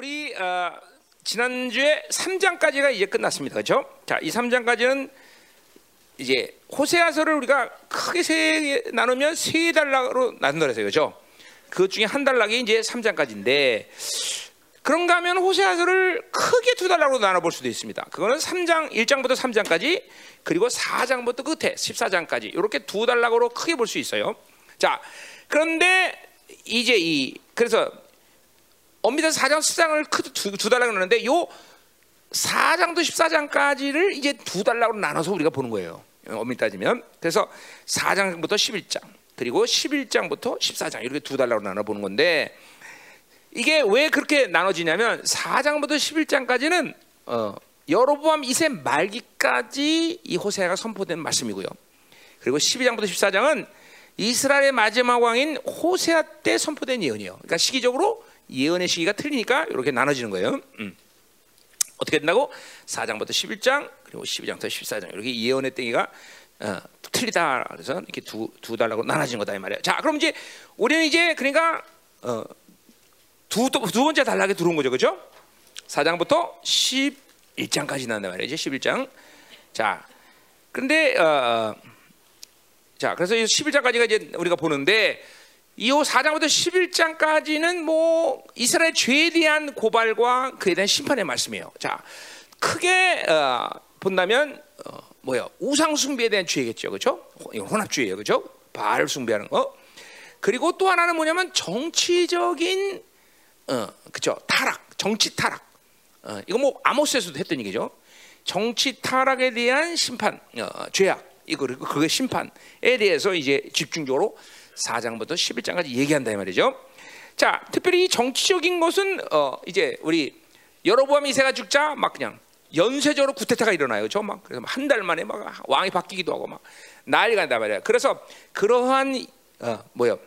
우리 어, 지난주에 3장까지가 이제 끝났습니다. 그렇죠? 자, 이 3장까지는 이제 호세아서를 우리가 크게 세 나누면 세 단락으로 나눈다 그랬어요. 그렇죠? 그 중에 한 단락이 이제 3장까지인데 그런가 하면 호세아서를 크게 두 단락으로 나눠 볼 수도 있습니다. 그거는 3장 1장부터 3장까지 그리고 4장부터 끝에 14장까지 이렇게 두 단락으로 크게 볼 수 있어요. 자, 그런데 이제 이 그래서 엄밀히 4장 10장을 크 두, 두 달락으로 나누는데 요 4장부터 14장까지를 이제 두 달락으로 나눠서 우리가 보는 거예요. 엄밀히 따지면 그래서 4장부터 11장 그리고 11장부터 14장 이렇게 두 달락으로 나눠 보는 건데 이게 왜 그렇게 나눠지냐면 4장부터 11장까지는 어, 여로보암 2세 말기까지 이 호세아가 선포된 말씀이고요. 그리고 12장부터 14장은 이스라엘의 마지막 왕인 호세아 때 선포된 예언이에요. 그러니까 시기적으로 예언의 시기가 틀리니까 이렇게 나눠지는 거예요. 음. 어떻게 된다고? 4장부터 11장 그리고 12장부터 14장 이렇게 예언의 땡이가 어, 틀리다 그래서 이렇게 두, 두 달라고 나눠진 거다 이 말이에요. 자, 그럼 이제 우리는 이제 그러니까 어, 두, 두 번째 단락에 들어온 거죠, 그렇죠? 4장부터 11장까지 나온단 말이에요. 이제 11장. 자, 근데 어, 자, 그래서 11장까지가 이제 우리가 보는데 이 4장부터 11장까지는 뭐 이스라엘 죄에 대한 고발과 그에 대한 심판의 말씀이에요. 자, 크게 어, 본다면 어, 뭐요? 우상 숭배에 대한 죄겠죠, 그렇죠? 혼합주의예요, 그렇죠? 바알 숭배하는 거. 그리고 또 하나는 뭐냐면 정치적인 어, 그죠? 타락, 정치 타락. 어, 이거 뭐 아모스에서도 했던 얘기죠. 정치 타락에 대한 심판, 어, 죄악. 이거 그게 심판에 대해서 이제 집중적으로 4장부터 11장까지 얘기한다 이 말이죠. 자, 특별히 정치적인 것은 어, 이제 우리 여로보암 이세가 죽자 막 그냥 연쇄적으로 구테타가 일어나요. 저막 그래서 한 달 만에 막 왕이 바뀌기도 하고 막 난리가 난단 말이야. 그래서 그러한 어, 뭐요?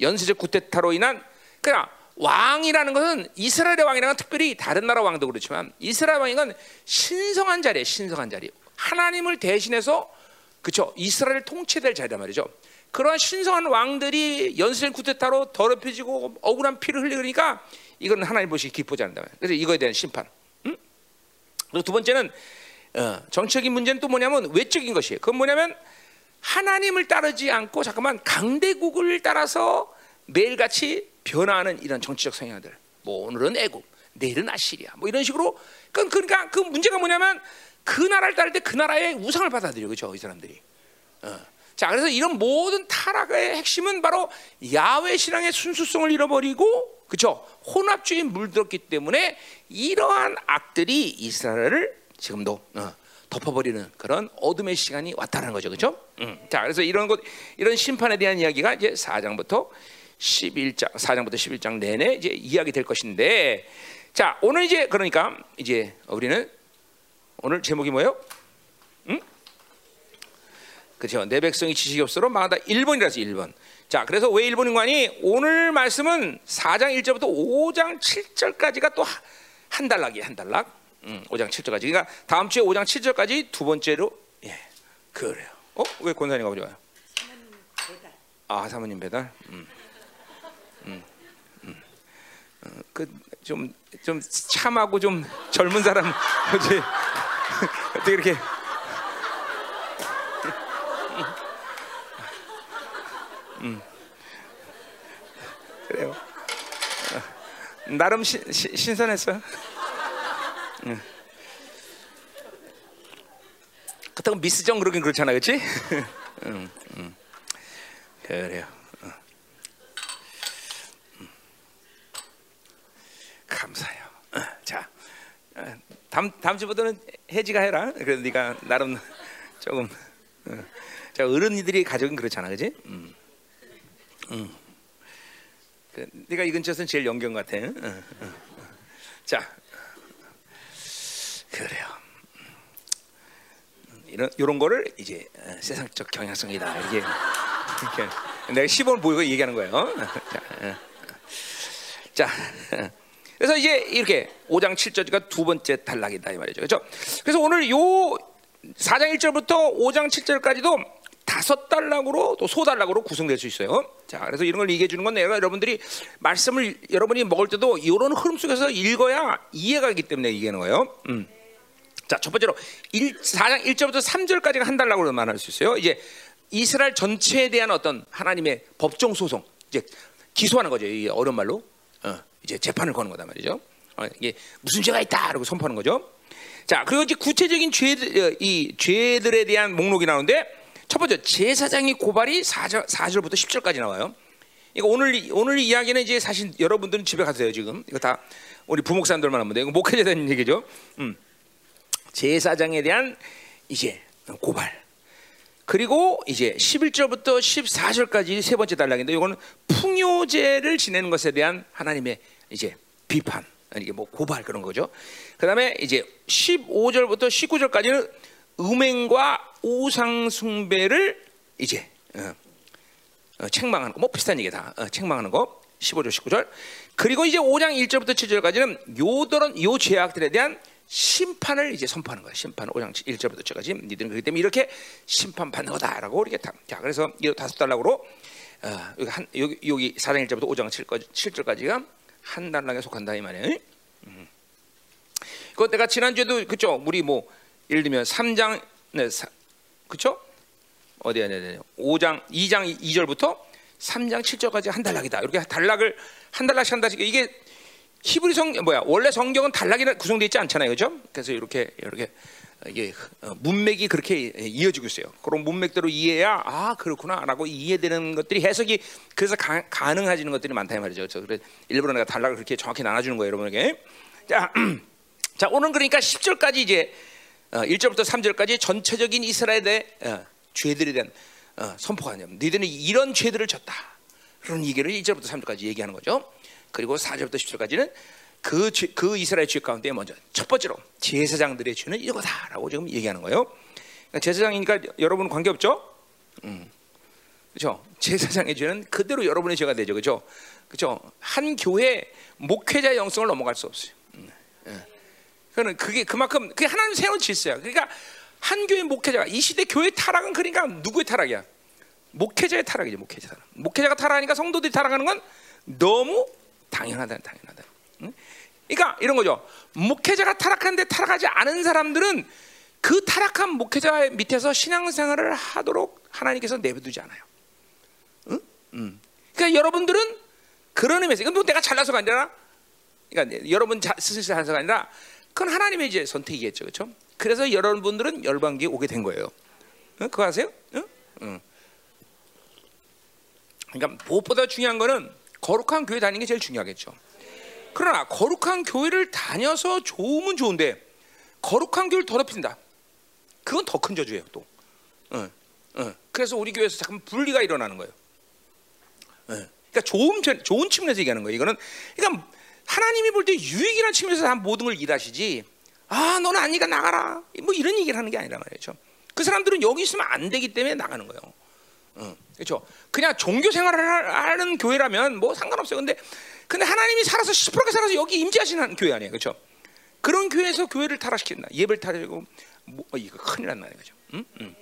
연쇄적 구테타로 인한 그냥 왕이라는 것은 이스라엘의 왕이라는 특별히 다른 나라 왕도 그렇지만 이스라엘 왕인 건 신성한 자리에 신성한 자리. 하나님을 대신해서 그렇죠. 이스라엘 통치될 자리란 말이죠. 그러한 신성한 왕들이 연쇄적 쿠데타로 더럽혀지고 억울한 피를 흘리니까 이건 하나님 보시기 기쁘지 않는다. 그래서 이거에 대한 심판. 응? 그리고 두 번째는 어, 정치적인 문제는 또 뭐냐면 외적인 것이에요. 그건 뭐냐면 하나님을 따르지 않고 잠깐만 강대국을 따라서 매일같이 변화하는 이런 정치적 성향들. 뭐 오늘은 애국, 내일은 아시리아. 뭐 이런 식으로 그러니까 그 문제가 뭐냐면 그 나라를 따를 때 그 나라의 우상을 받아들여 그죠 이 사람들이. 어. 자 그래서 이런 모든 타락의 핵심은 바로 야외 신앙의 순수성을 잃어버리고 그죠 혼합주의 물들었기 때문에 이러한 악들이 이스라엘을 지금도 어, 덮어버리는 그런 어둠의 시간이 왔다는 거죠, 그렇죠? 음. 자, 그래서 이런 것, 이런 심판에 대한 이야기가 이제 4장부터 11장, 4장부터 11장 내내 이제 이야기 될 것인데, 자, 오늘 이제 그러니까 이제 우리는 오늘 제목이 뭐예요? 응? 그렇죠. 내 백성이 지식이 없어로 망하다 1번이라서 1번. 자, 그래서 왜 1번인 거니? 오늘 말씀은 4장 1절부터 5장 7절까지가 또 한 달락이에요, 한 달락. 음, 5장 7절까지. 그러니까 다음 주에 5장 7절까지 두 번째로 예. 그래요. 어? 왜 권사님 가보지 마요? 아, 사모님 배달. 음. 음. 음. 어, 그좀 좀 참하고 좀 젊은 사람 어떻게 이렇게 음. 그래요. 어, 나름 시, 시, 신선했어요. 응. 그렇다고 미스정 그러긴 그렇잖아, 그렇지? 응, 응. 그래요. 응. 감사해요. 자, 다음 다음 주부터는 해지가 해라. 그래서 네가 나름 조금. 자, 어른이들이 가족은 그렇잖아, 그렇지? 음. 음. 그, 네가 이 근처에서는 제일 연경 같아. 응, 응, 응. 자, 그래요. 이런 이런 거를 이제 세상적 경향성이다. 이게 내가 시범을 보이고 얘기하는 거예요. 자, 자, 그래서 이제 이렇게 5장 7절가 두 번째 단락이다 이 말이죠. 그렇죠? 그래서 오늘 요 4장 1절부터 5장 7절까지도 다섯 달락으로 또 소달락으로 구성될 수 있어요. 자, 그래서 이런 걸 얘기해 주는 건 내가 여러분들이 말씀을 여러분이 먹을 때도 이런 흐름 속에서 읽어야 이해가 가기 때문에 얘기하는 거예요. 음. 자, 첫 번째로 1, 4장 1절부터 3절까지가 한 달락으로 말할 수 있어요. 이제 이스라엘 전체에 대한 어떤 하나님의 법정 소송, 이제 기소하는 거죠. 이 어려운 말로 어, 이제 재판을 거는 거다 말이죠. 어, 이게 무슨 죄가 있다라고 선포하는 거죠. 자, 그리고 이제 구체적인 죄들, 어, 이 죄들에 대한 목록이 나오는데 첫 번째 제사장이 고발이 4절, 4절부터 10절까지 나와요. 이거 오늘 오늘 이야기는 이제 사실 여러분들은 집에 가세요 지금 이거 다 우리 부목사님들만 하면 돼. 이거 목회자에 대한 얘기죠. 음. 제사장에 대한 이제 고발. 그리고 이제 11절부터 14절까지 세 번째 단락인데 이거는 풍요제를 지내는 것에 대한 하나님의 이제 비판, 이게 뭐 고발 그런 거죠. 그다음에 이제 15절부터 19절까지는 음행과 우상 숭배를 이제 어, 어, 책망하는 거, 뭐 비슷한 얘기다. 어, 책망하는 거. 15절, 19절. 그리고 이제 5장 1절부터 7절까지는 요들은 요 죄악들에 대한 심판을 이제 선포하는 거야. 심판 5장 1절부터 7절까지 니들은 그렇기 때문에 이렇게 심판 받는 거다라고 이렇게 다. 자, 그래서 이 다섯 달락으로 어, 여기 한 여기 여기 4장 1절부터 5장 7절까지가 한 달락에 속한다 이 말이에요. 음. 그거 내가 지난주에도 그죠? 우리 뭐 예를 들면 3장 네, 사, 그쵸? 어디야, 네, 네, 5장, 2장 2절부터 3장 7절까지 한 단락이다. 이렇게 단락을 한 단락씩 한 단락씩 이게 히브리 성 뭐야? 원래 성경은 단락이 구성되어 있지 않잖아요, 그죠? 그래서 이렇게 이렇게 이게 어, 문맥이 그렇게 이어지고 있어요. 그런 문맥대로 이해해야 아 그렇구나라고 이해되는 것들이 해석이 그래서 가, 능해지는 것들이 많다 이 말이죠. 그래서 일부러 내가 단락을 그렇게 정확히 나눠주는 거예요, 여러분에게. 자, 자 오늘 그러니까 10절까지 이제 1절부터 어, 3절까지 전체적인 이스라엘의 어, 죄들에 대한 어, 선포가 아니야. 너희들은 이런 죄들을 졌다. 그런 얘기를 1절부터 3절까지 얘기하는 거죠. 그리고 4절부터 10절까지는 그, 죄, 그 이스라엘 죄 가운데 먼저 첫 번째로 제사장들의 죄는 이거다라고 지금 얘기하는 거예요. 그러니까 제사장이니까 여러분 관계 없죠? 음. 그렇죠? 제사장의 죄는 그대로 여러분의 죄가 되죠, 그렇죠? 그렇죠? 한 교회 목회자 영성을 넘어갈 수 없어요. 음. 예. 그는 그게 그만큼 그게 하나님 세운 질서야. 그러니까 한 교회 목회자가 이 시대 교회 타락은 그러니까 누구의 타락이야? 목회자의 타락이죠. 목회자 타락. 목회자가 타락하니까 성도들이 타락하는 건 너무 당연하다, 당연하다. 응? 그러니까 이런 거죠. 목회자가 타락하는데 타락하지 않은 사람들은 그 타락한 목회자 밑에서 신앙생활을 하도록 하나님께서 내버두지 않아요. 응? 응. 그러니까 여러분들은 그런 의미에서 이건 뭐 내가 잘나서가 아니라, 그러니까 여러분 스스로 잘나서가 아니라 그건 하나님의 이제 선택이겠죠, 그렇죠? 그래서 여러분들은 열방기에 오게 된 거예요. 어? 그거 아세요? 어? 어. 그러니까 무엇보다 중요한 거는 거룩한 교회 다니는 게 제일 중요하겠죠. 그러나 거룩한 교회를 다녀서 좋으면 좋은데 거룩한 교회를 더럽힌다. 그건 더 큰 저주예요, 또. 어, 어. 그래서 우리 교회에서 잠깐 분리가 일어나는 거예요. 어. 그러니까 좋은 좋은 측면에서 얘기하는 거예요. 이거는 그러니까 하나님이 볼 때 유익이라는 측면에서 다 모든 걸 일하시지. 아, 너는 아니까 나가라. 뭐 이런 얘기를 하는 게 아니란 말이죠. 그 사람들은 여기 있으면 안 되기 때문에 나가는 거예요. 어, 그렇죠. 그냥 종교 생활을 하는 교회라면 뭐 상관없어요. 근데 근데 하나님이 살아서 시퍼렇게 살아서 여기 임재하시는 교회 아니에요, 그렇죠? 그런 교회에서 교회를 타락시킨다. 예배를 타락하고 뭐, 어, 이거 큰일 난다 이거죠. 응? 응.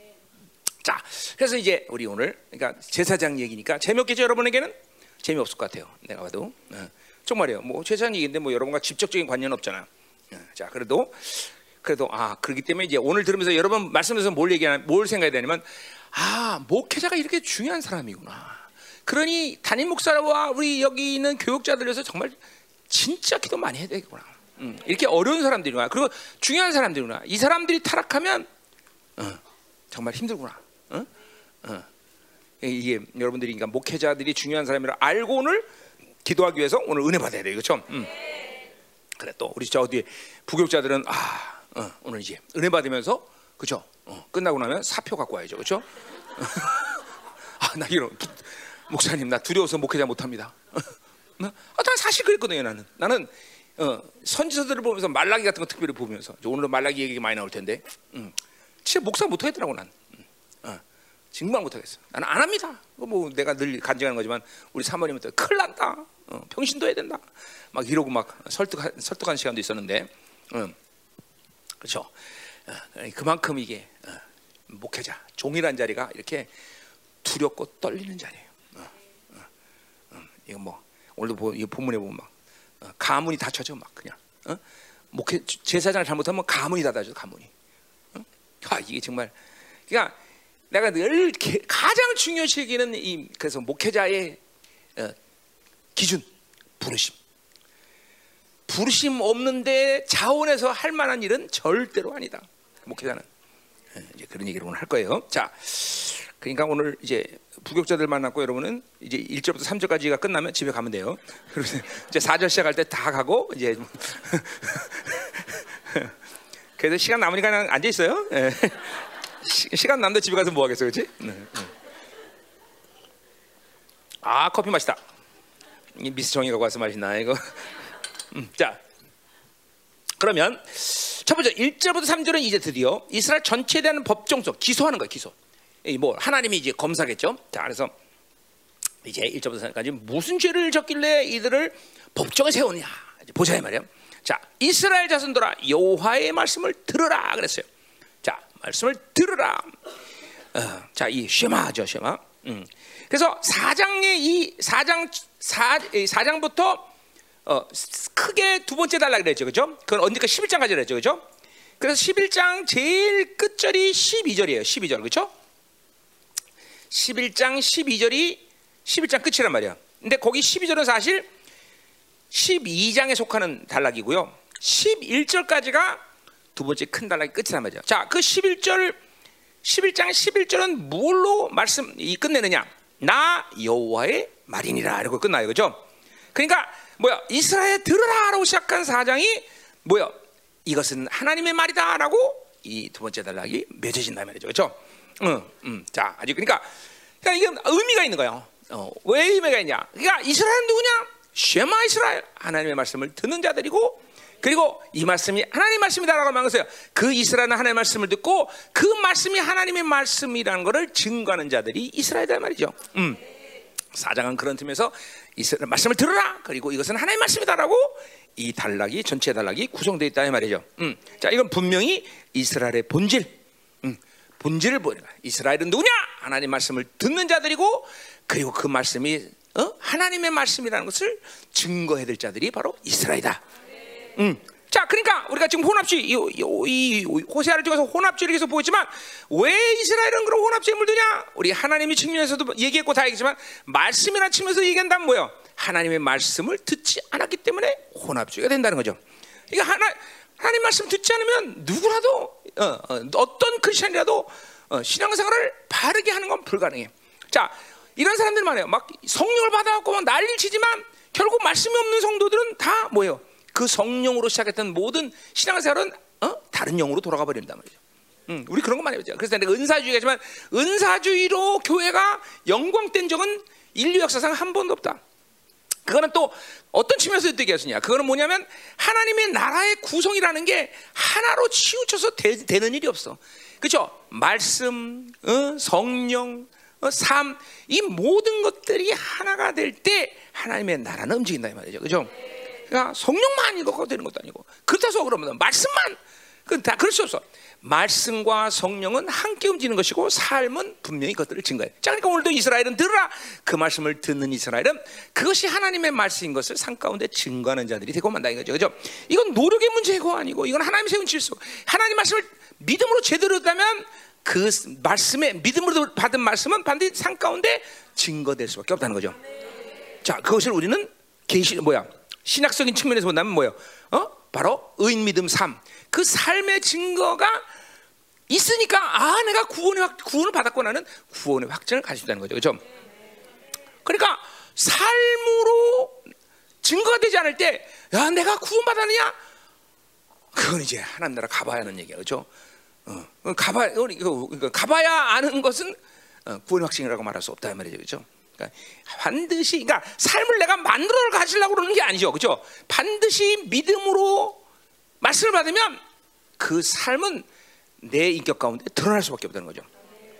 자, 그래서 이제 우리 오늘 그러니까 제사장 얘기니까 재미없겠죠, 여러분에게는 재미없을 것 같아요. 내가 봐도. 어. 정말이에요. 뭐 최소한 얘기인데 뭐 여러분과 직접적인 관련 없잖아. 예, 자, 그래도 그래도 아 그렇기 때문에 이제 오늘 들으면서 여러분 말씀에서 뭘 얘기하냐, 뭘 생각해야 되냐면 아 목회자가 이렇게 중요한 사람이구나. 그러니 담임 목사와 우리 여기 있는 교육자들에서 정말 진짜 기도 많이 해야 되겠구나. 음, 이렇게 어려운 사람들이구나. 그리고 중요한 사람들이구나. 이 사람들이 타락하면 어, 정말 힘들구나. 어? 어. 이게 여러분들이 그러니까 목회자들이 중요한 사람이라 알고 오늘 기도하기 위해서 오늘 은혜 받아야 돼, 그렇죠? 음. 그래 또 우리 저 어디 부교육자들은 아 어, 오늘 이제 은혜 받으면서 그렇죠? 어, 끝나고 나면 사표 갖고 와야죠, 그렇죠? 아나 이런 목사님 나 두려워서 목회자 못합니다. 나, 아, 난 사실 그랬거든요 나는 나는 어, 선지서들을 보면서 말라기 같은 거 특별히 보면서 오늘은 말라기 얘기 많이 나올 텐데 음, 진짜 목사 못하겠더라고 난. 정말 못하겠어. 나는 안 합니다. 뭐 내가 늘 간증하는 거지만 우리 사모님한테 큰일 난다. 어, 평신도 해야 된다. 막 이러고 막 설득 설득한 시간도 있었는데, 어, 그렇죠. 어, 그만큼 이게 어, 목회자 종이란 자리가 이렇게 두렵고 떨리는 자리예요. 어, 어, 어. 이거 뭐 오늘도 보, 이 본문에 보면 막 어, 가문이 닫혀져 막 그냥 어? 목회 제사장을 잘못하면 가문이 닫아져 가문이. 어? 아 이게 정말 그러니까 내가 늘 게, 가장 중요시 여기는 이 그래서 목회자의 어, 기준 부르심. 부르심 없는데 자원해서 할 만한 일은 절대로 아니다. 목회자는 예, 이제 그런 얘기를 오늘 할 거예요. 자, 그러니까 오늘 이제 부격자들 만났고 여러분은 이제 1절부터 3절까지가 끝나면 집에 가면 돼요. 그래서 이제 4절 시작할 때 다 가고 이제 그래서 시간 남으니까 앉아 있어요. 예. 시, 간 남는데 집에 가서 뭐 하겠어, 그렇지? 네, 네. 아 커피 맛있다. 미스 정이가 와서 마시나 이거. 음, 자, 그러면 첫 번째 1절부터 3절은 이제 드디어 이스라엘 전체에 대한 법정성 기소하는 거예요. 기소. 뭐 하나님이 이제 검사겠죠. 자, 그래서 이제 1절부터 3절까지 무슨 죄를 졌길래 이들을 법정에 세우냐 보자 이 말이야. 자, 이스라엘 자손들아 여호와의 말씀을 들으라 그랬어요. 자, 말씀을 들으라. 어, 자, 이 쉐마죠, 쉐마. 음. 그래서 4장의 이 4장 4, 4장부터 어, 크게 두 번째 달라 그랬죠. 그죠? 그건 언제까 11장까지 그랬죠. 그죠? 그래서 11장 제일 끝절이 12절이에요. 12절. 그죠? 11장 12절이 11장 끝이란 말이야. 근데 거기 12절은 사실 12장에 속하는 단락이고요. 11절까지가 두 번째 큰 단락이 끝이란 말이죠. 자, 그 11절 11장 11절은 뭘로 말씀 이 끝내느냐? 나 여호와의 말이니라 이러고 끝나요. 그죠? 그러니까 뭐야? 이스라엘 들으라라고 시작한 사장이 뭐야? 이것은 하나님의 말이다라고 이 두 번째 단락이 맺어진다 말이죠. 그렇죠? 응, 응. 자, 아직 그러니까 그러니까 이게 의미가 있는 거예요. 어, 왜 의미가 있냐? 그러니까 이스라엘 누구냐? 쉐마 이스라엘 하나님의 말씀을 듣는 자들이고 그리고 이 말씀이 하나님의 말씀이다라고 말했어요. 그 이스라엘은 하나님의 말씀을 듣고 그 말씀이 하나님의 말씀이라는 것을 증거하는 자들이 이스라엘이다 말이죠. 음. 사장은 그런 틈에서 이스라엘 말씀을 들으라. 그리고 이것은 하나님의 말씀이다라고 이 단락이 전체 단락이 구성되어 있다 이 말이죠. 음. 자, 이건 분명히 이스라엘의 본질. 음. 본질을 보는 거야. 이스라엘은 누구냐? 하나님 말씀을 듣는 자들이고 그리고 그 말씀이 어? 하나님의 말씀이라는 것을 증거해야 될 자들이 바로 이스라엘이다. 음. 자, 그러니까 우리가 지금 혼합주의, 이, 이, 이 호세아를 통해서 혼합주의를 계속 보지만 왜 이스라엘은 그런 혼합주의에 물드냐? 우리 하나님이 측면에서도 얘기했고 다 얘기지만 말씀이나 측면에서 얘기한다면 뭐요? 하나님의 말씀을 듣지 않았기 때문에 혼합주의가 된다는 거죠. 그러니까 하나 하나님 말씀 듣지 않으면 누구라도 어, 어, 떤 크리스천이라도 어, 신앙생활을 바르게 하는 건 불가능해. 자, 이런 사람들 말이에요. 막 성령을 받아갖고 막 난리를 치지만 결국 말씀이 없는 성도들은 다 뭐예요? 그 성령으로 시작했던 모든 신앙생활은 어? 다른 영으로 돌아가 버린단 말이죠. 음, 우리 그런 거 많이 보죠. 그래서 내가 은사주의가지만 은사주의로 교회가 영광된 적은 인류 역사상 한 번도 없다. 그거는 또 어떤 측면에서 얘기하느냐? 그거는 뭐냐면 하나님의 나라의 구성이라는 게 하나로 치우쳐서 되, 는 일이 없어. 그렇죠? 말씀, 어? 성령, 어? 삶, 이 모든 것들이 하나가 될 때 하나님의 나라는 움직인다 이 말이죠. 그렇죠? 그러니까 성령만 이거 되는 것도 아니고 그렇다고 그러면 말씀만 그다 그럴 수 없어. 말씀과 성령은 함께 움직이는 것이고 삶은 분명히 그것들을 증거해. 자, 그러니까 오늘도 이스라엘은 들으라. 그 말씀을 듣는 이스라엘은 그것이 하나님의 말씀인 것을 산 가운데 증거하는 자들이 되고 만다 이거죠. 그죠? 이건 노력의 문제고 아니고 이건 하나님이 세운 질서. 하나님 말씀을 믿음으로 제대로 듣다면 그 말씀에 믿음으로 받은 말씀은 반드시 산 가운데 증거될 수밖에 없다는 거죠. 자, 그것을 우리는 계시 뭐야? 신학적인 측면에서 본다면 뭐예요? 어? 바로 의인 믿음 삶. 그 삶의 증거가 있으니까 아 내가 구원의 구원을 받았구나는 구원의 확증을 가지고 있다는 거죠. 그렇죠? 그러니까 삶으로 증거가 되지 않을 때 야 내가 구원받았느냐? 그건 이제 하나님 나라 가봐야 하는 얘기야. 그렇죠? 어, 가봐 그러니까 가봐야 아는 것은 어, 구원 확증이라고 말할 수 없다 말이죠. 그렇죠? 그러니까 반드시 그러니까 삶을 내가 만들어 가지려고 그러는 게 아니죠. 그죠? 반드시 믿음으로 말씀을 받으면 그 삶은 내 인격 가운데 드러날 수밖에 없다는 거죠.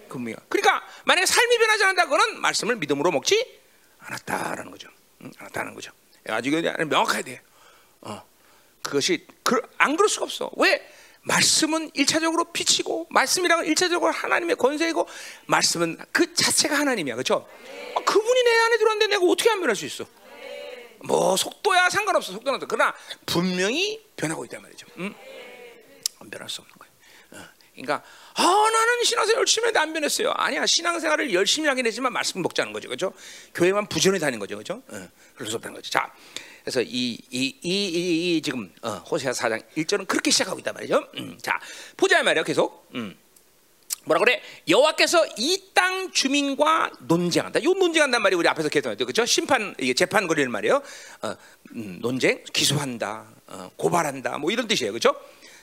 분명히. 그러니까 만약에 삶이 변하지 않는다 그거는 말씀을 믿음으로 먹지 않았다라는 거죠. 응? 않았다는 거죠. 아주 명확해야 돼. 어. 그것이 그, 안 그럴 수가 없어. 왜? 말씀은 일차적으로 빛이고 말씀이란 건 일차적으로 하나님의 권세이고 말씀은 그 자체가 하나님이야. 그렇죠? 어, 그분이 내 안에 들어왔는데 내가 어떻게 안 변할 수 있어? 뭐 속도야 상관없어. 속도는. 그러나 분명히 변하고 있단 말이죠. 응? 안 변할 수 없는 거예요. 어, 그러니까 아 나는 신앙생활 열심히 했는데 안 변했어요. 아니야 신앙생활을 열심히 하긴 했지만 말씀 먹자는 거죠, 그렇죠? 교회만 부지런히 다니는 거죠, 그렇죠? 어, 그럴 수 없다는 거죠. 자, 그래서 이이 지금 어, 호세아 4장 1절은 그렇게 시작하고 있단 말이죠. 음, 자, 보자 말이야 계속. 음. 뭐라 그래? 여호와께서 이 땅 주민과 논쟁한다. 요 논쟁한단 말이 우리 앞에서 계속 그렇죠? 심판 이게 재판 거리는 말이에요. 어, 음, 논쟁, 기소한다, 어, 고발한다, 뭐 이런 뜻이에요, 그렇죠?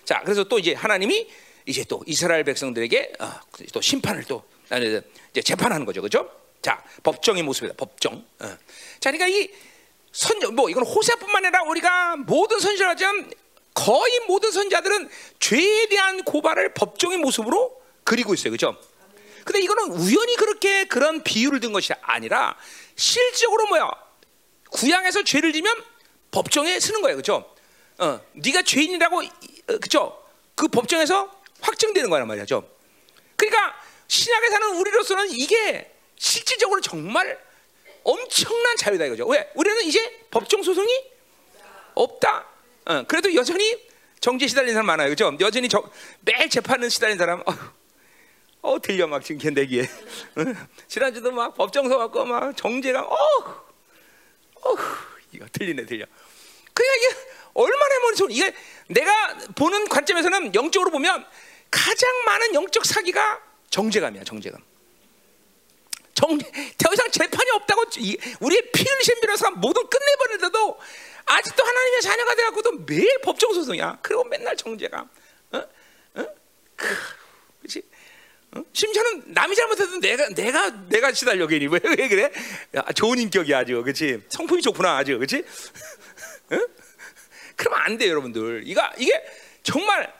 자, 그래서 또 이제 하나님이 이제 또 이스라엘 백성들에게 어, 또 심판을 또 이제 재판하는 거죠, 그렇죠? 자, 법정의 모습이다, 법정. 어. 자, 그러니까 이 선자, 뭐 이건 호세뿐만 아니라 우리가 모든 선지자지만 거의 모든 선자들은 죄에 대한 고발을 법정의 모습으로 그리고 있어요, 그렇죠? 근데 이거는 우연히 그렇게 그런 비유를 든 것이 아니라 실질적으로 뭐야? 구약에서 죄를 지면 법정에 쓰는 거예요, 그렇죠? 어, 네가 죄인이라고, 어, 그렇죠? 그 법정에서 확정되는 거란 말이죠. 그러니까 신약에 사는 우리로서는 이게 실질적으로 정말 엄청난 자유다 이거죠. 왜? 우리는 이제 법정 소송이 없다. 어, 그래도 여전히 정죄 시달린 사람 많아요, 그렇죠? 여전히 저, 매일 재판은 시달린 사람. 어, 어 들려 막 지금 내기에. 지난주도 막 법정서 갖고 막 정죄가 어, 어, 이거 들리네 들려. 그러니까 이게 얼마나 먼저 이게 내가 보는 관점에서는 영적으로 보면 가장 많은 영적 사기가 정죄감이야, 정죄감. 정, 더 이상 재판이 없다고 우리의 피 흘리신 변호사 모든 끝내버리더라도 아직도 하나님의 자녀가 돼갖고도 매일 법정 소송이야. 그리고 맨날 정죄감. 어? 어? 그렇지? 어? 심지어는 남이 잘못해도 내가 내가 내가 시달려 괜히 왜, 왜 그래? 야, 좋은 인격이 아주 그렇지? 성품이 좋구나 아주 그렇지? 어? 그러면 안 돼, 여러분들. 이거 이게 정말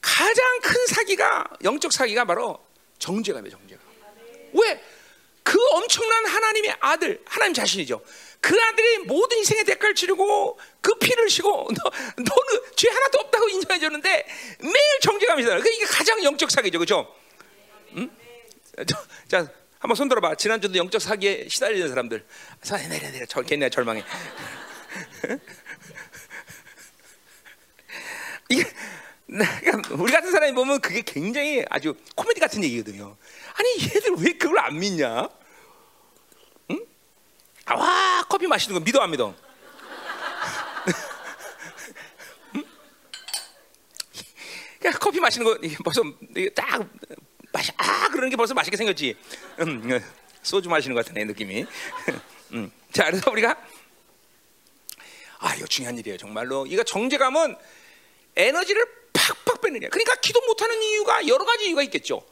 가장 큰 사기가 영적 사기가 바로 정죄감이에요, 정죄감. 왜? 그 엄청난 하나님의 아들, 하나님 자신이죠. 그 아들이 모든 인생의 대가를 치르고 그 피를 쉬고 너, 너는 죄 하나도 없다고 인정해 줬는데 매일 정죄감이 있어요. 그러니까 이게 가장 영적 사기죠, 그렇죠? 응? 자, 한번 손 들어봐. 지난주도 영적 사기에 시달리는 사람들. 내려 내려 저 걔네 절망해. 이게 그러니까 우리 같은 사람이 보면 그게 굉장히 아주 코미디 같은 얘기거든요. 아니 얘들 왜 그걸 안 믿냐? 응? 아, 와 커피 마시는 거 믿어 안 믿어? 커피 마시는 거 벌써 딱 마시 아 그러는 게 벌써 맛있게 생겼지. 음, 소주 마시는 것 같은 느낌이. 음. 자 그래서 우리가 아 이거 중요한 일이에요 정말로. 이거 정제감은 에너지를 팍팍 거야. 그러니까 기도 못하는 이유가 여러 가지 이유가 있겠죠.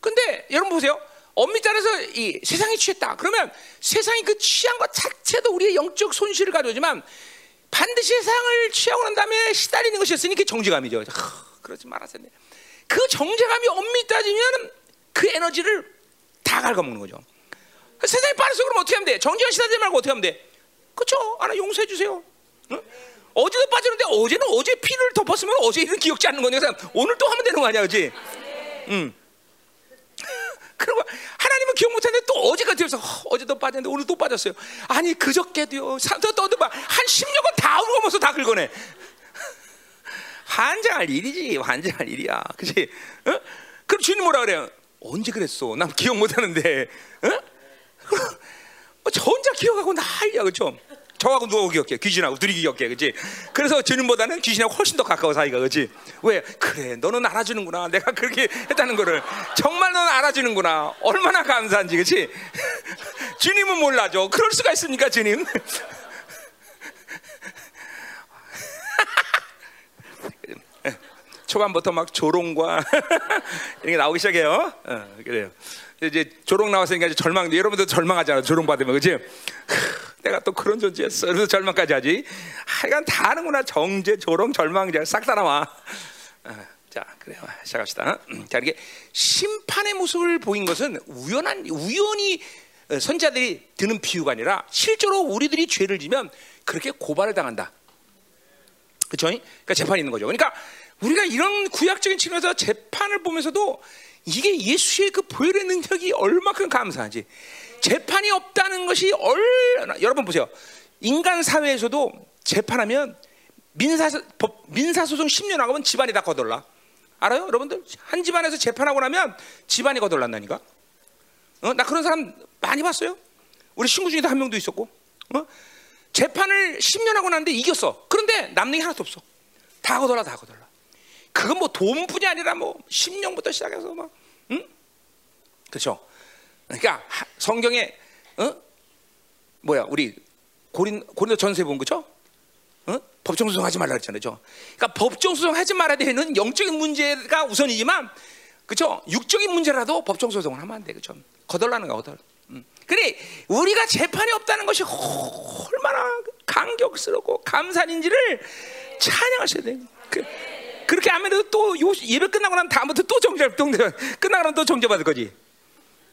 근데 여러분 보세요. 엄밀 따라서 이 세상이 취했다. 그러면 세상이 그 취한 것 자체도 우리의 영적 손실을 가져오지만 반드시 세상을 취하고 난 다음에 시달리는 것이었으니 그 정죄감이죠. 하, 그러지 말았어야 돼. 그 정죄감이 엄밀히 따지면 그 에너지를 다 갉아먹는 거죠. 세상이 빠르서 그러면 어떻게 하면 돼? 정죄감 시달리지 말고 어떻게 하면 돼? 그렇죠? 하나 용서해 주세요. 응? 어제도 빠졌는데 어제는 어제 피를 덮었으면 어제 일은 기억지 않는 거니까 오늘 또 하면 되는 거 아니야, 그렇지? 응. 그리고 하나님은 기억 못하는데 또 어제가 되어서 어제도 빠졌는데 오늘 또 빠졌어요. 아니 그저께도요. 또 떠도 막한 10년간 다 울고면서 다 긁어내. 환장할 일이지, 환장할 일이야, 그렇지? 어? 그럼 주님 뭐라 그래요? 언제 그랬어? 난 기억 못하는데, 어? 저 혼자 기억하고 난리야, 그렇죠? 저하고 누가 기억해? 귀신하고 둘이 기억해, 그렇지? 그래서 주님보다는 귀신하고 훨씬 더 가까워 사이가, 그렇지? 왜? 그래, 너는 알아주는구나. 내가 그렇게 했다는 거를 정말 너는 알아주는구나. 얼마나 감사한지, 그렇지? 주님은 몰라줘. 그럴 수가 있습니까, 주님? 초반부터 막 조롱과 이런 게 나오기 시작해요. 어, 그래요. 이제 조롱 나왔으니까 이제 절망. 여러분들 절망하잖아. 조롱 받으면 그지? 내가 또 그런 존재였어. 그래서 절망까지 하지. 하여간 다 하는구나. 정제, 조롱, 절망, 싹 다 나와. 어, 자, 그래요. 시작합시다. 자, 이렇게 심판의 모습을 보인 것은 우연한, 우연히 선자들이 드는 비유가 아니라 실제로 우리들이 죄를 지면 그렇게 고발을 당한다. 그렇죠? 그러니까 재판이 있는 거죠. 그러니까 우리가 이런 구약적인 측면에서 재판을 보면서도 이게 예수의 그 보혈의 능력이 얼마큼 감사한지 재판이 없다는 것이 얼마나 여러분 보세요. 인간 사회에서도 재판하면 민사 법 민사 소송 10년 하면 집안이 다 거덜나. 알아요? 여러분들 한 집안에서 재판하고 나면 집안이 거덜난다니까. 어? 나 그런 사람 많이 봤어요. 우리 친구 중에도 한 명도 있었고. 어? 재판을 10년 하고 났는데 이겼어. 그런데 남는 게 하나도 없어. 다 거덜나 다 거덜나. 그건 뭐 돈뿐이 아니라 뭐 10년부터 시작해서 막 응? 그렇죠? 그러니까 하- 성경에 어? 뭐야 우리 고린 고린도 전세 본 거죠? 어? 법정 소송하지 말라 그랬잖아요. 그죠? 그러니까 법정 소송하지 말아야 되는 영적인 문제가 우선이지만 그렇죠? 육적인 문제라도 법정 소송을 하면 안 돼. 그렇죠? 거덜나는 거 거덜. 음. 그래 우리가 재판이 없다는 것이 얼마나 감격스럽고 감사인지를 찬양하셔야 돼. 그, 그렇게 하면 또 요- 예배 끝나고 나면 다음부터 또 정죄 정죄 끝나고 나면 또 정죄 받을 거지.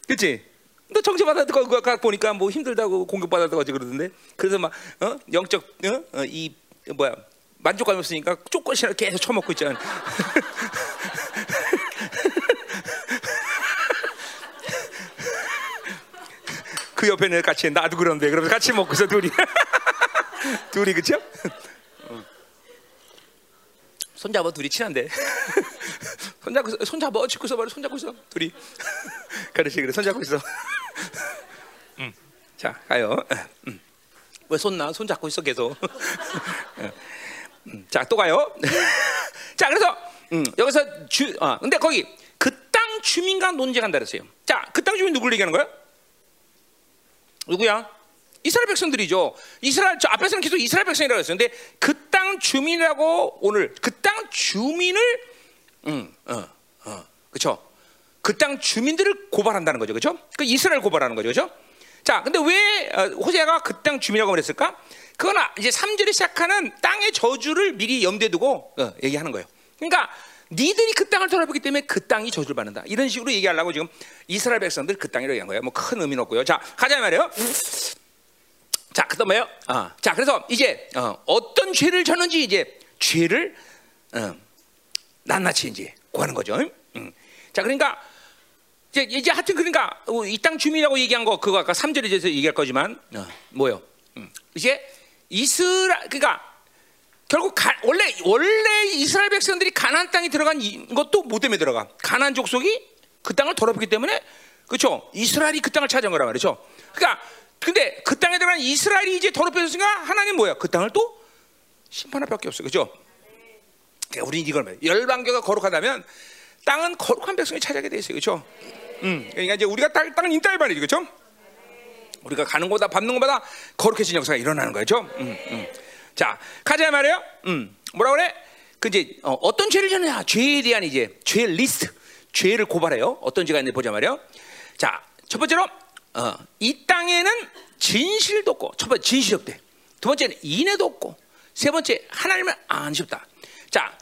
그렇지? 너 정죄받을 거 그거 보니까 뭐 힘들다고 공격 받았다고 하지 그러던데. 그래서 막 어? 영적 어? 어, 이 뭐야 만족감이 없으니까 쪼꼬시를 계속 처먹고 있잖아. 그 옆에 내 같이 나도 그런데 그러면서 같이 먹고서 둘이 둘이 그쵸? 어. 손잡아 둘이 친한데 손잡고 손잡아 찍고서 말이 손잡고 있어 둘이 그렇지 그래 손잡고 있어 음. 자 가요 음. 왜 손나 손 잡고 있어 계속 음. 자또 가요 자 그래서 음, 여기서 주 아, 근데 거기 그 땅 주민과 논쟁한다 그랬어요 자 그 땅 주민 누구를 얘기하는 거야? 누구야? 이스라엘 백성들이죠. 이스라엘 저 앞에서는 계속 이스라엘 백성이라고 했어요. 근데 그 땅 주민이라고 오늘 그 땅 주민을 음, 어, 어, 그렇죠. 그 땅 주민들을 고발한다는 거죠. 그렇죠? 그 이스라엘 고발하는 거죠. 그렇죠? 자, 근데 왜 어, 호세아가 그 땅 주민이라고 그랬을까? 그건 아- 이제 3절에 시작하는 땅의 저주를 미리 염두에 두고 어, 얘기하는 거예요. 그러니까 니들이 그 땅을 돌아보기 때문에 그 땅이 저주를 받는다. 이런 식으로 얘기하려고 지금 이스라엘 백성들 그 땅이라고 얘기한 거예요. 뭐 큰 의미는 없고요. 자, 가자 말이에요. 자, 그다음 뭐예요? 아, 자, 그래서 이제 어, 떤 죄를 졌는지 이제 죄를 어, 낱낱이 이제 구하는 거죠. 음. 자, 그러니까 이제, 이제 하여튼 그러니까 이 땅 주민이라고 얘기한 거 그거 아까 3절에 대해서 얘기할 거지만 어, 뭐요? 음. 이제 이스라 그러니까 결국 가, 원래 원래 이스라엘 백성들이 가나안 땅에 들어간 이- 것도 뭐 때문에 들어가? 가나안 족속이 그 땅을 더럽히기 때문에 그렇죠? 이스라엘이 그 땅을 찾은 거란 말이죠. 그러니까 근데 그 땅에 들어간 이스라엘이 이제 더럽혀졌으니까 하나님 뭐야? 그 땅을 또 심판할 밖에 없어요. 그렇죠? 그러니까 우리는 이걸 말해요. 열방교가 거룩하다면 땅은 거룩한 백성이 차지하게 돼 있어요. 그렇죠? 음. 그러니까 이제 우리가 땅, 땅은 인따 말이죠. 그렇죠? 우리가 가는 곳다 밟는 곳마다 거룩해진 역사가 일어나는 거죠. 음, 음. 자, 가자 말이에요. 음, 뭐라 그래? 그 이제 어, 떤 죄를 졌느냐? 죄에 대한 이제 죄 리스트, 죄를 고발해요. 어떤 죄가 있는지 보자 말이에요. 자, 첫 번째로 어, 이 땅에는 진실도 없고, 첫 번째 진실 없대. 두 번째는 인애도 없고, 세 번째 하나님을 안 싶다. 자,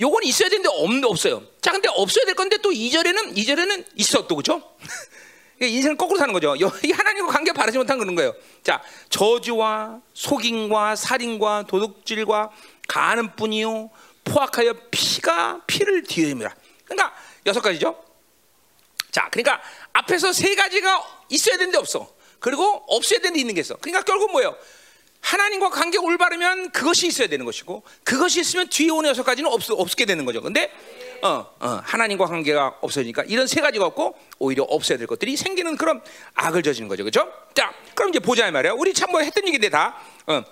요건 있어야 되는데 없, 없어요. 자, 근데 없어야 될 건데 또 이절에는 이절에는 있어 또 그죠? 인생을 거꾸로 사는 거죠. 여- 이 하나님과 관계 바르지 못한 그런 거예요. 자, 저주와 속임과 살인과 도둑질과 가는 뿐이요 포악하여 피가 피를 뒤입니다. 그러니까 여섯 가지죠. 자, 그러니까 앞에서 세 가지가 있어야 되는데 없어. 그리고 없어야 되는데 있는 게 있어. 그러니까 결국 뭐예요? 하나님과 관계가 올바르면 그것이 있어야 되는 것이고 그것이 있으면 뒤에 오는 여섯 가지는 없, 없게 되는 거죠. 근데 어, 어, 하나님과 관계가 없어지니까 이런 세 가지가 없고 오히려 없어야 될 것들이 생기는 그런 악을 저지는 거죠. 그렇죠? 자, 그럼 이제 보자 이 말이야. 우리 참 뭐 했던 얘기인데 다. 어.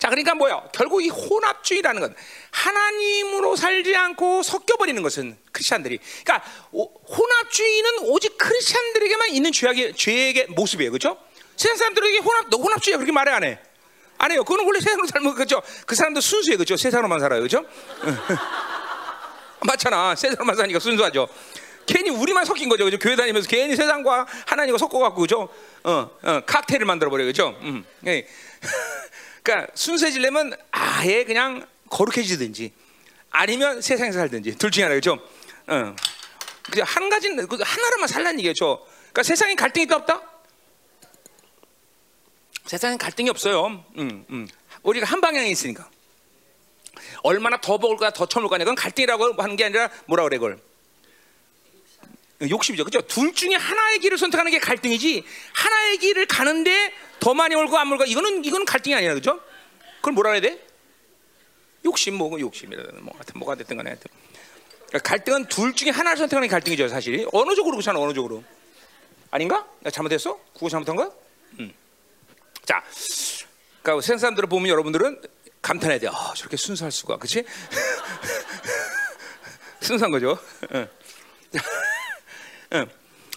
자, 그러니까 뭐야? 결국 이 혼합주의라는 건 하나님으로 살지 않고 섞여버리는 것은 크리스천들이. 그러니까 오- 혼합주의는 오직 크리스천들에게만 있는 죄악의 죄의 모습이에요, 그렇죠? 세상 사람들에게 혼합, 너 혼합주의야 그렇게 말해 안 해? 안 해요. 그거는 원래 세상으로 살면 그렇죠. 그 사람도 순수해, 그렇죠? 세상으로만 살아요, 그렇죠? 맞잖아. 세상으로만 사니까 순수하죠. 괜히 우리만 섞인 거죠, 그죠? 교회 다니면서 괜히 세상과 하나님과 섞어갖고 그죠? 어, 어, 칵테일을 만들어 버려, 그죠? 음, 예. 그러니까 순수해지려면 아예 그냥 거룩해지든지 아니면 세상에서 살든지 둘 중에 하나, 그죠? 어. 그죠? 한 가지는 그 하나로만 살라는 얘기죠. 그러니까 세상에 갈등이 있다 없다? 세상에 갈등이 없어요. 음, 음. 우리가 한 방향에 있으니까. 얼마나 더 먹을 거야, 더 처먹을 거냐. 그건 갈등이라고 하는 게 아니라 뭐라 그래 그걸. 욕심이죠. 그죠? 둘 중에 하나의 길을 선택하는 게 갈등이지. 하나의 길을 가는데 더 많이 올고 안 올고 이거는 이거는 갈등이 아니라 그죠? 그걸 뭐라 해야 돼? 욕심 뭐 욕심이라 뭐 하여튼 뭐가 됐든 간에 하여튼. 그러니까 갈등은 둘 중에 하나를 선택하는 게 갈등이죠, 사실. 어느 쪽으로 그렇잖아, 어느 쪽으로. 아닌가? 나 잘못했어? 구호 잘못한 거야? 음. 자, 그러니까 세상 사람들을 보면 여러분들은 감탄해야 돼. 아, 저렇게 순수할 수가, 그렇지? 순수한 거죠. 응. 응.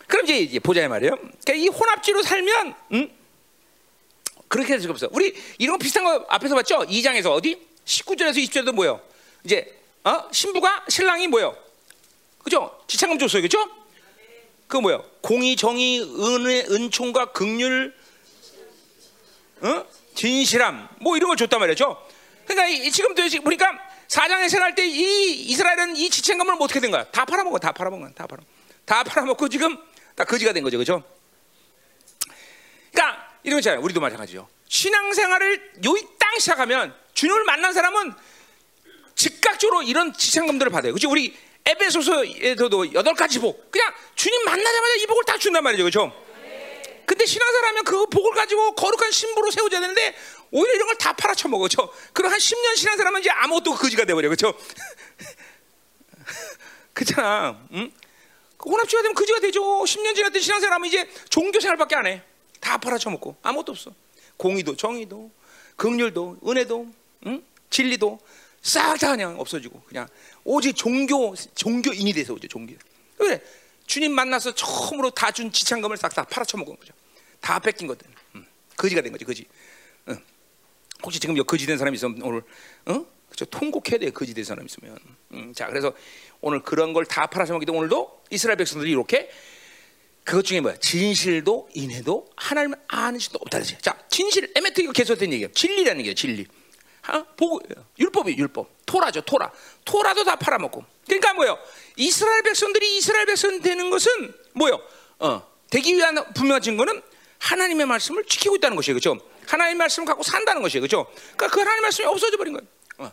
그럼 이제, 이제 보자 말이에요. 그러니까 이 혼합지로 살면, 음? 그렇게 될 수가 없어. 우리 이런 비슷한 거 앞에서 봤죠? 2장에서 어디? 19절에서 20절도 뭐요? 이제 어? 신부가 신랑이 뭐요? 그죠? 지창금 줬어요, 그죠? 그 뭐요? 공의, 정의, 은혜, 은총과 극률, 어? 진실함, 뭐 이런 걸 줬단 말이죠. 그러니까 이, 지금 보니까 사장에 생활 때 이 이스라엘은 이 지체감을 뭐 어떻게 된 거야? 다 팔아먹어, 다 팔아먹어, 다 팔아, 다 팔아먹고 지금 다 거지가 된 거죠, 그죠? 그러니까 이런 거잖아요. 우리도 마찬가지죠. 신앙생활을 요이 땅 시작하면 주님을 만난 사람은 즉각적으로 이런 지상금들을 받아요. 그죠? 우리 에베소서에서도 여덟 가지 복. 그냥 주님 만나자마자 이 복을 다 준단 말이죠. 그죠? 근데 신앙사라면 그 복을 가지고 거룩한 신부로 세워져야 되는데 오히려 이런 걸 다 팔아쳐 먹어. 죠 그럼 한 10년 신앙사라면 이제 아무것도 거지가 돼버려. 그죠? 그렇잖아. 응? 그 혼합주가 되면 거지가 되죠. 10년 지났던 신앙사라면 이제 종교생활밖에 안 해. 다 팔아쳐 먹고 아무것도 없어. 공의도 정의도 긍휼도 은혜도 응? 진리도 싹 다 그냥 없어지고 그냥 오직 종교 종교인이 돼서 오죠 종교. 그래 주님 만나서 처음으로 다 준 지창금을 싹 다 팔아쳐 먹은 거죠. 다 뺏긴 것들. 응. 거지가 된 거지 거지. 응. 혹시 지금 여 거지 된 사람 있으면 오늘 어? 그죠 통곡해야 돼 거지 된 사람 있으면. 응. 자 그래서 오늘 그런 걸 다 팔아쳐 먹기 때문에 오늘도 이스라엘 백성들이 이렇게 그것 중에 뭐야? 진실도 인해도 하나님을 아는 수도 없다 그러지. 자, 진실 에메트 이거 계속된 얘기예요. 진리라는 얘기예요. 진리. 어? 보고 율법이 율법. 토라죠. 토라. 토라도 다 팔아먹고. 그러니까 뭐요? 이스라엘 백성들이 이스라엘 백성 되는 것은 뭐요? 어, 되기 위한 분명한 증거는 하나님의 말씀을 지키고 있다는 것이에요. 그렇죠? 하나님의 말씀을 갖고 산다는 것이에요. 그렇죠? 그러니까 그 하나님의 말씀이 없어져 버린 거예요. 어,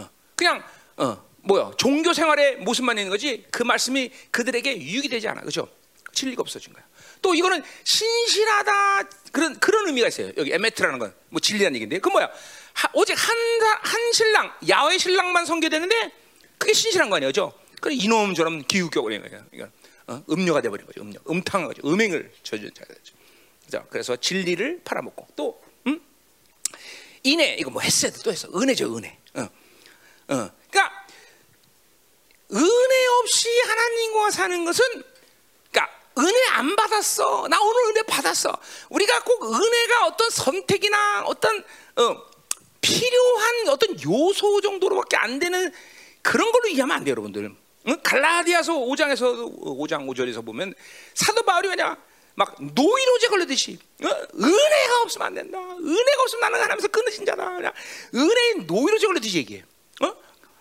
어. 그냥 어, 뭐요? 종교 생활의 모습만 있는 거지 그 말씀이 그들에게 유익이 되지 않아. 그렇죠? 진리가 없어진 거야. 또 이거는 신실하다 그런 그런 의미가 있어요. 여기 에메트라는 건 뭐 진리라는 얘기인데 그 뭐야? 하, 오직 한, 한 신랑 야외 신랑만 성교되는데 그게 신실한 거 아니죠? 그 이놈처럼 기우격을 거예요. 이건 어? 음료가 돼버린 거죠. 음료, 음탕한 거죠. 음행을 저지른 자가 되죠. 그죠? 그래서 진리를 팔아먹고 또 음? 인애 이거 뭐 했어야 또 했어. 은혜죠, 은혜. 어. 어. 그러니까 은혜 없이 하나님과 사는 것은 은혜 안 받았어. 나 오늘 은혜 받았어. 우리가 꼭 은혜가 어떤 선택이나 어떤 어, 필요한 어떤 요소 정도로밖에 안 되는 그런 걸로 이해하면 안 돼요, 여러분들. 응? 갈라디아서 5장에서 5장 5절에서 보면 사도 바울이 왜냐 막 노이로제 걸리듯이 어? 은혜가 없으면 안 된다. 은혜가 없으면 나는 하나님에서 끊어진 자다. 은혜인 노이로제 걸리듯이 얘기해. 어?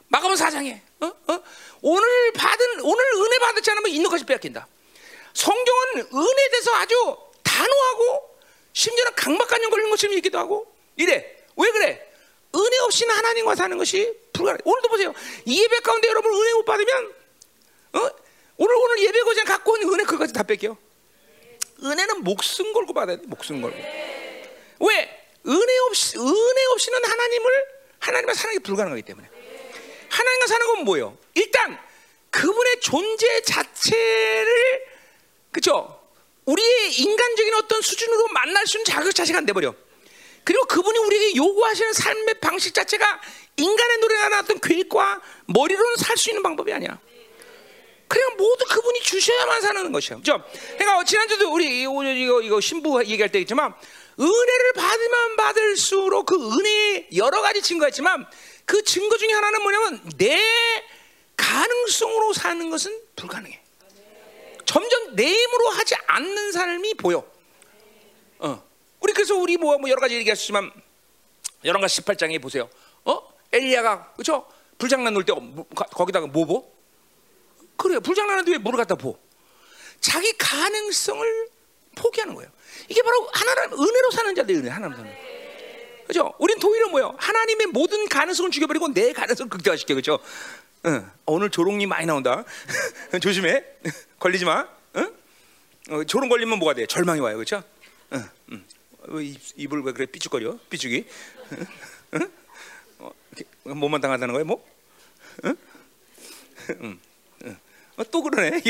마가본 4장에 어? 어? 오늘 받은 오늘 은혜 받았지 않으면 것이 빼앗긴다. 성경은 은혜에 대해서 아주 단호하고 심지어는 강박관념 걸린 것처럼 얘기도 하고 이래. 왜 그래? 은혜 없이는 하나님과 사는 것이 불가능. 오늘도 보세요. 이 예배 가운데 여러분 은혜 못 받으면 어? 오늘 오늘 예배 고장 갖고 온 은혜 그거까지 다 뺏겨. 은혜는 목숨 걸고 받아야 돼. 목숨 걸고. 왜? 은혜 없이 은혜 없이는 하나님을 하나님과 사는 게 불가능하기 때문에. 하나님과 사는 건 뭐예요? 일단 그분의 존재 자체를 그렇죠? 우리의 인간적인 어떤 수준으로 만날 수 있는 자극 자체가 안 돼버려. 그리고 그분이 우리에게 요구하시는 삶의 방식 자체가 인간의 노래가 나왔던 계획과 머리로는 살 수 있는 방법이 아니야. 그냥 모두 그분이 주셔야만 사는 것이야. 그죠? 그러니까 지난주도 우리 이거, 이거 신부 얘기할 때 있지만 은혜를 받으면 받을수록 그 은혜의 여러 가지 증거가 있지만 그 증거 중에 하나는 뭐냐면 내 가능성으로 사는 것은 불가능해. 점점 내 힘으로 하지 않는 삶이 보여. 어. 우리 그래서 우리 뭐, 뭐 여러 가지 얘기하시지만 열왕가 18장에 보세요. 어? 엘리야가 그죠? 불장난 놀 때 거기다가 뭐 보? 그래요. 불장난하는데 왜 물을 갖다 보? 자기 가능성을 포기하는 거예요. 이게 바로 하나님 은혜로 사는 자들 은혜 하나님 사는. 그죠? 우린 도리어 뭐요? 하나님의 모든 가능성을 죽여버리고 내 가능성을 극대화시켜, 그죠? 응. 오늘 조롱이 많이 나온다. 조심해. 걸리지 마. 응? 어, 조롱 걸리면 뭐가 돼? 절망이 와요, 그렇죠? 응, 응. 어, 입, 입을 왜 그래 삐죽거려? 삐죽이? 응? 응? 어, 뭐만 당한다는 거야, 뭐? 응? 응. 응. 어, 또 그러네.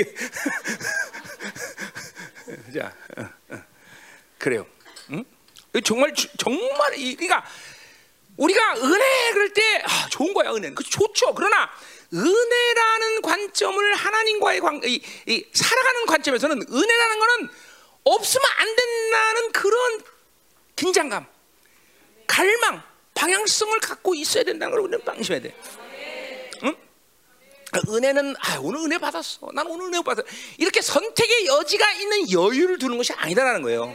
자, 어, 어. 그래요. 응? 정말 주- 정말 이 그러니까 우리가 은혜 그럴 때 아, 좋은 거야 은혜는 그 좋죠. 그러나 은혜라는 관점을 하나님과의 관, 이, 이 살아가는 관점에서는 은혜라는 거는 없으면 안 된다는 그런 긴장감, 갈망, 방향성을 갖고 있어야 된다는 걸 우리는 방심해야 돼. 응? 은혜는 아 오늘 은혜 받았어. 난 오늘 은혜 받았어. 이렇게 선택의 여지가 있는 여유를 두는 것이 아니다라는 거예요.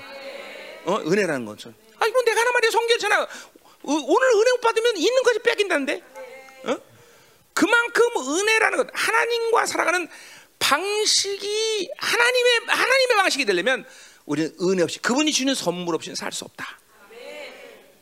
어, 은혜라는 것은. 아, 이거 내가 하나 말이야 성경잖아. 오늘 은혜 못 받으면 있는 것이 뺏긴다는데. 어? 그만큼 은혜라는 것, 하나님과 살아가는 방식이 하나님의 하나님의 방식이 되려면 우리는 은혜 없이 그분이 주는 선물 없이는 살 수 없다.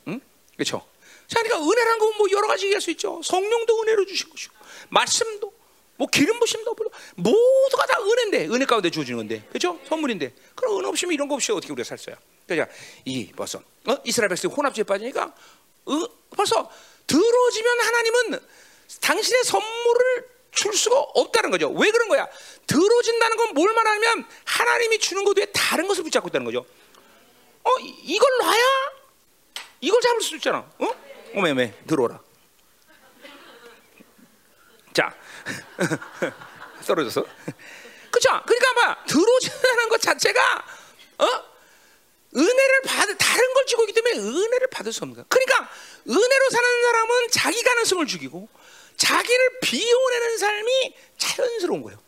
응? 그렇죠? 자, 그러니까 은혜라는 건뭐 여러 가지 얘기할 수 있죠. 성령도 은혜로 주신 것이고, 말씀도, 뭐 기름 부심도 모두가 다 은혜인데, 은혜 가운데 주어지는 건데, 그렇죠? 선물인데, 그럼 은혜 없이면 이런 거 없이 어떻게 우리가 살어요? 그러니까 이 벌써 어? 이스라엘 백성이 혼합주의에 빠지니까 어? 벌써 들어지면 하나님은 당신의 선물을 줄 수가 없다는 거죠. 왜 그런 거야? 들어진다는 건 뭘 말하냐면 하나님이 주는 것 외에 다른 것을 붙잡고 있다는 거죠. 어, 이- 이걸 놔야 이걸 잡을 수 있잖아. 어? 매 들어오라. 자, 떨어져서. 그죠? 그러니까 봐, 들어오지는 것 자체가 어? 은혜를 받을 다른 걸 주고 있기 때문에 은혜를 받을 수 없는 거야. 그러니까 은혜로 사는 사람은 자기 가능성을 죽이고 자기를 비워내는 삶이 자연스러운 거예요.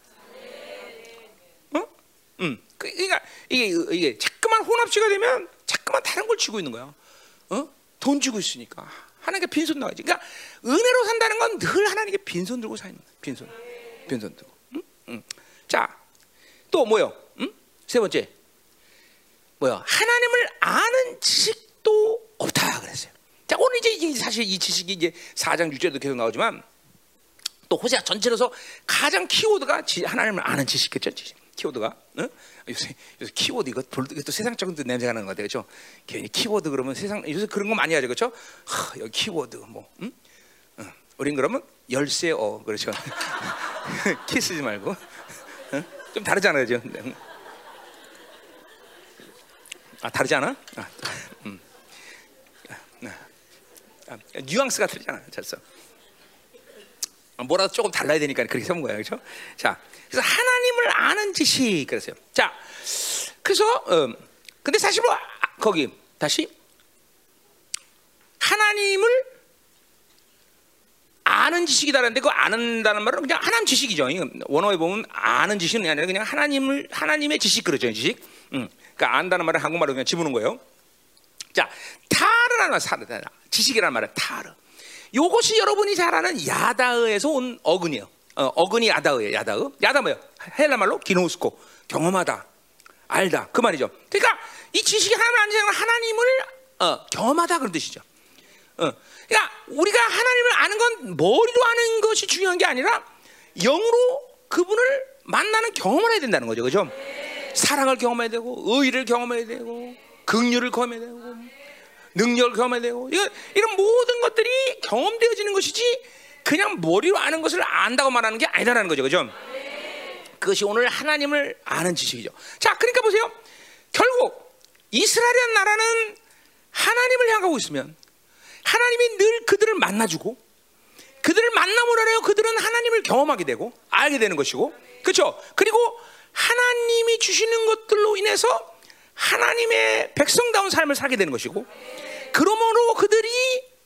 어? 음. 그- 그러니까 이게 이게 자꾸만 혼합치가 되면 자꾸만 다른 걸 쥐고 있는 거야. 어? 돈 주고 있으니까 하나님께 빈손 나가지. 그러니까 은혜로 산다는 건 늘 하나님께 빈손 들고 사는 거야. 빈손, 빈손 들고. 응? 응. 자, 또 뭐요? 응? 세 번째. 뭐야? 하나님을 아는 지식도 없다 그랬어요. 자, 오늘 이제 사실 이 지식이 이제 4장 6절도 계속 나오지만 또 호세아 전체로서 가장 키워드가 지- 하나님을 아는 지식겠죠, 지식. 키워드가. 응? 요새 요새 키워드 이거 볼- 이거 또 세상적인 또 냄새가 나는 것 같아요, 그렇죠? 괜히 키워드 그러면 세상 요새 그런 거 많이 하죠, 그렇죠? 하, 여기 키워드 뭐, 응? 응. 우린 그러면 열쇠 어 그렇죠? 키 쓰지 말고 응? 좀 다르잖아요, 지금. 응. 아 다르지 않아? 아, 음. 아, 아, 뉘앙스가 틀리잖아. 됐어. 아, 뭐라도 조금 달라야 되니까 그렇게 세운 거야, 그렇죠? 자, 그래서 하나님을 아는 지식 그랬어요. 자, 그래서 음, 근데 사실 뭐 아, 거기 다시 하나님을 아는 지식이다라는데 그 아는다는 말은 그냥 하나님 지식이죠. 원어에 보면 아는 지식은 아니라 그냥 하나님을 하나님의 지식 그러죠, 지식. 음, 그러니까 안다는 말은 한국말로 그냥 집어넣은 거예요. 자, 타르라는 말, 사르, 지식이라는 말은 타르. 요것이 여러분이 잘 아는 야다의에서 온 어근이에요. 어, 어근이 야다의예요. 야다의. 야다 뭐예요? 헬라 말로 기노스코. 경험하다. 알다. 그 말이죠. 그러니까 이 지식이 사람은 하나님을 어, 경험하다 그런 뜻이죠. 어. 그러니까 우리가 하나님을 아는 건 머리로 아는 것이 중요한 게 아니라 영으로 그분을 만나는 경험을 해야 된다는 거죠. 그죠? 사랑을 경험해야 되고 의를 경험해야 되고 긍휼을 경험해야 되고 능력을 경험해야 되고 이런, 이런 모든 것들이 경험되어지는 것이지 그냥 머리로 아는 것을 안다고 말하는 게 아니다라는 거죠. 그죠? 그것이 오늘 하나님을 아는 지식이죠. 자, 그러니까 보세요. 결국 이스라엘이라는 나라는 하나님을 향하고 있으면 하나님이 늘 그들을 만나주고 그들을 만남으로 하여 그들은 하나님을 경험하게 되고 알게 되는 것이고 그렇죠. 그리고 하나님이 주시는 것들로 인해서 하나님의 백성다운 삶을 살게 되는 것이고 그러므로 그들이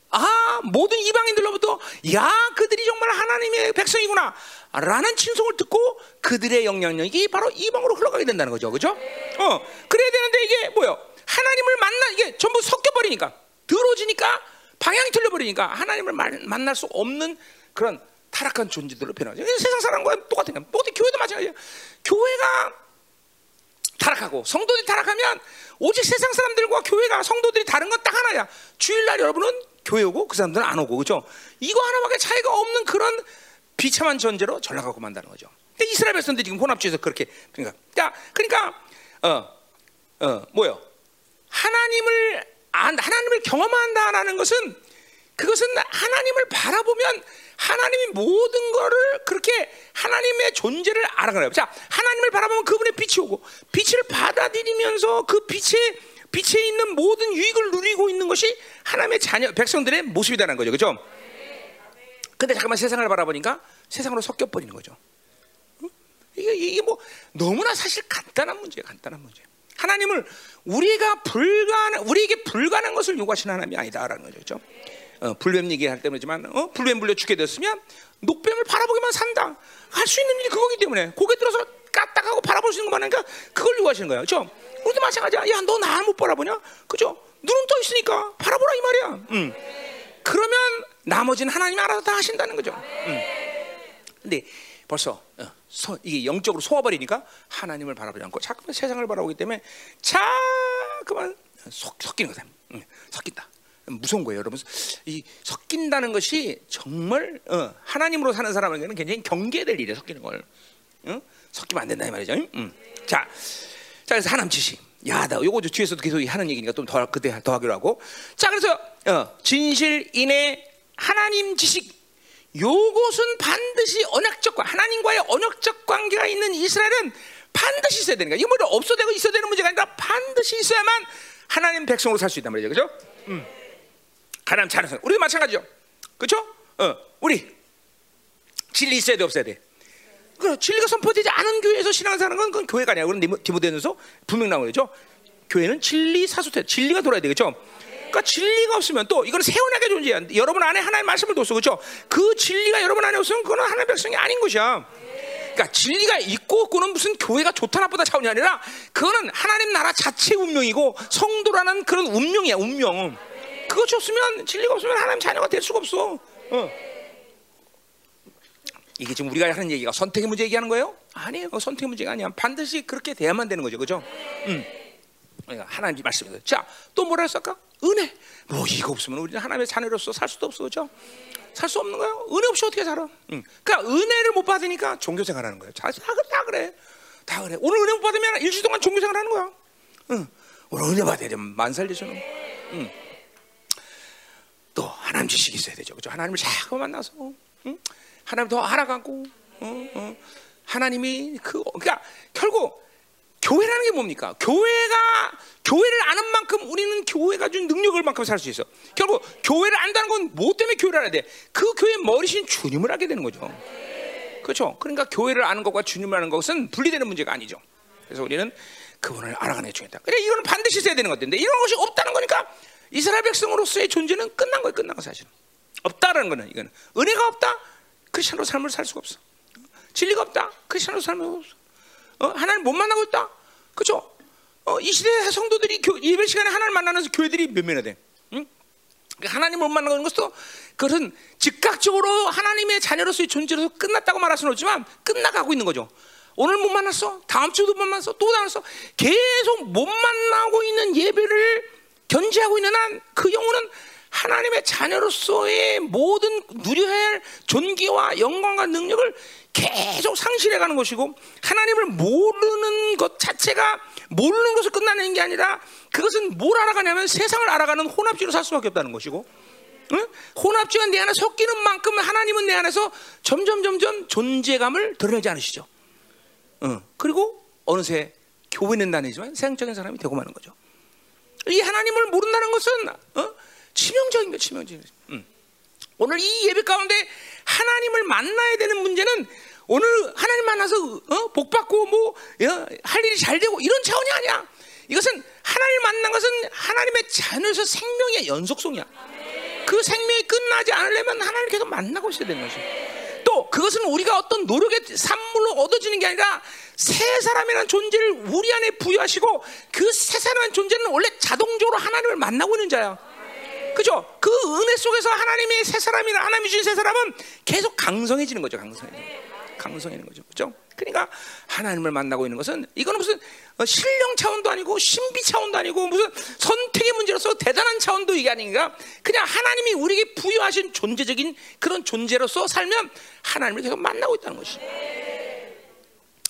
아 모든 이방인들로부터 야 그들이 정말 하나님의 백성이구나 라는 칭송을 듣고 그들의 영향력이 바로 이방으로 흘러가게 된다는 거죠 그죠? 어 그래야 되는데 이게 뭐요 하나님을 만나 이게 전부 섞여 버리니까 들어지니까 방향이 틀려 버리니까 하나님을 만- 만날 수 없는 그런 타락한 존재들로 변하죠. 세상 사람과 똑같은 거야. 모두 교회도 마찬가지야. 교회가 타락하고 성도들이 타락하면 오직 세상 사람들과 교회가 성도들이 다른 건 딱 하나야. 주일날 여러분은 교회 오고 그 사람들은 안 오고 그죠? 이거 하나밖에 차이가 없는 그런 비참한 전제로 전락하고 만다는 거죠. 근데 이스라엘 백성들이 지금 혼합주의에서 그렇게 그러니까 야 그러니까 어 어, 뭐요? 하나님을 안, 하나님을 경험한다라는 것은 그것은 하나님을 바라보면 하나님이 모든 거를 그렇게 하나님의 존재를 알아가요. 자, 하나님을 바라보면 그분의 빛이 오고 빛을 받아들이면서 그 빛에 빛에 있는 모든 유익을 누리고 있는 것이 하나님의 자녀 백성들의 모습이라는 거죠. 그죠? 근데 잠깐만 세상을 바라보니까 세상으로 섞여 버리는 거죠. 이게 이게 뭐 너무나 사실 간단한 문제예요. 간단한 문제. 하나님을 우리가 불가능 우리에게 불가능한 것을 요구하시는 하나님이 아니다라는 거죠. 그렇죠? 어, 불뱀 얘기할 때문이지만 어, 불뱀 물려 죽게 됐으면 녹뱀을 바라보기만 산다. 할 수 있는 일이 그거기 때문에 고개 들어서 까딱하고 바라볼 수 있는 것만 하니까 그걸 요구하시는 거예요. 그렇죠? 우리도 마찬가지야. 야, 너나못 바라보냐? 그죠? 눈은 떠 있으니까 바라보라 이 말이야. 음. 그러면 나머지는 하나님이 알아서 다 하신다는 거죠. 음. 근데 벌써 어, 소, 이게 영적으로 속아버리니까 하나님을 바라보지 않고 자꾸만 세상을 바라보기 때문에 자꾸만 속, 섞이는 거다. 응, 섞인다. 무서운 거예요, 여러분. 이 섞인다는 것이 정말 어, 하나님으로 사는 사람에게는 굉장히 경계될 일이에요, 섞이는 걸. 응? 섞이면 안 된다 이 말이죠. 응? 자, 자 그래서 하나님 지식. 야, 나 요거 뒤에서도 계속 하는 얘기니까 좀 더 그때 더 하기로 하고. 자, 그래서 어, 진실 인의 하나님 지식 요것은 반드시 언약적 하나님과의 언약적 관계가 있는 이스라엘은 반드시 있어야 되는 거야. 이거 뭐 없어도 되고 있어야 되는 문제가 아니라 반드시 있어야만 하나님 백성으로 살 수 있단 말이죠. 그죠? 음. 하나님 자녀 우리도 마찬가지죠. 그죠? 어, 우리 진리 있어야 돼 없어야 돼. 그 진리가 선포되지 않은 교회에서 신앙사는 건 그건 교회가 아니야. 그런 디모데전서 분명 나오죠. 교회는 진리 사수태, 진리가 돌아야 되겠죠. 그러니까 진리가 없으면 또 이거는 세원하게 존재야. 여러분 안에 하나님의 말씀을 뒀어, 그렇죠? 그 진리가 여러분 안에 없으면 그거는 하나님의 백성이 아닌 것이야. 그러니까 진리가 있고 없고는 무슨 교회가 좋다 나쁘다 차원이 아니라 그거는 하나님 나라 자체 운명이고 성도라는 그런 운명이야, 운명. 그것이 없으면 진리가 없으면 하나님 자녀가 될 수가 없어. 어. 이게 지금 우리가 하는 얘기가 선택의 문제 얘기하는 거예요? 아니에요. 선택의 문제가 아니야. 반드시 그렇게 돼야만 되는 거죠, 그죠? 음. 그러니까 하나님 말씀이에요. 자, 또 뭐라 했을까? 은혜. 뭐 이거 없으면 우리는 하나님의 자녀로서 살 수도 없어, 그죠? 살 수 없는 거예요. 은혜 없이 어떻게 살아? 응. 그러니까 은혜를 못 받으니까 종교 생활하는 거예요. 다, 다, 다 그래, 다 그래. 오늘 은혜 못 받으면 일주일 동안 종교 생활하는 거야. 응. 오늘 은혜 받아야 되면 만살 되죠. 응. 또 하나님 지식이 있어야 되죠, 그죠? 하나님을 자꾸 만나서, 응? 하나님 더 알아가고, 어, 어. 하나님이 그, 그러니까 결국 교회라는 게 뭡니까? 교회가 교회를 아는 만큼 우리는 교회가 준 능력을 만큼 살 수 있어. 결국 교회를 안다는 건 뭐 때문에 교회를 알아야 돼? 그 교회의 머리신 주님을 알게 되는 거죠. 그렇죠? 그러니까 교회를 아는 것과 주님을 아는 것은 분리되는 문제가 아니죠. 그래서 우리는 그분을 알아가는 게 중요하다. 그래 이거는 반드시 있어야 되는 것인데 이런 것이 없다는 거니까 이스라엘 백성으로서의 존재는 끝난 거예요. 끝난 거 사실은. 없다라는 거는 이거는 은혜가 없다. 크리스천으로 삶을 살 수가 없어. 진리가 없다. 크리스천으로 삶을 없어. 어? 하나님 못 만나고 있다. 그죠? 어, 이 시대 성도들이 교, 예배 시간에 하나님 만나면서 교회들이 몇 명이나 돼. 응? 그러니까 하나님 못 만나는 것도 그것은 즉각적으로 하나님의 자녀로서의 존재로서 끝났다고 말할 수는 없지만 끝나가고 있는 거죠. 오늘 못 만났어. 다음 주도 못 만났어. 또 만났어. 계속 못 만나고 있는 예배를 견제하고 있는 한 그 영혼은 하나님의 자녀로서의 모든 누려야 할 존귀와 영광과 능력을 계속 상실해 가는 것이고 하나님을 모르는 것 자체가 모르는 것을 끝나는 게 아니라 그것은 뭘 알아가냐면 세상을 알아가는 혼합주의로 살 수밖에 없다는 것이고 응? 혼합주의가 내 안에 섞이는 만큼 하나님은 내 안에서 점점 점점 존재감을 드러내지 않으시죠. 응. 그리고 어느새 교회는 다니지만 세상적인 사람이 되고 마는 거죠. 이 하나님을 모른다는 것은 어? 치명적인 거 치명적인. 응. 오늘 이 예배 가운데 하나님을 만나야 되는 문제는 오늘 하나님 만나서 어? 복 받고 뭐할 어? 일이 잘 되고 이런 차원이 아니야. 이것은 하나님 만난 것은 하나님의 자녀에서 생명의 연속성이야. 그 생명이 끝나지 않으려면 하나님을 계속 만나고 있어야 되는 것이. 또 그것은 우리가 어떤 노력의 산물로 얻어지는 게 아니라 새 사람이라는 존재를 우리 안에 부여하시고 그 새 사람이라는 존재는 원래 자동적으로 하나님을 만나고 있는 자야. 그죠? 그 은혜 속에서 하나님의 새 사람이나 하나님이 주신 새 사람은 계속 강성해지는 거죠. 강성해. 강성해는 거죠. 그죠? 그러니까 하나님을 만나고 있는 것은 이거는 무슨 어, 신령 차원도 아니고 신비 차원도 아니고 무슨 선택의 문제로서 대단한 차원도 이게 아닌가? 그냥 하나님이 우리에게 부여하신 존재적인 그런 존재로서 살면 하나님을 계속 만나고 있다는 것이.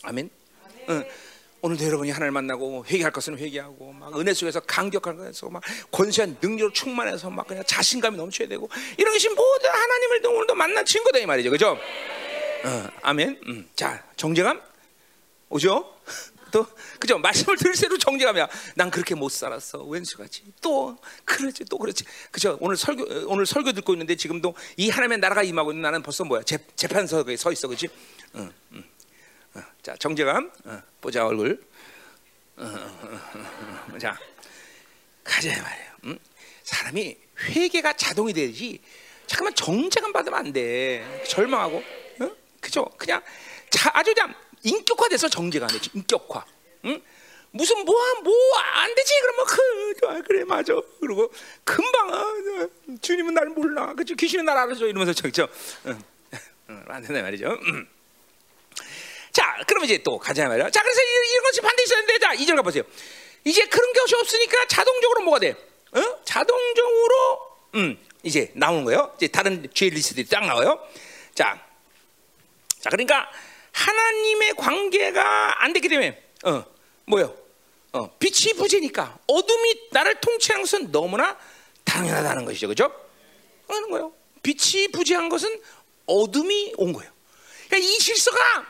아멘. 응. 오늘도 여러분이 하나님을 만나고 회개할 것은 회개하고 막 은혜 속에서 강력한 것에서 막 권세한 능력으로 충만해서 막 그냥 자신감이 넘쳐야 되고 이런 것이 모든 하나님을 오늘도 만난 친구다 이 말이죠, 그죠? 어, 아멘. 음. 자, 정제감 오죠? 또 그죠? 말씀을 들을수록 정제감이야. 난 그렇게 못 살았어. 왼수같이. 또 그렇지, 또 그렇지. 그죠? 오늘 설교 오늘 설교 듣고 있는데 지금도 이 하나님의 나라가 임하고 있는 나는 벌써 뭐야? 재, 재판석에 서 있어, 그렇지? 응, 응. 어, 자, 정제감 어, 보자 얼굴. 어, 자, 가자 말이에요. 음? 사람이 회개가 자동이 되지. 잠깐만 정제감 받으면 안 돼. 절망하고. 그죠? 그냥 자, 아주 그냥 인격화돼서 정제가 안 되지. 인격화. 응? 무슨 뭐뭐안 되지 그러면 그 아, 그래 맞아 그리고 금방 아, 주님은 날 몰라 그죠 귀신은 날 알아줘 이러면서 저죠 응, 응, 안 된다 말이죠 응. 자 그러면 이제 또 가자 말이야 자 그래서 이런, 것이 반드시 있었는데 자 2절 가보세요 이제 그런 것이 없으니까 자동적으로 뭐가 돼 어? 자동적으로 음 이제 나오는 거예요 이제 다른 죄 리스트들이 딱 나와요 자 자, 그러니까 하나님의 관계가 안 됐기 때문에 어, 뭐요? 어, 빛이 부재니까 어둠이 나를 통치하는 것은 너무나 당연하다는 것이죠, 그죠? 하는 거예요. 빛이 부재한 것은 어둠이 온 거예요. 그러니까 이 질서가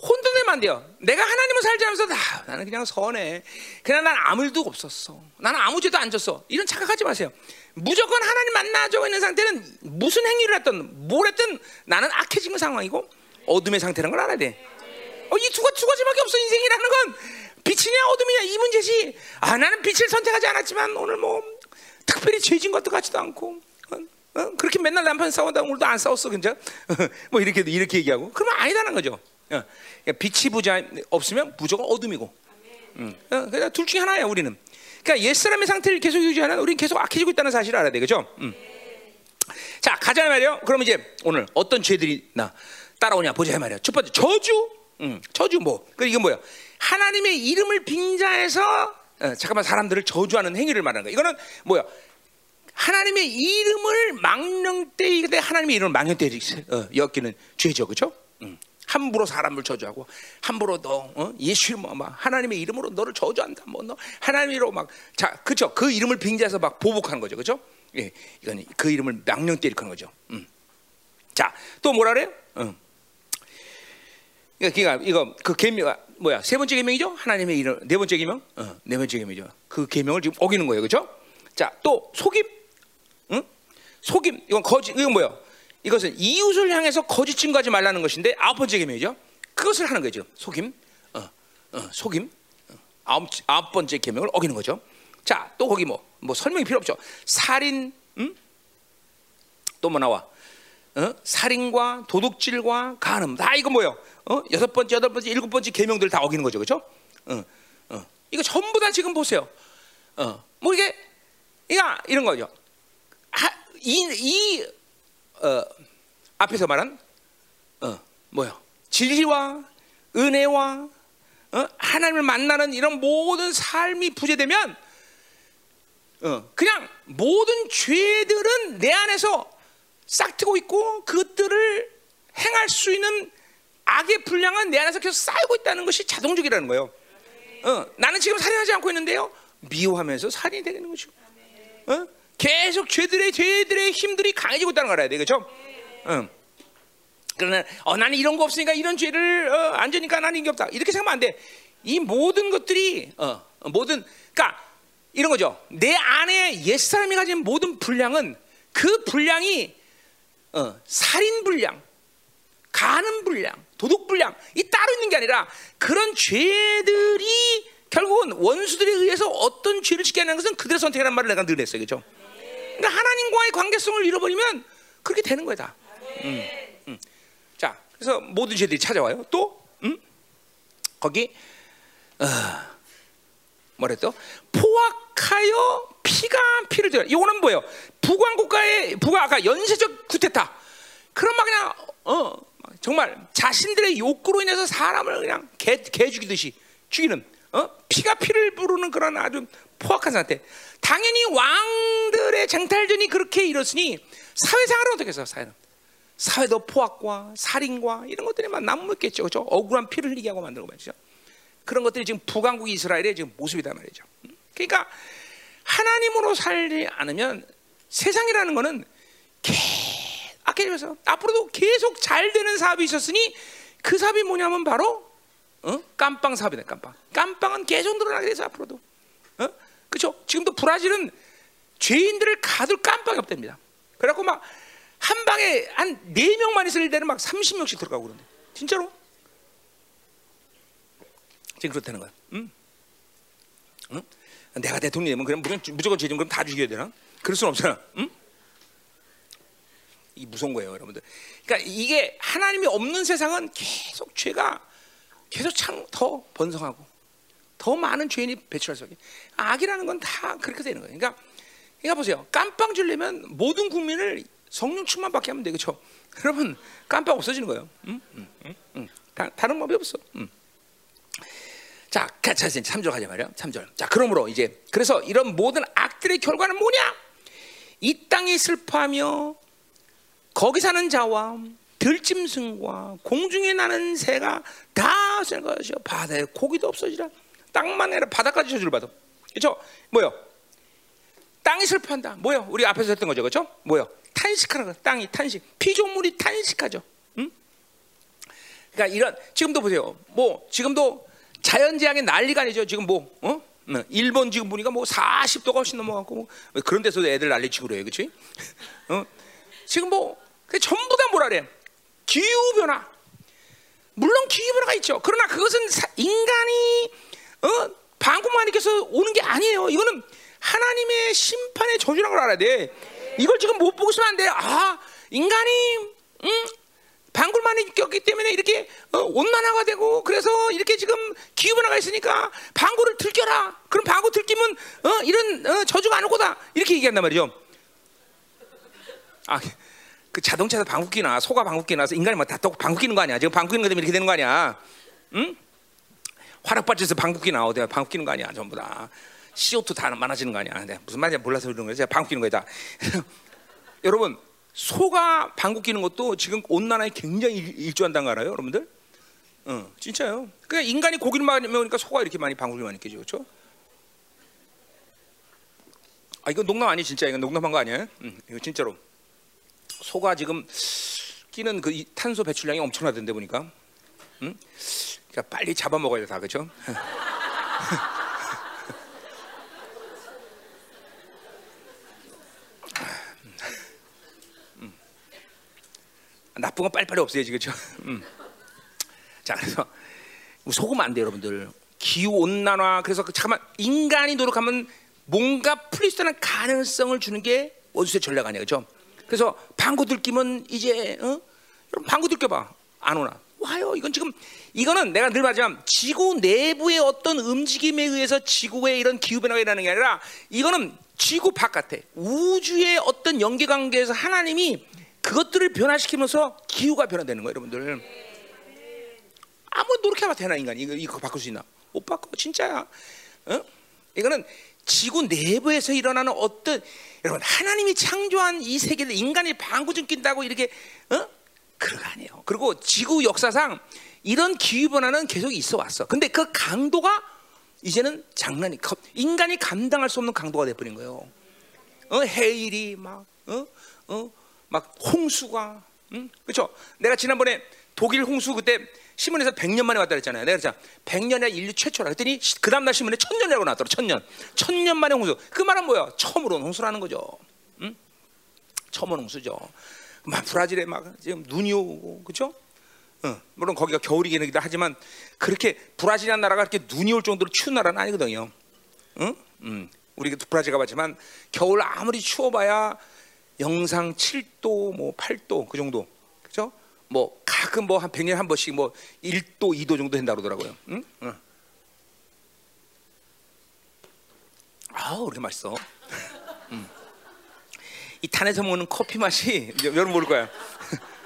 혼돈되면 안 돼요. 내가 하나님을 살지 않으면서 나, 나는 그냥 선해. 그냥 난 아무 일도 없었어. 나는 아무 죄도 안 졌어. 이런 착각하지 마세요. 무조건 하나님 만나자고 있는 상태는 무슨 행위를 했든 뭘 했든 나는 악해진 상황이고 어둠의 상태라는 걸 알아야 돼. 어, 이두 두 가지밖에 없어 인생이라는 건 빛이냐 어둠이냐 이 문제지. 아 나는 빛을 선택하지 않았지만 오늘 뭐 특별히 죄진 것도 같지도 않고 어, 어? 그렇게 맨날 남편 싸우다 오늘도 안 싸웠어 그죠? 뭐 이렇게 이렇게 얘기하고 그러면 아니다는 거죠. 어. 그러니까 빛이 부자 없으면 무조건 어둠이고. 응. 어, 그러니까 둘 중에 하나야 우리는. 그러니까 옛 사람의 상태를 계속 유지하는 우리는 계속 악해지고 있다는 사실을 알아야 되겠죠. 응. 자 가자 말이요. 그럼 이제 오늘 어떤 죄들이 나 따라오냐 보자 말이야. 첫 번째 저주, 음, 저주 뭐? 그 이게 뭐야? 하나님의 이름을 빙자해서 어, 잠깐만 사람들을 저주하는 행위를 말하는 거야. 이거는 뭐야? 하나님의 이름을 망령되이되 하나님의 이름을 망령되이 어, 엮이는 죄죠, 그렇죠? 음. 함부로 사람을 저주하고 함부로 너 어? 예수 뭐, 막 하나님의 이름으로 너를 저주한다 뭐 너 하나님의 이름으로 막자 그렇죠 그 이름을 빙자해서 막 보복하는 거죠 그렇죠 예 이건 그 이름을 망령 때리는 거죠 음. 자또 뭐라 그래요 음. 그러니까 이거 그 계명 뭐야 세 번째 계명이죠? 하나님의 이름 네 번째 계명? 어, 네 번째 계명이죠. 그 계명을 지금 어기는 거예요. 그렇죠 자 또 속임. 응? 속임. 이건 거짓 이건 뭐야 이것은 이웃을 향해서 거짓 증거하지 말라는 것인데 아홉 번째 계명이죠. 그것을 하는 거죠 속임. 어, 어, 속임. 어, 아홉 아홉 번째 계명을 어기는 거죠. 자 또 거기 뭐뭐 뭐 설명이 필요 없죠. 살인 응? 또뭐 나와 어? 살인과 도둑질과 간음 다 이거 뭐요 어? 여섯 번째, 여덟 번째, 일곱 번째 계명들 다 어기는 거죠, 그렇죠? 어, 어. 이거 전부 다 지금 보세요. 어, 뭐 이게 이거 이런 거죠. 하, 이, 이 어, 앞에서 말한 어, 뭐요? 진리와 은혜와 어? 하나님을 만나는 이런 모든 삶이 부재되면 어, 그냥 모든 죄들은 내 안에서 싹트고 있고 그것들을 행할 수 있는 악의 분량은 내 안에서 계속 쌓이고 있다는 것이 자동적이라는 거예요. 어, 나는 지금 살인하지 않고 있는데요. 미워하면서 살인이 되는 거죠. 어? 계속 죄들의 죄들의 힘들이 강해지고 있다는 걸 알아야 돼, 그렇죠? 어. 그러나 어, 나는 이런 거 없으니까 이런 죄를 어, 안 지니까 나는 이게 없다. 이렇게 생각하면 안 돼. 이 모든 것들이 어, 모든 그러니까 이런 거죠. 내 안에 옛 사람이 가진 모든 분량은 그 분량이 어, 살인 분량, 가는 분량, 도둑 분량 이 따로 있는 게 아니라 그런 죄들이 결국은 원수들에 의해서 어떤 죄를 짓게 하는 것은 그들의 선택이라는 말을 내가 늘 했어요, 그렇죠? 그러니까 하나님과의 관계성을 잃어버리면 그렇게 되는 거야 다. 음, 음. 자, 그래서 모든 죄들이 찾아와요. 또 음? 거기 어, 뭐랬죠? 포악하여 피가 피를 들여. 이거는 뭐예요? 북왕 국가의 북아 아까 연쇄적 쿠데타. 그런 막 그냥 어 정말 자신들의 욕구로 인해서 사람을 그냥 개, 개 죽이듯이 죽이는 어? 피가 피를 부르는 그런 아주 포악한 상태. 당연히 왕들의 쟁탈전이 그렇게 이뤘으니 사회생활은 어떻게 해서 사회는 사회도 포악과 살인과 이런 것들이 막 난무했겠죠, 그렇죠? 억울한 피를 흘리게 하고 만들고 말이죠. 그런 것들이 지금 부강국 이스라엘의 지금 모습이다 말이죠. 그러니까 하나님으로 살지 않으면 세상이라는 아까 얘기해서 앞으로도 계속 잘 되는 사업이 있었으니 그 사업이 뭐냐면 바로 어? 깜빵 사업이다 깜빵. 깜빵은 계속 늘어나게 돼서 앞으로도. 어? 그렇죠? 지금도 브라질은 죄인들을 가둘 깜빵이 없답니다. 그래갖고 막 한 방에 한네 명만 있을 때는 막 30명씩 들어가고 그러는데 진짜로 지금 그렇다는 거야. 응? 응? 내가 대통령이면 그럼 무조건 죄좀 그럼 다 죽여야 되나? 그럴 수는 없잖아. 응? 이 무서운 거예요, 여러분들. 그러니까 이게 하나님이 없는 세상은 계속 죄가 계속 참 더 번성하고 더 많은 죄인이 배출할 수 있게. 악이라는 건 다 그렇게 되는 거예요. 그러니까, 그러니까 보세요. 깜빵 주려면 모든 국민을 성령 충만받게 하면 되겠죠. 여러분 깜빡 없어지는 거예요. 응? 응? 응? 다, 른 법이 없어. 응. 자, 자, 3절 가자 말이야. 3절. 자, 그러므로 이제 그래서 이런 모든 악들의 결과는 뭐냐? 이 땅이 슬퍼하며 거기 사는 자와 들짐승과 공중에 나는 새가 다 것이요 바다에 고기도 없어지라. 땅만 아니라 바다까지 저주를 받아. 그렇죠? 뭐요? 땅이 슬퍼한다. 뭐요? 우리 앞에서 했던 거죠, 그렇죠? 뭐요? 탄식하는 거. 땅이 탄식. 피조물이 탄식하죠. 응? 그러니까 이런 지금도 보세요. 뭐 지금도 자연 재앙의 난리가 아니죠. 지금 뭐 어? 네, 일본 지금 보니까 뭐 40도가 훨씬 넘어갔고 뭐 그런 데서도 애들 난리치고 그래요, 그렇지? 어? 지금 뭐 전부 다 뭐라 그래? 기후 변화. 물론 기후 변화가 있죠. 그러나 그것은 인간이 어? 방구만 일으켜서 오는 게 아니에요. 이거는 하나님의 심판의 저주라는 걸 알아야 돼. 이걸 지금 못 보고 있으면 안 돼. 아, 인간이 음, 방굴만이 꼈기 때문에 이렇게 어, 온난화가 되고 그래서 이렇게 지금 기후 변화가 있으니까 방구를 들켜라. 그럼 방구 들키면 어, 이런 어, 저주가 안 올 거다. 이렇게 얘기한단 말이죠. 아, 그 자동차에서 방구 끼나 소가 방구 끼나서 인간이 막다 뭐 방구 끼는 거 아니야? 지금 방구 끼는 거 때문에 이렇게 되는 거 아니야? 응? 화락받쳐서 방구 끼나 어디 방구 끼는 거 아니야? 전부 다. CO2 다 많아지는 거 아니야? 근데 무슨 말인지 몰라서 거야. 제가 방구 끼는 거다. 여러분 소가 방구 끼는 것도 지금 온난화에 굉장히 일조한다는 거 알아요, 여러분들? 어, 진짜요. 그냥 인간이 고기를 많이 먹으니까 소가 이렇게 많이 방구를 많이 끼죠, 그렇죠? 아 이거 농담 아니 진짜 이건 농담한 거 아니에요? 응, 이거 진짜로 소가 지금 끼는 그 탄소 배출량이 엄청나던데 보니까, 응? 그러니까 빨리 잡아 먹어야 돼 다, 그렇죠? 나쁜 건 빨리빨리 없애야지 그렇죠? 음. 자 그래서 속으면 안 돼요 여러분들 기후 온난화 그래서 그 잠깐만 인간이 노력하면 뭔가 풀릴 수 있는 가능성을 주는 게 원수의 전략 아니에요 그렇죠? 그래서 방구 들끼면 이제 어? 여러분 방구 들껴봐 안 오나 와요 이건 지금 이거는 내가 늘 말하지만 지구 내부의 어떤 움직임에 의해서 지구의 이런 기후 변화가 일어나는 게 아니라 이거는 지구 바깥에 우주의 어떤 연계 관계에서 하나님이 그것들을 변화시키면서 기후가 변화되는 거예요, 여러분들. 아무 노력해봐 되나 인간이 이거, 이거 바꿀 수 있나? 못 바꿔, 진짜야. 어? 이거는 지구 내부에서 일어나는 어떤 여러분 하나님이 창조한 이 세계를 인간이 방구 좀 낀다고 이렇게 어? 그런 거 아니에요. 그리고 지구 역사상 이런 기후 변화는 계속 있어 왔어. 근데 그 강도가 이제는 장난이 인간이 감당할 수 없는 강도가 돼버린 거예요. 어, 해일이 막 어? 어? 막 홍수가 응? 그렇죠? 내가 지난번에 독일 홍수 그때 신문에서 100년 만에 왔다 그랬잖아요. 내가 그랬잖아. 100년이 인류 최초라 그랬더니 그 다음 날 신문에 천년이라고 나왔더라. 천년. 천년 만에 홍수. 그 말은 뭐야? 처음으로 온 홍수라는 거죠. 응? 처음 온 홍수죠. 막 브라질에 막 지금 눈이 오고 그렇죠? 어, 물론 거기가 겨울이긴 하지만 그렇게 브라질이라는 나라가 그렇게 눈이 올 정도로 추운 나라는 아니거든요. 응? 음. 우리 브라질 가봤지만 겨울 아무리 추워봐야 영상 7도 뭐 8도 그 정도 그죠? 뭐 가끔 뭐 한 100년 한 번씩 뭐 1도 2도 정도 된다 그러더라고요. 응? 응. 아우 그렇게 맛있어. 음. 이 탄에서 먹는 커피 맛이 여러분 모를 거야.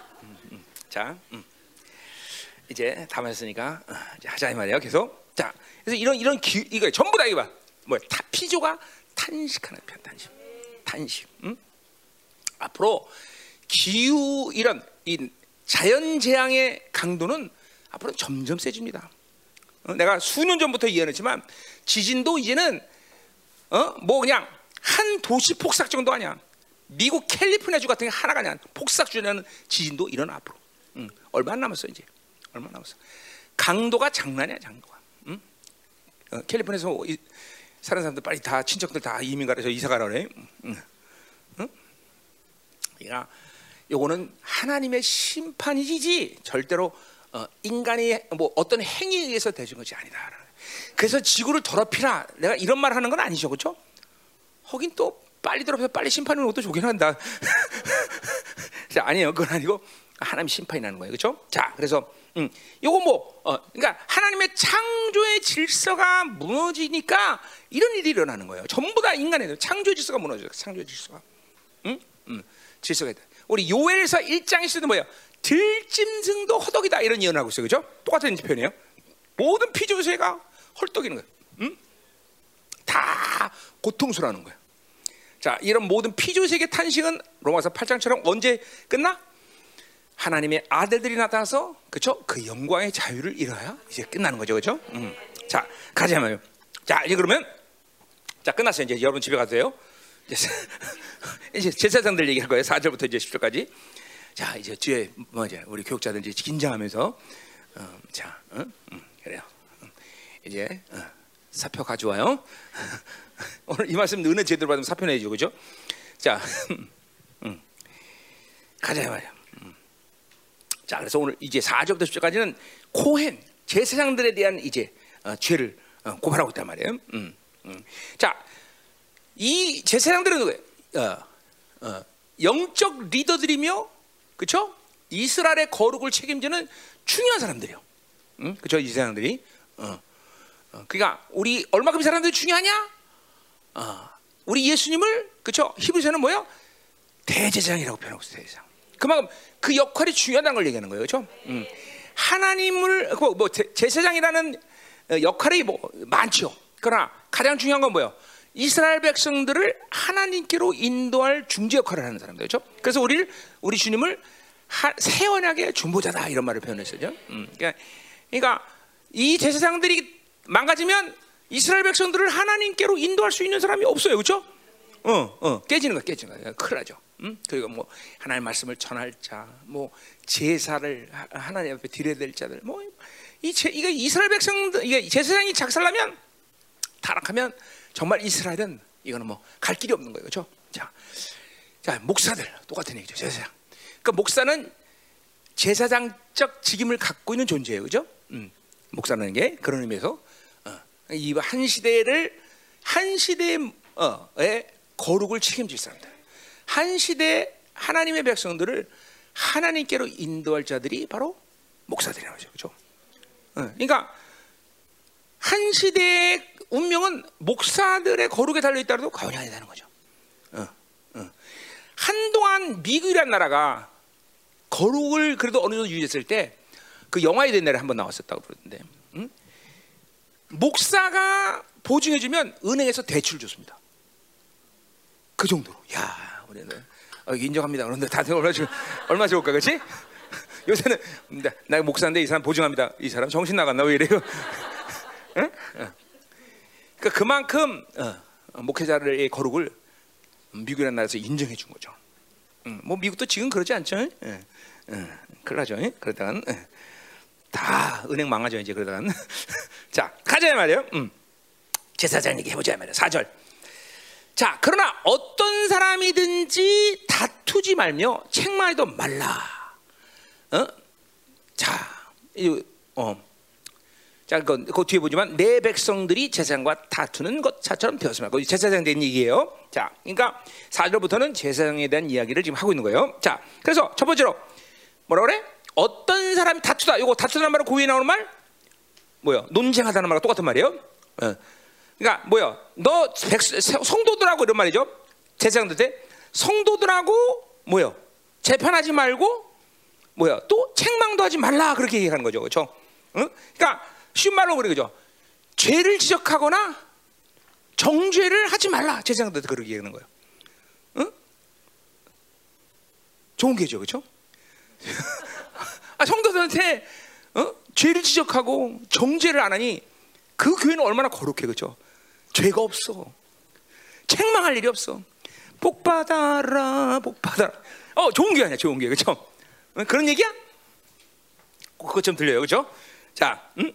자, 음. 이제 다 마셨으니까 어, 이제 하자 이 말이에요. 계속. 자, 그래서 이런 이런 기, 이거 전부 다 이거 봐. 뭐 타, 피조가 탄식하는 편 탄식. 탄식. 응? 앞으로 기후 이런 이 자연 재앙의 강도는 앞으로 점점 세집니다. 어, 내가 수년 전부터 이해했지만 지진도 이제는 어 뭐 그냥 한 도시 폭삭 정도 아니야. 미국 캘리포니아주 같은 게 하나가 아니야. 폭삭주라는 지진도 일어나 앞으로. 응. 얼마 안 남았어 이제. 얼마 안 남았어. 강도가 장난이야 장도가. 응? 어, 캘리포니아에서 이, 사는 사람들 빨리 다 친척들 다 이민 가래서 이사 가라 그래. 응. 응? 그러니까 요거는 하나님의 심판이지 절대로 어, 인간이 뭐 어떤 행위에 의해서 되신 것이 아니다. 그래서 지구를 더럽히라. 내가 이런 말 하는 건 아니죠, 그렇죠? 하긴 또 빨리 더럽혀 빨리 심판하는 것도 좋긴 한다. 자, 아니에요, 그건 아니고 하나님 심판이 나는 거예요, 그렇죠? 자, 그래서 음, 요거 뭐, 어, 그러니까 하나님의 창조의 질서가 무너지니까 이런 일이 일어나는 거예요. 전부 다 인간의 창조 질서가 무너져요. 창조 질서가, 응, 음, 질서가 있다. 우리 요엘서 1장에서도 뭐예요? 들짐승도 허덕이다 이런 예언하고 있어요, 그렇죠? 똑같은 표현이에요. 모든 피조세가 헐떡이는 거예요. 응? 다 고통스러워하는 거예요. 자, 이런 모든 피조세계 탄식은 로마서 8장처럼 언제 끝나? 하나님의 아들들이 나타나서 그렇죠? 그 영광의 자유를 이뤄야 이제 끝나는 거죠, 그렇죠? 음. 자, 가자마요. 자, 이제 그러면 자 끝났어요. 이제 여러분 집에 가도 돼요. 이제, 이제 제사장들 얘기할 거예요. 4절부터 이제 10절까지. 자, 이제 뒤에 뭐죠? 우리 교육자들 이제 긴장하면서 어, 자, 어? 음, 그래요. 음, 이제 어, 사표 가져와요. 오늘 이 말씀 은혜 제대로 받으면 사표 내죠, 그죠? 자, 음, 가자 말이야. 음. 자, 그래서 오늘 이제 4절부터 10절까지는 코헨 제사장들에 대한 이제 어, 죄를 어, 고발하고 있단 말이에요. 음, 음. 자, 이 제사장들은 누구예요? 어, 어, 영적 리더들이며, 그렇죠? 이스라엘의 거룩을 책임지는 중요한 사람들이요. 응? 그렇죠? 이 제사장들이. 어. 어, 그러니까 우리 얼마큼 이 사람들이 중요하냐? 어, 우리 예수님을 그렇죠? 히브리서는 뭐야? 대제사장이라고 표현하고 있어요. 대제사장. 그만큼 그 역할이 중요하다는 걸 얘기하는 거예요, 그렇죠? 음. 하나님을 뭐, 뭐 제사장이라는 역할이 뭐 많죠. 그러나 가장 중요한 건 뭐예요? 이스라엘 백성들을 하나님께로 인도할 중재 역할을 하는 사람들, 그렇죠? 그래서 우리를 우리 주님을 언약의 중보자다 이런 말을 표현했어요. 음. 그러니까, 그러니까 이 제사장들이 망가지면 이스라엘 백성들을 하나님께로 인도할 수 있는 사람이 없어요, 그렇죠? 어, 어, 깨지는 거, 깨지는 거, 큰일 나죠. 음? 그리고 뭐 하나님 말씀을 전할 자, 뭐 제사를 하나님 앞에 드려야 될 자들, 뭐이 제, 이거 이스라엘 백성들, 이게 제사장이 작살나면 타락하면 정말 이스라엘은 이거는 뭐 갈 길이 없는 거예요, 그렇죠? 자, 자 목사들 똑같은 얘기죠, 제사장. 그러니까 목사는 제사장적 직임을 갖고 있는 존재예요, 그렇죠? 음, 목사라는 게 그런 의미에서 어, 이한 시대를 한 시대의 어, 거룩을 책임질 사람들, 한 시대 하나님의 백성들을 하나님께로 인도할 자들이 바로 목사들이라고 하죠, 그렇죠? 어, 그러니까 한 시대의 운명은 목사들의 거룩에 달려 있다도 과언이 아니다는 거죠. 어, 어. 한동안 미국이란 나라가 거룩을 그래도 어느 정도 유지했을 때 그 영화에 된 날에 한번 나왔었다고 그러던데 응? 목사가 보증해주면 은행에서 대출 줬습니다. 그 정도로. 야, 우리는 어, 인정합니다. 그런데 다들 얼마 줄 얼마 좋을까, 그렇지? 요새는 나 목사인데 이 사람 보증합니다. 이 사람 정신 나갔나 왜 이래요? 응? 응. 그러니까 그만큼 어, 목회자의 거룩을 미국이라는 나라에서 인정해 준 거죠. 응. 뭐 미국도 지금 그러지 않죠? 응. 응. 큰일 나죠. 그러다간 다 은행 망하죠 이제 그러다간 자 가자 말이에요. 음. 제사장 얘기 해보자 말이에요. 4절. 자 그러나 어떤 사람이든지 다투지 말며 책망해도 말라. 어? 자, 이, 어. 자, 그, 그 뒤에 보지만 내 백성들이 제사장과 다투는 것처럼 되었으면 그 제사장 된 얘기예요. 자, 그러니까 4절부터는 제사장에 대한 이야기를 지금 하고 있는 거예요. 자, 그래서 첫 번째로 뭐라 그래? 어떤 사람이 다투다. 이거 다투다는 말은 고에 나오는 말 뭐야? 논쟁하다는 말과 똑같은 말이에요. 어. 그러니까 뭐야? 너 백, 성도들하고 이런 말이죠. 제사장들 때 성도들하고 뭐야? 재판하지 말고 뭐야 또 책망도 하지 말라 그렇게 얘기하는 거죠, 그렇죠? 응? 그러니까 쉬운 말로 그래 그죠? 죄를 지적하거나 정죄를 하지 말라 제사장들도 그렇게 얘기하는 거예요. 응? 좋은 게죠, 그렇죠? 아, 성도들한테 어? 죄를 지적하고 정죄를 안 하니 그 교회는 얼마나 거룩해, 그렇죠? 죄가 없어. 책망할 일이 없어. 복 받아라, 복 받아라. 어, 좋은 게 아니야, 좋은 게, 그렇죠? 어, 그런 얘기야? 그것 좀 들려요, 그렇죠? 자, 음?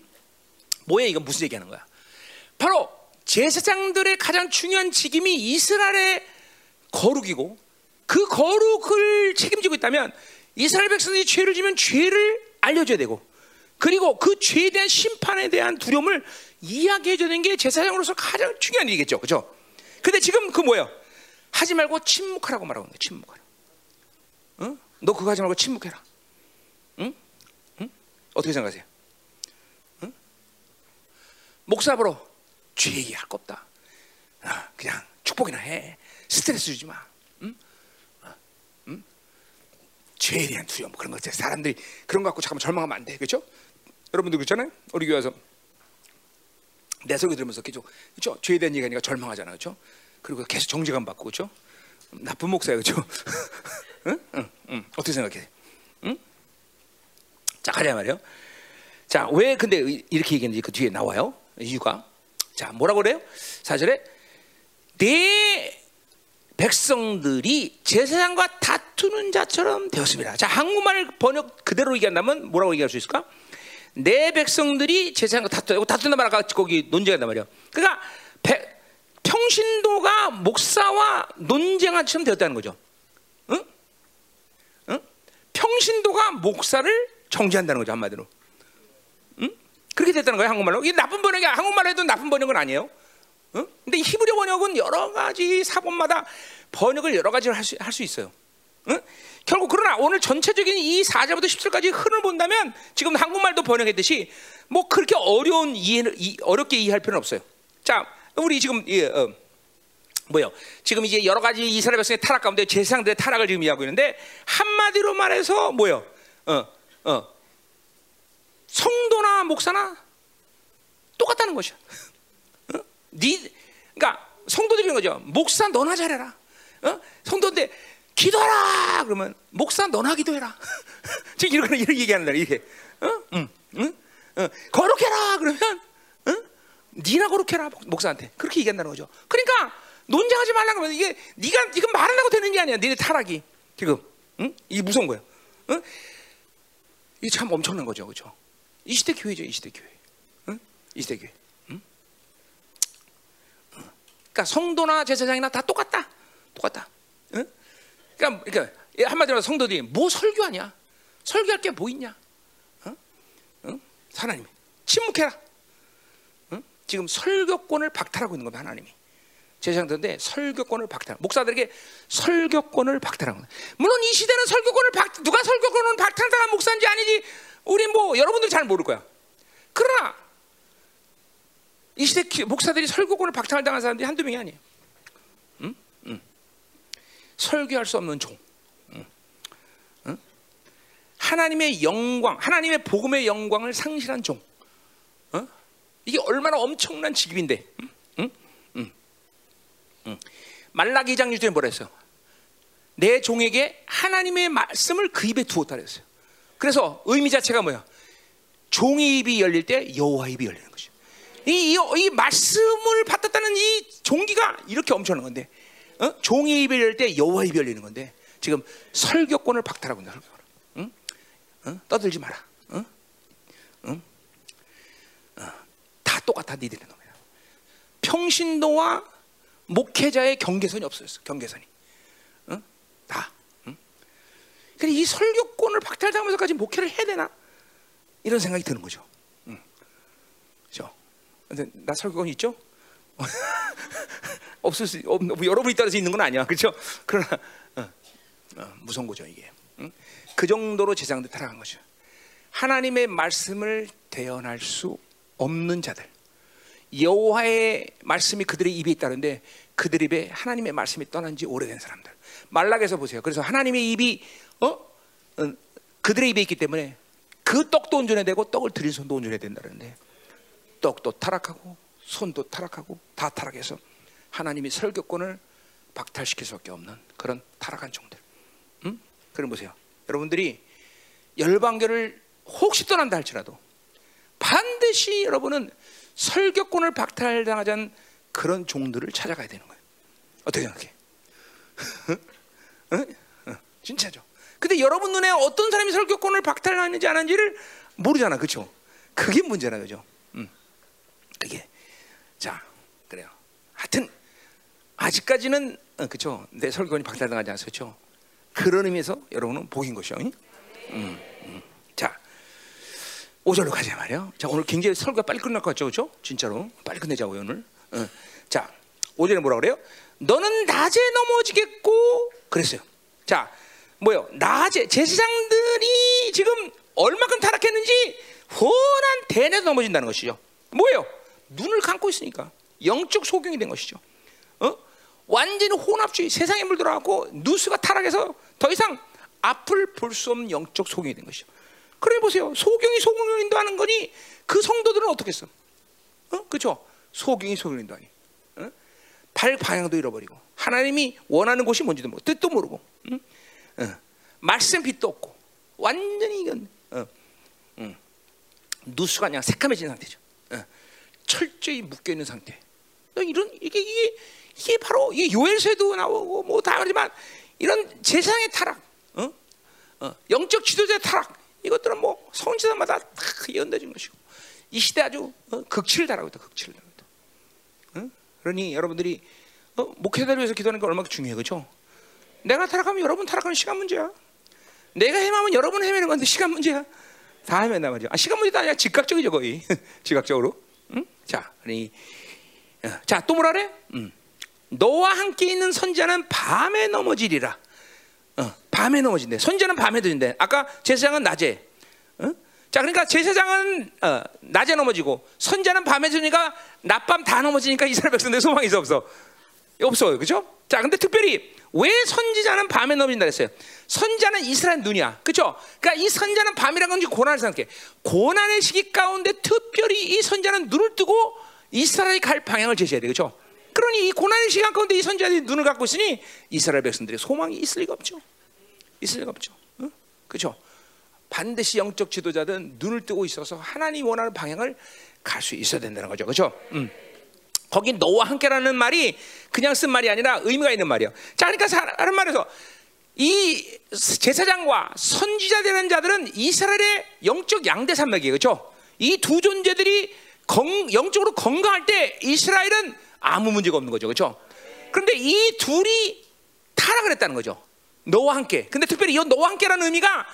뭐야 이건 무슨 얘기하는 거야? 바로 제사장들의 가장 중요한 직임이 이스라엘의 거룩이고 그 거룩을 책임지고 있다면 이스라엘 백성들이 죄를 지면 죄를 알려줘야 되고 그리고 그 죄에 대한 심판에 대한 두려움을 이야기해줘야 되는 게 제사장으로서 가장 중요한 일이겠죠, 그렇죠? 근데 지금 그 뭐야? 하지 말고 침묵하라고 말하고 있는 거야, 침묵하라. 응? 너 그거 하지 말고 침묵해라. 응? 응? 어떻게 생각하세요? 응? 목사 보러 죄 얘기할 거 없다. 아, 그냥 축복이나 해. 스트레스 주지 마. 응? 죄에 대한 두려움 그런 거 있잖아요. 사람들이 그런 거 갖고 잠깐만 절망하면 안 돼. 그렇죠? 여러분들 그렇잖아요. 우리 교회 와서 내 설교 들으면서 계속 그렇죠? 죄에 대한 얘기하니까 절망하잖아요. 그렇죠? 그리고 계속 정죄감 받고 그렇죠? 나쁜 목사야 그렇죠? 응? 응, 응. 어떻게 생각해? 응? 자 가자 말이요. 자 왜 근데 이렇게 얘기했는지 그 뒤에 나와요. 이유가 자 뭐라고 그래요? 사절에 내 백성들이 제사장과 다투는 자처럼 되었습니다. 자 한국말 번역 그대로 얘기한다면 뭐라고 얘기할 수 있을까? 내 백성들이 제사장과 다투고 다툰단 말 아까 거기 논쟁한단 말이야. 그러니까 백, 평신도가 목사와 논쟁한 처럼 되었다는 거죠. 응? 응? 평신도가 목사를 정지한다는 거죠 한마디로. 응? 그렇게 됐다는 거예요 한국말로. 이게 나쁜 번역이 한국말로 해도 나쁜 번역은 아니에요. 응? 근데 히브리 번역은 여러 가지 사본마다 번역을 여러 가지로 할 수 할수 있어요. 응? 결국 그러나 오늘 전체적인 이 4절부터 10절까지 흐름을 본다면 지금 한국말도 번역했듯이 뭐 그렇게 어려운 이해를 이, 어렵게 이해할 필요는 없어요. 자, 우리 지금 예, 어, 뭐요? 지금 이제 여러 가지 이스라엘 백성의 타락 가운데 제사장들의 타락을 지금 이야기하고 있는데 한마디로 말해서 뭐요? 어, 어. 성도나 목사나 똑같다는 것이야. 어? 네, 그러니까 성도들이 거죠. 목사 너나 잘해라. 어? 성도인데 기도하라 그러면 목사 너나 기도해라. 지금 이런 이런 얘기하는 날 이게. 어? 응, 응, 어. 거룩해라 그러면 어? 니나 거룩해라 목사한테 그렇게 얘기한다는 거죠. 그러니까 논쟁하지 말라고 하면 이게 네가 지금 말하려고 되는 게 아니야. 니네 타락이 지금 응? 이게 무서운 거야. 응? 이게 참 엄청난 거죠, 그렇죠? 이 시대 교회죠, 이 시대 교회. 응? 이 시대 교회. 응? 그러니까 성도나 제사장이나 다 똑같다, 똑같다. 응? 그러니까, 그러니까 한마디로 성도들이 뭐 설교하냐? 설교할 게 뭐 있냐? 응? 응? 하나님 침묵해라. 응? 지금 설교권을 박탈하고 있는 겁니다, 하나님이. 제사장들인데 설교권을 박탈. 목사들에게 설교권을 박탈하는 거예요. 물론 이 시대는 설교권을 박 누가 설교권을 박탈당한 목사인지 아니지 우리 뭐 여러분들 잘 모를 거야. 그러나 이 시대 목사들이 설교권을 박탈당한 사람들이 한두 명이 아니에요. 설교할 수 없는 종. 하나님의 영광, 하나님의 복음의 영광을 상실한 종. 어? 이게 얼마나 엄청난 직업인데. 응? 말라기 2장 1절에 뭐라 했어요? 내 종에게 하나님의 말씀을 그 입에 두었다 그랬어요. 그래서 의미 자체가 뭐야? 종의 입이 열릴 때 여호와 입이 열리는 거죠. 이, 이, 이, 말씀을 받았다는 이 종기가 이렇게 엄청난 건데, 어? 종의 입이 열릴 때 여호와 입이 열리는 건데, 지금 설교권을 박탈하고 있는 설교권. 응? 응? 떠들지 마라. 응? 응? 어. 다 똑같아 니들의 놈이야. 평신도와 목회자의 경계선이 없어졌어. 경계선이. 응? 다. 응? 그래 이 설교권을 박탈당하면서까지 목회를 해야 되나? 이런 생각이 드는 거죠. 응. 그죠? 근데 나 설교권 있죠? 없을 수, 없, 뭐 여러분이 따라서 있는 건 아니야. 그렇죠? 그러나 어, 어, 무서운 거죠 이게. 응? 그 정도로 재상들 타락한 거죠. 하나님의 말씀을 대언할 수 없는 자들. 여호와의 말씀이 그들의 입에 있다는데 그들 입에 하나님의 말씀이 떠난 지 오래된 사람들. 말락에서 보세요. 그래서 하나님의 입이 어? 어 그들의 입에 있기 때문에 그 떡도 온전해야 되고 떡을 드린 손도 온전해야 된다는데 떡도 타락하고 손도 타락하고 다 타락해서 하나님이 설교권을 박탈시킬 수밖에 없는 그런 타락한 종들. 음? 그럼 보세요. 여러분들이 열방교를 혹시 떠난다 할지라도 반드시 여러분은 설교권을 박탈당하지 않은 그런 종들을 찾아가야 되는 거예요. 어떻게 생각해? 진짜죠. 근데 여러분 눈에 어떤 사람이 설교권을 박탈하는지 안 하는지를 모르잖아, 그렇죠? 그게 문제라 그죠? 음, 그게 자 그래요. 하여튼 아직까지는 어, 그렇죠. 내 설교권이 박탈당하지 않았어, 그렇죠? 그런 의미에서 여러분은 복인 것이요. 응? 음, 5절로 가자 말이요. 자, 오늘 굉장히 설교가 빨리 끝날 것 같죠, 그렇죠? 진짜로 빨리 끝내자고요 오늘. 어. 자, 5절에 뭐라 그래요? 너는 낮에 넘어지겠고 그랬어요. 자, 뭐요? 낮에 제사장들이 지금 얼마큼 타락했는지 훤한 대내에 넘어진다는 것이죠. 뭐예요? 눈을 감고 있으니까 영적 소경이 된 것이죠. 어? 완전히 혼합주의 세상에 물들어가고 누수가 타락해서 더 이상 앞을 볼 수 없는 영적 소경이 된 것이죠. 그래 보세요. 소경이 소경을 인도하는 거니 그 성도들은 어떻겠어? 어? 그렇죠? 소경이 소경을 인도하니. 어? 발 방향도 잃어버리고 하나님이 원하는 곳이 뭔지도 모르고 뜻도 모르고 응? 어. 말씀 빛도 없고 완전히 이건 어. 응. 누수가 그냥 새까매진 상태죠. 어. 철저히 묶여 있는 상태. 이런 이게 이게 이게 바로 이 요엘서에도 나오고 뭐 다 그러지만 이런 세상의 타락, 어? 어, 영적 지도자의 타락 이것들은 뭐 성지자마다 다 예언되는 것이고 이 시대 아주 어, 극치를 달하고 있다. 극치를 달하고 있다. 어? 그러니 여러분들이 어, 목회자를 위해서 기도하는 게 얼마나 중요해, 그렇죠? 내가 타락하면 여러분 타락하는 시간 문제야. 내가 헤매면 여러분 헤매는 건데 시간 문제야. 다 헤맨단 말이야. 아, 시간 문제도 아니야. 즉각적이죠 거의. 즉각적으로. 응? 자, 그러니 어, 자또 뭐라 그래? 음. 너와 함께 있는 선자는 밤에 넘어지리라. 어, 밤에 넘어진대. 선자는 밤에 드린대. 아까 제사장은 낮에. 어? 자, 그러니까 제사장은 어, 낮에 넘어지고 선자는 밤에 드니까 낮밤 다 넘어지니까 이스라엘 백성들 소망이 있어 없어? 없어요, 그렇죠? 자, 근데 특별히 왜 선지자는 밤에 넘어진다 그랬어요? 선자는 이스라엘 눈이야, 그렇죠? 그러니까 이 선자는 밤이라는 건지 고난을 생각해. 고난의 시기 가운데 특별히 이 선자는 눈을 뜨고 이스라엘이 갈 방향을 제시해야 돼, 그렇죠? 그러니 이 고난의 시간 가운데 이 선지자들이 눈을 갖고 있으니 이스라엘 백성들이 소망이 있을 리가 없죠. 있을 리가 없죠. 응? 그렇죠? 반드시 영적 지도자들은 눈을 뜨고 있어서 하나님 원하는 방향을 갈 수 있어야 된다는 거죠. 그렇죠? 음. 거기 너와 함께라는 말이 그냥 쓴 말이 아니라 의미가 있는 말이에요. 자, 그러니까 다른 말해서 이 제사장과 선지자 되는 자들은 이스라엘의 영적 양대 산맥이에요. 그렇죠? 이 두 존재들이 건, 영적으로 건강할 때 이스라엘은 아무 문제가 없는 거죠. 그렇죠? 그런데 이 둘이 타락을 했다는 거죠. 너와 함께. 근데 특별히 이 너와 함께라는 의미가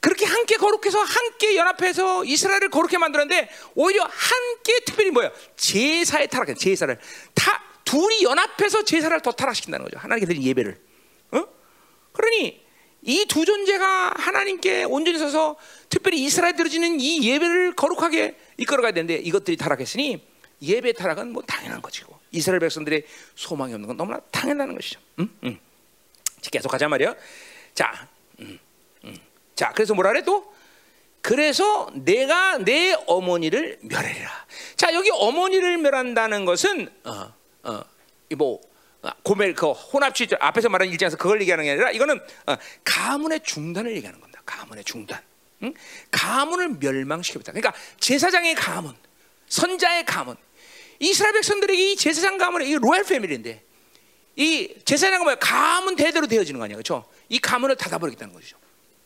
그렇게 함께 거룩해서 함께 연합해서 이스라엘을 거룩해 만들었는데 오히려 함께 특별히 뭐야? 제사에 타락해. 제사를 다 둘이 연합해서 제사를 더 타락시킨다는 거죠. 하나님께 드린 예배를. 어? 그러니 이 두 존재가 하나님께 온전히 서서 특별히 이스라엘 들어지는 이 예배를 거룩하게 이끌어가야 되는데 이것들이 타락했으니 예배 타락은 뭐 당연한 것이고 이스라엘 백성들의 소망이 없는 건 너무나 당연한 것이죠. 응? 응. 계속 가자 말이야. 자, 음, 음. 자, 그래서 뭐라 그래 또? 그래서 내가 내 어머니를 멸하리라. 자, 여기 어머니를 멸한다는 것은 어, 어, 뭐 아, 고멜 그 혼합주의 앞에서 말한 일장에서 그걸 얘기하는 게 아니라 이거는 어, 가문의 중단을 얘기하는 겁니다. 가문의 중단. 응? 가문을 멸망시켰다. 그러니까 제사장의 가문, 선자의 가문, 이스라엘 백성들에게 이 제사장 가문의 이 로얄 패밀리인데 이 제사장 가문 가문 대대로 되어지는 거 아니야, 그렇죠? 이 가문을 닫아버리겠다는 거죠.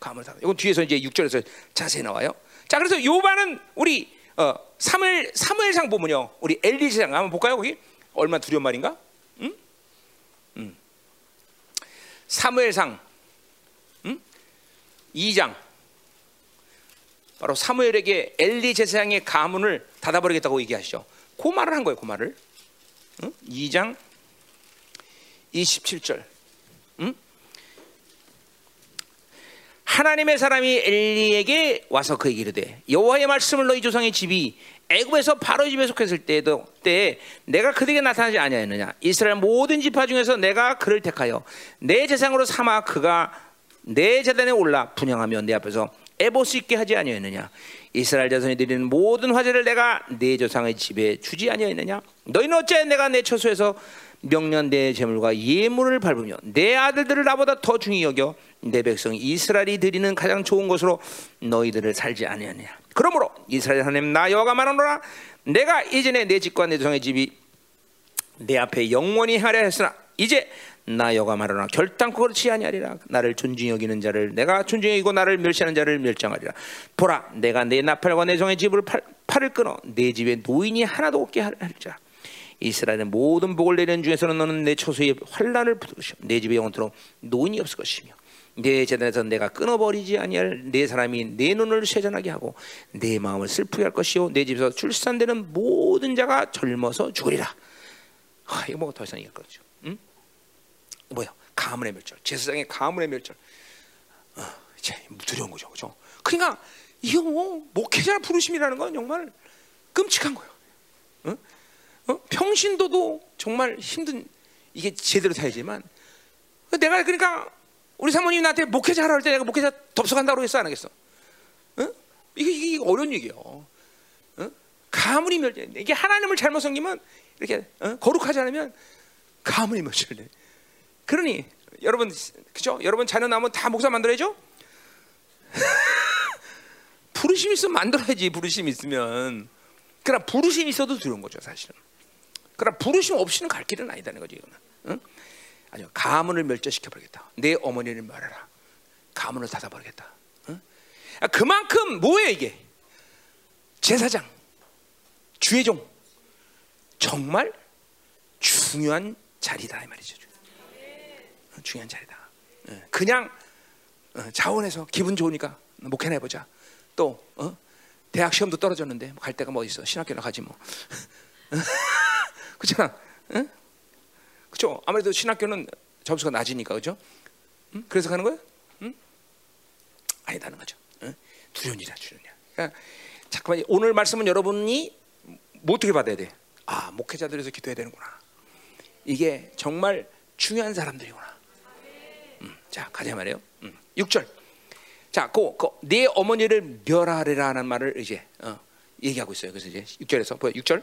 가문을 닫아. 이건 뒤에서 이제 6절에서 자세히 나와요. 자, 그래서 요반은 우리 어, 3일 3일상 보면요, 우리 엘리 제사장 한번 볼까요? 거기 얼마 두려운 말인가? 응? 응. 사무엘상 응? 2장 바로 사무엘에게 엘리 제사장의 가문을 닫아버리겠다고 얘기하시죠. 그 말을 한 거예요. 그 말을. 응? 2장 27절. 응? 하나님의 사람이 엘리에게 와서 그에게 이르되 여호와의 말씀을 너희 조상의 집이 애굽에서 바로 집에 속했을 때도 때 내가 그들에게 나타나지 아니하였느냐 이스라엘 모든 지파 중에서 내가 그를 택하여 내 재상으로 삼아 그가 내 재단에 올라 분양하며 내 앞에서 애볼 수 있게 하지 아니하였느냐 이스라엘 자손이 드리는 모든 화제를 내가 내 조상의 집에 주지 아니하였느냐? 너희는 어째 내가 내 처소에서 명년 내 재물과 예물을 밟으며 내 아들들을 나보다 더 중히 여겨 내 백성 이스라엘이 드리는 가장 좋은 것으로 너희들을 살지 아니하느냐? 그러므로 이스라엘 하나님 나 여호와가 말하노라 내가 이전에 내 집과 내 조상의 집이 내 앞에 영원히 하려 했으나 이제 나 여가 말하나 결단코 그렇지 아니하리라. 나를 존중히 여기는 자를 내가 존중히 여기고 나를 멸시하는 자를 멸장하리라. 보라 내가 내 나팔과 내 종의 집을 팔, 팔을 끊어 내 집에 노인이 하나도 없게 할자 이스라엘의 모든 복을 내리는 중에서는 너는 내 처소에 환란을 부르시오. 내 집에 영원토록 노인이 없을 것이며 내 재단에서 내가 끊어버리지 아니할 내 사람이 내 눈을 쇠전하게 하고 내 마음을 슬프게 할 것이요. 내 집에서 출산되는 모든 자가 젊어서 죽으리라. 아, 이거 뭐더 이상 얘기할 거죠 응? 뭐야? 가문의 멸절. 제사장의 가문의 멸절. 어, 두려운 거죠, 그렇죠? 그러니까 이거 뭐 목회자 부르심이라는 건 정말 끔찍한 거예요. 어? 어? 평신도도 정말 힘든 이게 제대로 돼야지만 내가 그러니까 우리 사모님이 나한테 목회자 하라 할 때 내가 목회자 덥석한다고 했어 안 하겠어? 어? 이게, 이게 어려운 얘기예요. 어? 가문이 멸절. 이게 하나님을 잘못 섬기면 이렇게 어? 거룩하지 않으면 가문이 멸절돼. 그러니 여러분 그죠? 여러분 자녀 나면 다 목사 만들어야죠? 부르심 있으면 만들어야지 부르심 있으면. 그러나 부르심 있어도 두려운 거죠 사실은. 그러나 부르심 없이는 갈 길은 아니다는 거죠 이거는. 응? 아니요 가문을 멸절시켜 버리겠다. 내 어머니를 말해라. 가문을 닫아버리겠다. 응? 아, 그만큼 뭐예요 이게? 제사장 주의 종. 정말 중요한 자리다 이 말이죠 중요한 자리다. 예, 그냥 어, 자원해서 기분 좋으니까 목회나 해보자. 또 어? 대학 시험도 떨어졌는데 갈 데가 뭐 있어? 신학교나 가지 뭐. 그렇잖아. 응? 그렇죠. 아무래도 신학교는 점수가 낮으니까 그렇죠. 응? 그래서 가는 거야? 응? 아니다는 거죠. 응? 두려운 일. 그러니까 잠깐만 오늘 말씀은 여러분이 뭐 어떻게 받아야 돼? 아 목회자들에서 기도해야 되는구나. 이게 정말 중요한 사람들이구나. 자, 가자 말이에요. 음, 6절. 자, 그, 그, 내 어머니를 멸하리라는 말을 이제 어, 얘기하고 있어요. 그래서 이제 6절에서 보여 6절.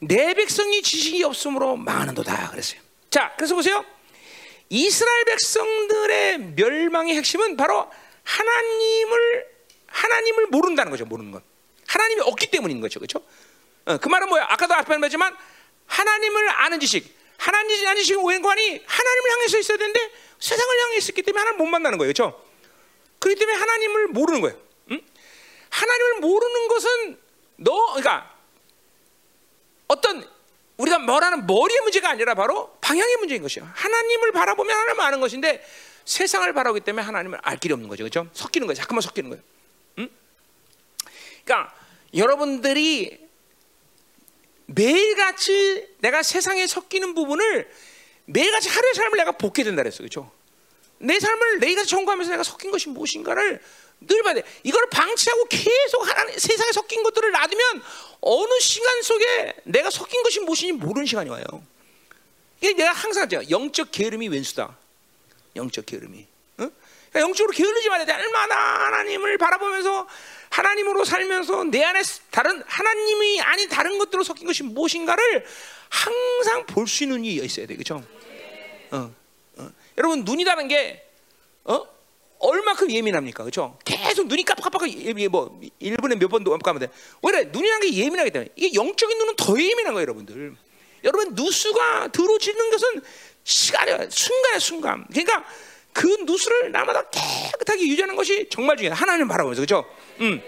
내 백성이 지식이 없으므로 망하는도다 그랬어요. 자, 그래서 보세요. 이스라엘 백성들의 멸망의 핵심은 바로 하나님을 하나님을 모른다는 거죠. 모르는 건. 하나님이 없기 때문인 거죠. 그렇죠? 어, 그 말은 뭐야? 아까도 앞에 말했지만 하나님을 아는 지식, 하나님이 지식은 웬관이 하나님을 향해서 있어야 되는데 세상을 향해 있었기 때문에 하나님 못 만나는 거예요. 그렇죠? 그렇기 때문에 하나님을 모르는 거예요. 응? 하나님을 모르는 것은 너 그러니까 어떤 우리가 말하는 머리의 문제가 아니라 바로 방향의 문제인 것이요. 하나님을 바라보면 하나님을 아는 것인데 세상을 바라보기 때문에 하나님을 알 길이 없는 거죠. 그렇죠? 섞이는 거예요. 잠깐만 섞이는 거예요. 응? 그러니까 여러분들이 매일같이 내가 세상에 섞이는 부분을 매일같이 하루의 삶을 내가 복게 된다 그랬어. 그렇죠? 내 삶을 매일같이 점검하면서 내가 섞인 것이 무엇인가를 늘 봐야 돼. 이걸 방치하고 계속 하나님 세상에 섞인 것들을 놔두면 어느 시간 속에 내가 섞인 것이 무엇인지 모르는 시간이 와요. 이게 내가 항상 하죠. 영적 게으름이 왼수다. 영적 게으름이. 응? 그러니까 영적으로 게으르지 말아야 돼. 얼마나 하나님을 바라보면서 하나님으로 살면서 내 안에 다른 하나님이 아닌 다른 것들로 섞인 것이 무엇인가를 항상 볼 수 있는 눈이 있어야 돼, 그렇죠? 어, 어. 여러분 눈이라는 게 어? 얼마큼 예민합니까, 그렇죠? 계속 눈이 깜빡깜빡 뭐 1분에 몇 번도 깜빡하면 돼. 왜 눈이라는 게 예민하기 때문에 이게 영적인 눈은 더 예민한 거예요, 여러분들. 여러분 누수가 들어지는 것은 시간이야, 순간에 순간. 그러니까 그 누수를 날마다 깨끗하게 유지하는 것이 정말 중요해. 하나님 바라보면서 그렇죠? 음.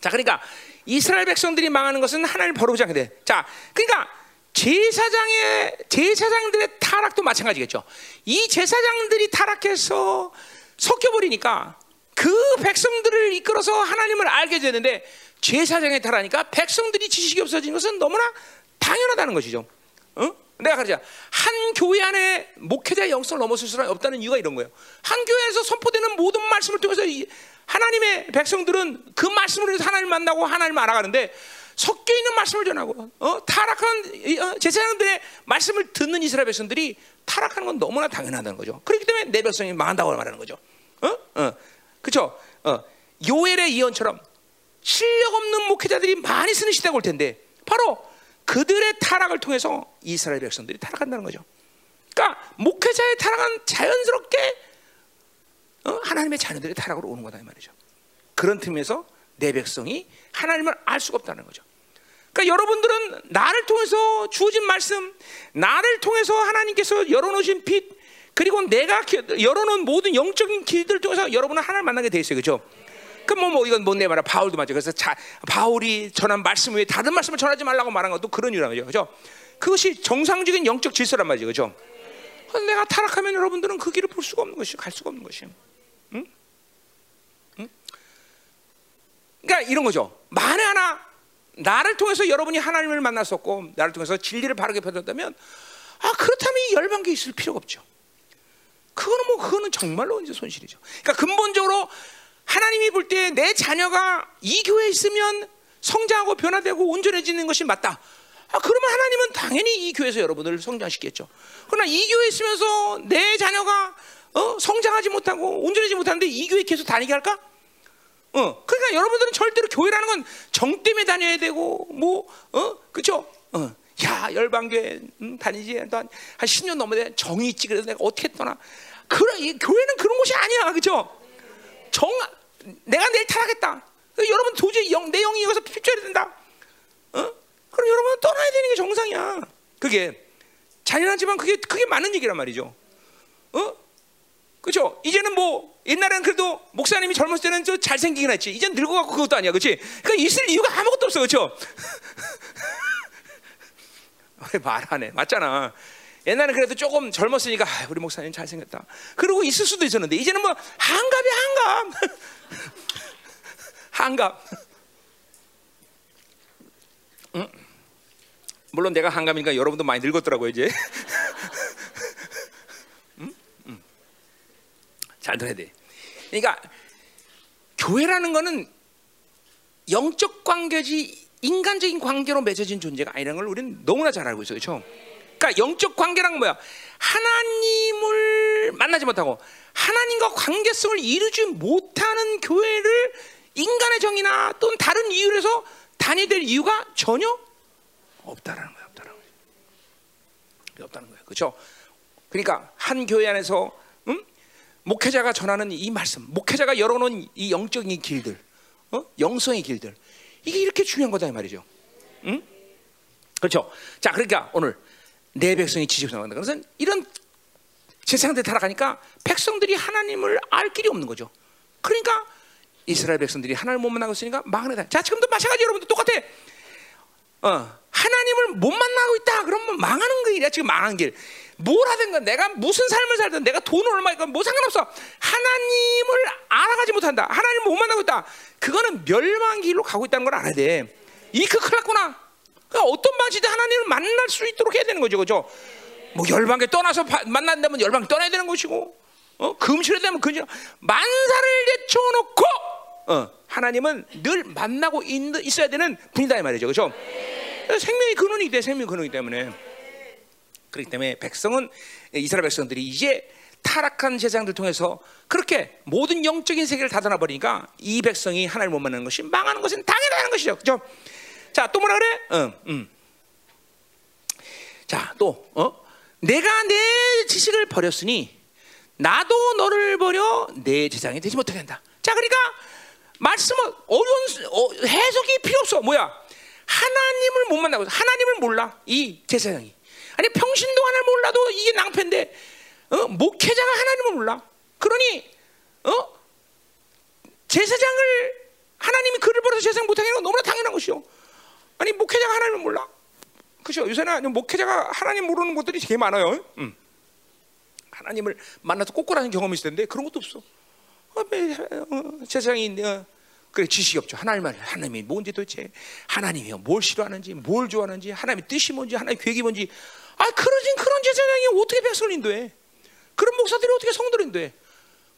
자, 그러니까 이스라엘 백성들이 망하는 것은 하나님을 바라보지 않게 돼. 자, 그러니까 제사장의 제사장들의 타락도 마찬가지겠죠. 이 제사장들이 타락해서 섞여 버리니까 그 백성들을 이끌어서 하나님을 알게 되는데 제사장의 타락하니까 백성들이 지식이 없어진 것은 너무나 당연하다는 것이죠. 어? 내가 그러자 한 교회 안에 목회자의 영성을 넘어설 수는 없다는 이유가 이런 거예요. 한 교회에서 선포되는 모든 말씀을 통해서 하나님의 백성들은 그 말씀으로 해서 하나님을 만나고 하나님을 알아가는데 섞여 있는 말씀을 전하고 어? 타락한 이, 어, 제사장들의 말씀을 듣는 이스라엘 백성들이 타락하는 건 너무나 당연하다는 거죠. 그렇기 때문에 내 백성이 망한다고 말하는 거죠. 어? 어. 그렇죠? 어. 요엘의 예언처럼 실력 없는 목회자들이 많이 쓰는 시대가 올 텐데 바로 그들의 타락을 통해서 이스라엘 백성들이 타락한다는 거죠. 그러니까 목회자의 타락은 자연스럽게 어? 하나님의 자녀들의 타락으로 오는 거다 이 말이죠. 그런 틈에서 내 백성이 하나님을 알 수가 없다는 거죠. 그러니까 여러분들은 나를 통해서 주어진 말씀, 나를 통해서 하나님께서 열어놓으신 빛, 그리고 내가 열어놓은 모든 영적인 길들을 통해서 여러분은 하나님을 만나게 돼 있어요, 그렇죠? 그뭐 뭐 이건 뭔내 말아 바울도 맞죠. 그래서 자, 바울이 전한 말씀 외에 다른 말씀을 전하지 말라고 말한 것도 그런 이유란 말이죠, 그렇죠? 그것이 정상적인 영적 질서란 말이죠, 그렇죠? 내가 타락하면 여러분들은 그 길을 볼 수가 없는 것이, 갈 수가 없는 것이. 응? 응? 그러니까 이런 거죠. 만에 하나 나를 통해서 여러분이 하나님을 만났었고 나를 통해서 진리를 바르게 펴졌다면 아 그렇다면 이 열방계 있을 필요가 없죠. 그거는 뭐 그거는 정말로 이제 손실이죠. 그러니까 근본적으로 하나님이 볼 때 내 자녀가 이 교회에 있으면 성장하고 변화되고 온전해지는 것이 맞다. 아, 그러면 하나님은 당연히 이 교회에서 여러분을 성장시켰죠. 그러나 이 교회에 있으면서 내 자녀가 어? 성장하지 못하고 온전해지지 못하는데 이 교회 계속 다니게 할까? 어, 그러니까 여러분들은 절대로 교회라는 건 정 때문에 다녀야 되고 뭐 어, 그죠? 어, 야 열방교회 음, 다니지 한, 한 10년 넘어돼 정이 있지 그래서 내가 어떻게 떠나? 그런 이 교회는 그런 곳이 아니야, 그죠? 정 내가 내일 타락했다. 여러분 도저히 영, 내 영이 여기서 필요해야 된다. 어? 그럼 여러분 떠나야 되는 게 정상이야. 그게 잔인하지만 그게 그게 맞는 얘기란 말이죠. 어? 그렇죠? 이제는 뭐 옛날에는 그래도 목사님이 젊었을 때는 저 잘생기긴 했지. 이제 늙어갖고 그것도 아니야, 그렇지? 그러니까 있을 이유가 아무것도 없어, 그렇죠? 왜 말하네? 맞잖아. 옛날에 그래도 조금 젊었으니까 아, 우리 목사님 잘생겼다. 그러고 있을 수도 있었는데 이제는 뭐 한갑이 한갑, 한갑. 응? 물론 내가 한갑이니까 여러분도 많이 늙었더라고요 이제. 잘 들어야 돼. 그러니까 교회라는 거는 영적 관계지 인간적인 관계로 맺어진 존재가 아니라는 걸 우리는 너무나 잘 알고 있어요. 그렇죠? 그러니까 영적 관계란 뭐야? 하나님을 만나지 못하고 하나님과 관계성을 이루지 못하는 교회를 인간의 정의나 또는 다른 이유로 해서 다니게 될 이유가 전혀 없다라는 거야. 없다라는 거야. 없다는 거야. 그렇죠? 그러니까 한 교회 안에서 목회자가 전하는 이 말씀, 목회자가 열어놓은 이 영적인 길들, 어? 영성의 길들, 이게 이렇게 중요한 거다 이 말이죠. 응? 그렇죠. 자, 그러니까 오늘 내 백성이 지지고 나간다. 그것은 이런 세상들 타락하니까 백성들이 하나님을 알 길이 없는 거죠. 그러니까 이스라엘 백성들이 하나님을 못 만나고 있으니까 망하다. 자, 지금도 마찬가지 여러분들 똑같아. 어, 하나님을 못 만나고 있다. 그러면 망하는 길이야. 지금 망한 길. 뭘 하든가 내가 무슨 삶을 살든 내가 돈을 얼마 있건 뭐 상관없어. 하나님을 알아가지 못한다. 하나님을 못 만나고 있다. 그거는 멸망 길로 가고 있다는 걸 알아야 돼. 이그 큰일 났구나. 그러니까 어떤 방식든 하나님을 만날 수 있도록 해야 되는 거죠. 그죠? 뭐 열방에 떠나서 바, 만난다면 열방 떠나야 되는 것이고 어? 금실에 되면 금실 만사를 제쳐놓고 어, 하나님은 늘 만나고 있, 어야 되는 분이다 이 말이죠. 그죠? 생명의 근원이 돼. 생명의 근원이기 때문에 그렇기 때문에 백성은 이스라엘 백성들이 이제 타락한 세상들 통해서 그렇게 모든 영적인 세계를 닫아놔 버리니까 이 백성이 하나님을 못 만나는 것이 망하는 것은 당연한 것이죠. 그죠? 자, 또 뭐라 그래? 응, 응. 자, 또 어? 내가 내 지식을 버렸으니 나도 너를 버려 내 제장이 되지 못하게 한다. 자, 그러니까 말씀은 어려운 어, 해석이 필요 없어. 뭐야? 하나님을 못 만나고 하나님을 몰라 이 제사장이. 아니 평신도 하나님 몰라도 이게 낭패인데 어? 목회자가 하나님을 몰라. 그러니 어? 제사장을 하나님이 그를 벌어서 제사장 못하게 하는 건 너무나 당연한 것이요. 아니 목회자가 하나님을 몰라. 그죠? 요새는 목회자가 하나님 모르는 것들이 되게 많아요. 음. 하나님을 만나서 꼬꾸라는 경험이 있을 텐데 그런 것도 없어. 어, 어, 제사장이 어, 그래 지식이 없죠. 하나님 말 하나님이 뭔지 도대체 하나님이 뭘 싫어하는지 뭘 좋아하는지 하나님의 뜻이 뭔지 하나님의 계획이 뭔지 아 그러진 그런 제사장이 어떻게 백성을 인도해? 그런 목사들이 어떻게 성도를 인도해?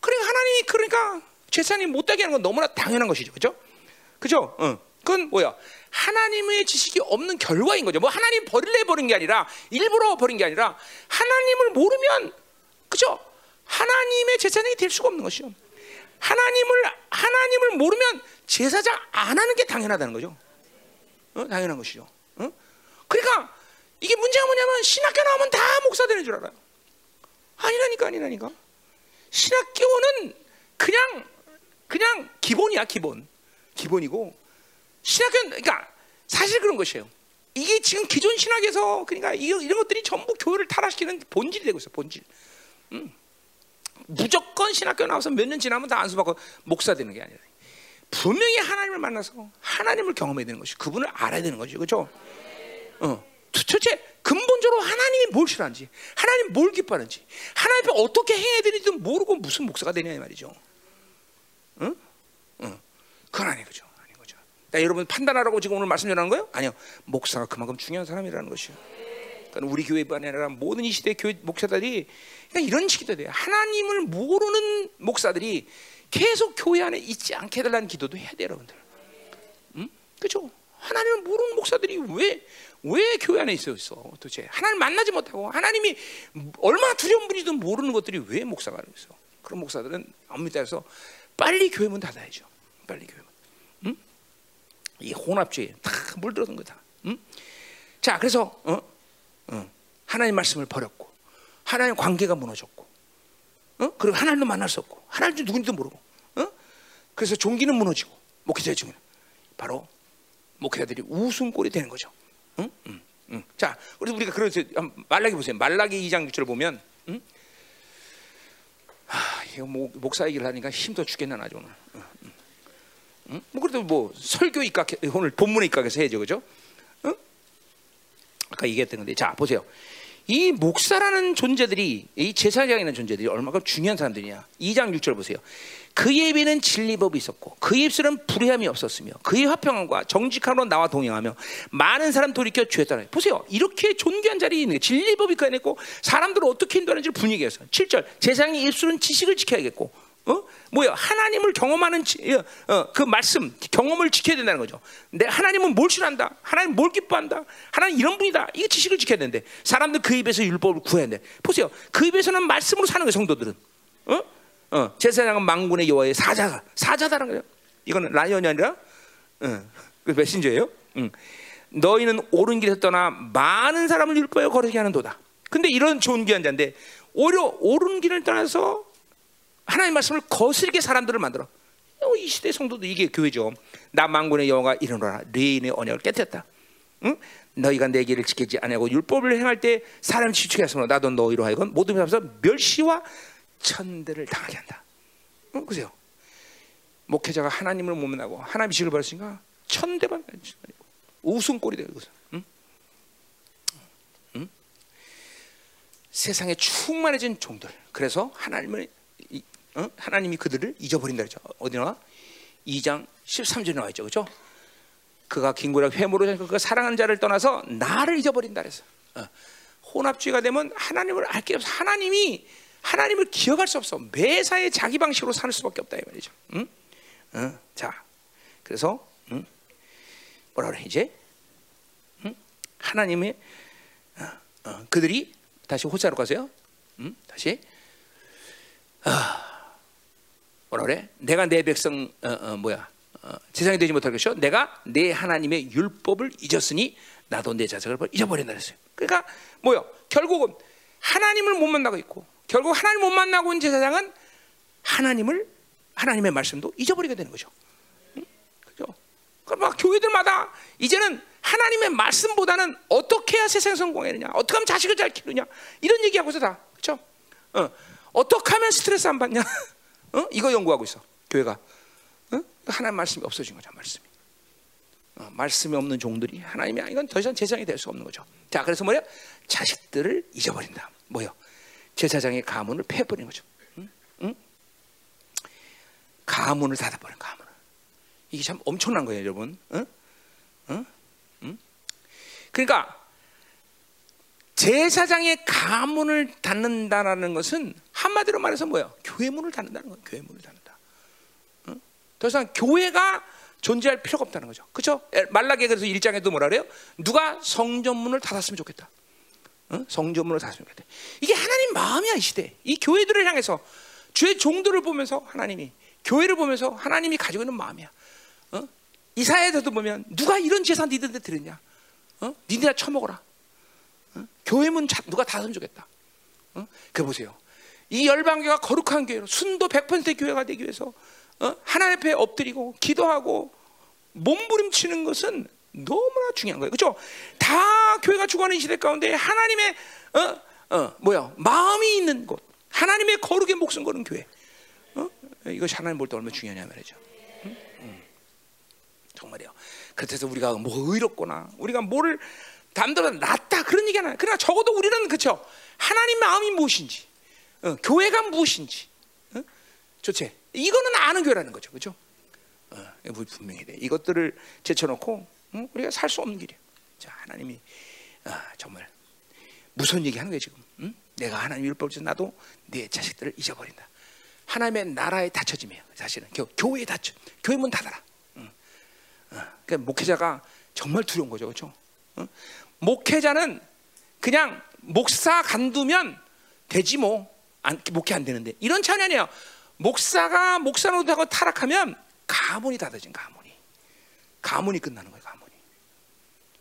그러니까 하나님이 그러니까 제사님 못되게 하는 건 너무나 당연한 것이죠, 그렇죠? 그죠? 어. 그건 뭐야? 하나님의 지식이 없는 결과인 거죠. 뭐 하나님 버릴래 버린 게 아니라 일부러 버린 게 아니라 하나님을 모르면 그죠? 하나님의 제사장이 될 수가 없는 것이죠. 하나님을 하나님을 모르면 제사장 안 하는 게 당연하다는 거죠. 어? 당연한 것이죠. 어? 그러니까 이게 문제가 뭐냐면 신학교 나오면 다 목사 되는 줄 알아요. 아니라니까 아니라니까. 신학교는 그냥 그냥 기본이야 기본 기본이고 신학교는 그러니까 사실 그런 것이에요. 이게 지금 기존 신학에서 그러니까 이런, 이런 것들이 전부 교회를 타락시키는 본질이 되고 있어 본질. 음. 무조건 신학교 나와서 몇 년 지나면 다 안수받고 목사 되는 게 아니라 분명히 하나님을 만나서 하나님을 경험해야 되는 것이 그분을 알아야 되는 거죠, 그렇죠? 어, 도대체 근본적으로 하나님이 뭘 싫어하는지, 하나님 뭘 기뻐하는지, 하나님 앞에 어떻게 행해야 되는지도 모르고 무슨 목사가 되냐 이 말이죠. 응? 응. 그건 아니 그죠, 거죠. 나 여러분 판단하라고 지금 오늘 말씀 전하는 거예요? 아니요, 목사가 그만큼 중요한 사람이라는 것이요. 그러니까 우리 교회뿐 아니라 모든 이 시대 교회 목사들이 그러니까 이런 식이 돼요. 하나님을 모르는 목사들이 계속 교회 안에 있지 않게 해달라는 기도도 해야 돼요, 여러분들. 음? 그죠? 하나님을 모르는 목사들이 왜, 왜 교회 안에 있어 있어? 도대체 하나님 만나지 못하고 하나님이 얼마나 두려운 분이든 모르는 것들이 왜 목사가 있어? 그런 목사들은 엄밀히 따라서 빨리 교회 문 닫아야죠. 빨리 교회? 이 혼합주의 다 물들어든 거다. 음? 자, 그래서 어? 어. 하나님 말씀을 버렸고 하나님 관계가 무너졌고 어? 그리고 하나님도 만날 수 없고 하나님 누군지도 모르고 어? 그래서 종기는 무너지고 목회자의 종기는 바로 목회자들이 웃음꼴이 되는 거죠. 응? 응, 응. 자, 우리 우리가 그래서 말라기 보세요. 말라기 2장 6절 보면, 응? 하, 이거 목, 목사 얘기를 하니까 힘도 죽겠나 아주 오늘. 응? 뭐 그래도 뭐 설교 입각 오늘 본문에 입각해서 해야죠, 그죠? 응? 아까 얘기했던 건데, 자 보세요. 이 목사라는 존재들이 이 제사장이라는 존재들이 얼마나 중요한 사람들이냐. 2장 6절 보세요. 그의 입에는 진리법이 있었고 그의 입술은 불의함이 없었으며 그의 화평함과 정직함으로 나와 동행하며 많은 사람 돌이켜 주에 따라 보세요. 이렇게 존귀한 자리에 있는 게 진리법이 그 안에 있고 사람들을 어떻게 인도하는지를 분위기에서 7절 제사장의 입술은 지식을 지켜야겠고 어? 뭐야? 하나님을 경험하는 지, 어, 그 말씀, 경험을 지켜야 된다는 거죠. 내 하나님은 뭘 싫어한다? 하나님 뭘 기뻐한다? 하나님 이런 분이다. 이게 지식을 지켜야 되는데 사람들 그 입에서 율법을 구해야 돼. 보세요. 그 입에서는 말씀으로 사는 거예요, 성도들은. 어? 어, 제사장은 만군의 여호와의 사자가 사자다라는 거예요. 이거는 lion이 아니라 어, 그 메신저예요. 응. 너희는 옳은 길에서 떠나 많은 사람을 율법에 거스르게 하는도다. 근데 이런 존귀한 자인데 오히려 옳은 길을 떠나서 하나님 말씀을 거슬게 사람들을 만들어. 이 시대 성도도 이게 교회죠. 나 만군의 여호와가 이르노라 레위의 언약을 깨뜨렸다. 응? 너희가 내 길을 지키지 아니하고 율법을 행할 때 사람에게 치우치게 하였으므로 나도 너희로 하여금 모든 면에서 멸시와 천대를 당하게 한다. 어, 그세요. 목회자가 하나님을 못 만나고 하나님 지식을 받으니까 천대만 웃음꼴이 되고 응? 응? 세상에 충만해진 종들. 그래서 하나님을 어? 하나님이 그들을 잊어버린다 그랬죠. 어디 나와? 2장 13절에 나와 있죠. 그렇죠? 그가 긴고라 회모로 그가 사랑하는 자를 떠나서 나를 잊어버린다 그랬어. 어. 혼합주의가 되면 하나님을 알 게 없어. 하나님이 하나님을 기억할 수 없어. 매사에 자기 방식으로 살 수밖에 없다 이 말이죠. 응? 어, 자, 그래서 응? 뭐라 그래 이제 응? 하나님의 어, 어, 그들이 다시 호사로 가세요. 응? 다시 아, 뭐라 그래? 내가 내 백성 어, 어, 뭐야 세상이 되지 못할 것이요. 내가 내 하나님의 율법을 잊었으니 나도 내 자식을 잊어버린다 그랬어요. 그러니까 뭐요? 결국은 하나님을 못 만나고 있고 결국 하나님 못 만나고 있는 제사장은 하나님을 하나님의 말씀도 잊어버리게 되는 거죠. 응? 그죠? 막 교회들마다 이제는 하나님의 말씀보다는 어떻게 해야 세상 성공하느냐, 어떻게 하면 자식을 잘 키우느냐 이런 얘기하고서 다 그렇죠? 어. 어떻게 하면 스트레스 안 받냐? 어? 이거 연구하고 있어 교회가. 어? 하나님 말씀이 없어진 거죠, 말씀이. 어, 말씀이 없는 종들이 하나님이 이건 더 이상 재상이 될 수 없는 거죠. 자, 그래서 뭐야? 자식들을 잊어버린다. 뭐요? 제사장의 가문을 패버린 거죠. 응? 응? 가문을 닫아버린 가문을. 이게 참 엄청난 거예요, 여러분. 응? 응? 응? 그러니까 제사장의 가문을 닫는다라는 것은 한마디로 말해서 뭐예요? 교회 문을 닫는다는 거예요. 교회 문을 닫는다. 응? 더 이상 교회가 존재할 필요가 없다는 거죠. 그렇죠? 말라기에 그래서 1장에도 뭐라 그래요? 누가 성전문을 닫았으면 좋겠다. 어? 성전문을 닫았으면 좋겠다. 이게 하나님 마음이야 이 시대. 이 교회들을 향해서 주의 종들을 보면서 하나님이 교회를 보면서 하나님이 가지고 있는 마음이야. 어? 이사야에서도 보면 누가 이런 재산 니들한테 들었냐? 어? 니네가 처먹어라. 어? 교회 문 누가 좋겠다. 어? 그 보세요. 이 열방교가 거룩한 교회로 순도 100% 교회가 되기 위해서 어? 하나님 앞에 엎드리고 기도하고 몸부림치는 것은 너무나 중요한 거예요. 그렇죠? 다 교회가 죽어가는 시대 가운데 하나님의 어? 어, 뭐야? 마음이 있는 곳. 하나님의 거룩에 목숨 거는 교회. 어? 이것이 하나님 볼 때 얼마나 중요하냐 말이죠. 응? 응. 정말이요. 그래서 우리가 뭐 의롭거나 우리가 뭐를 남들보다 낫다 그런 얘기 하나. 그러나 적어도 우리는 그렇죠. 하나님 마음이 무엇인지, 어, 교회가 무엇인지, 어? 좋지. 이거는 아는 교회라는 거죠, 그렇죠? 어, 분명히 돼. 이것들을 제쳐놓고 응? 우리가 살 수 없는 길이야. 자, 하나님이 아, 정말 무슨 얘기하는 거야 지금? 응? 내가 하나님 율법을 나도 네 자식들을 잊어버린다. 하나님의 나라에 닫혀지며 사실은 교, 교회에 닫혀 교회 문 닫아라. 응. 어, 그러니까 목회자가 정말 두려운 거죠, 그렇죠? 응? 목회자는 그냥 목사 간두면 되지 뭐 안, 목회 안 되는데 이런 차원이 아니에요. 목사가 목사 노릇하고 타락하면 가문이 닫아진 가문이 가문이 끝나는 거예요. 가문이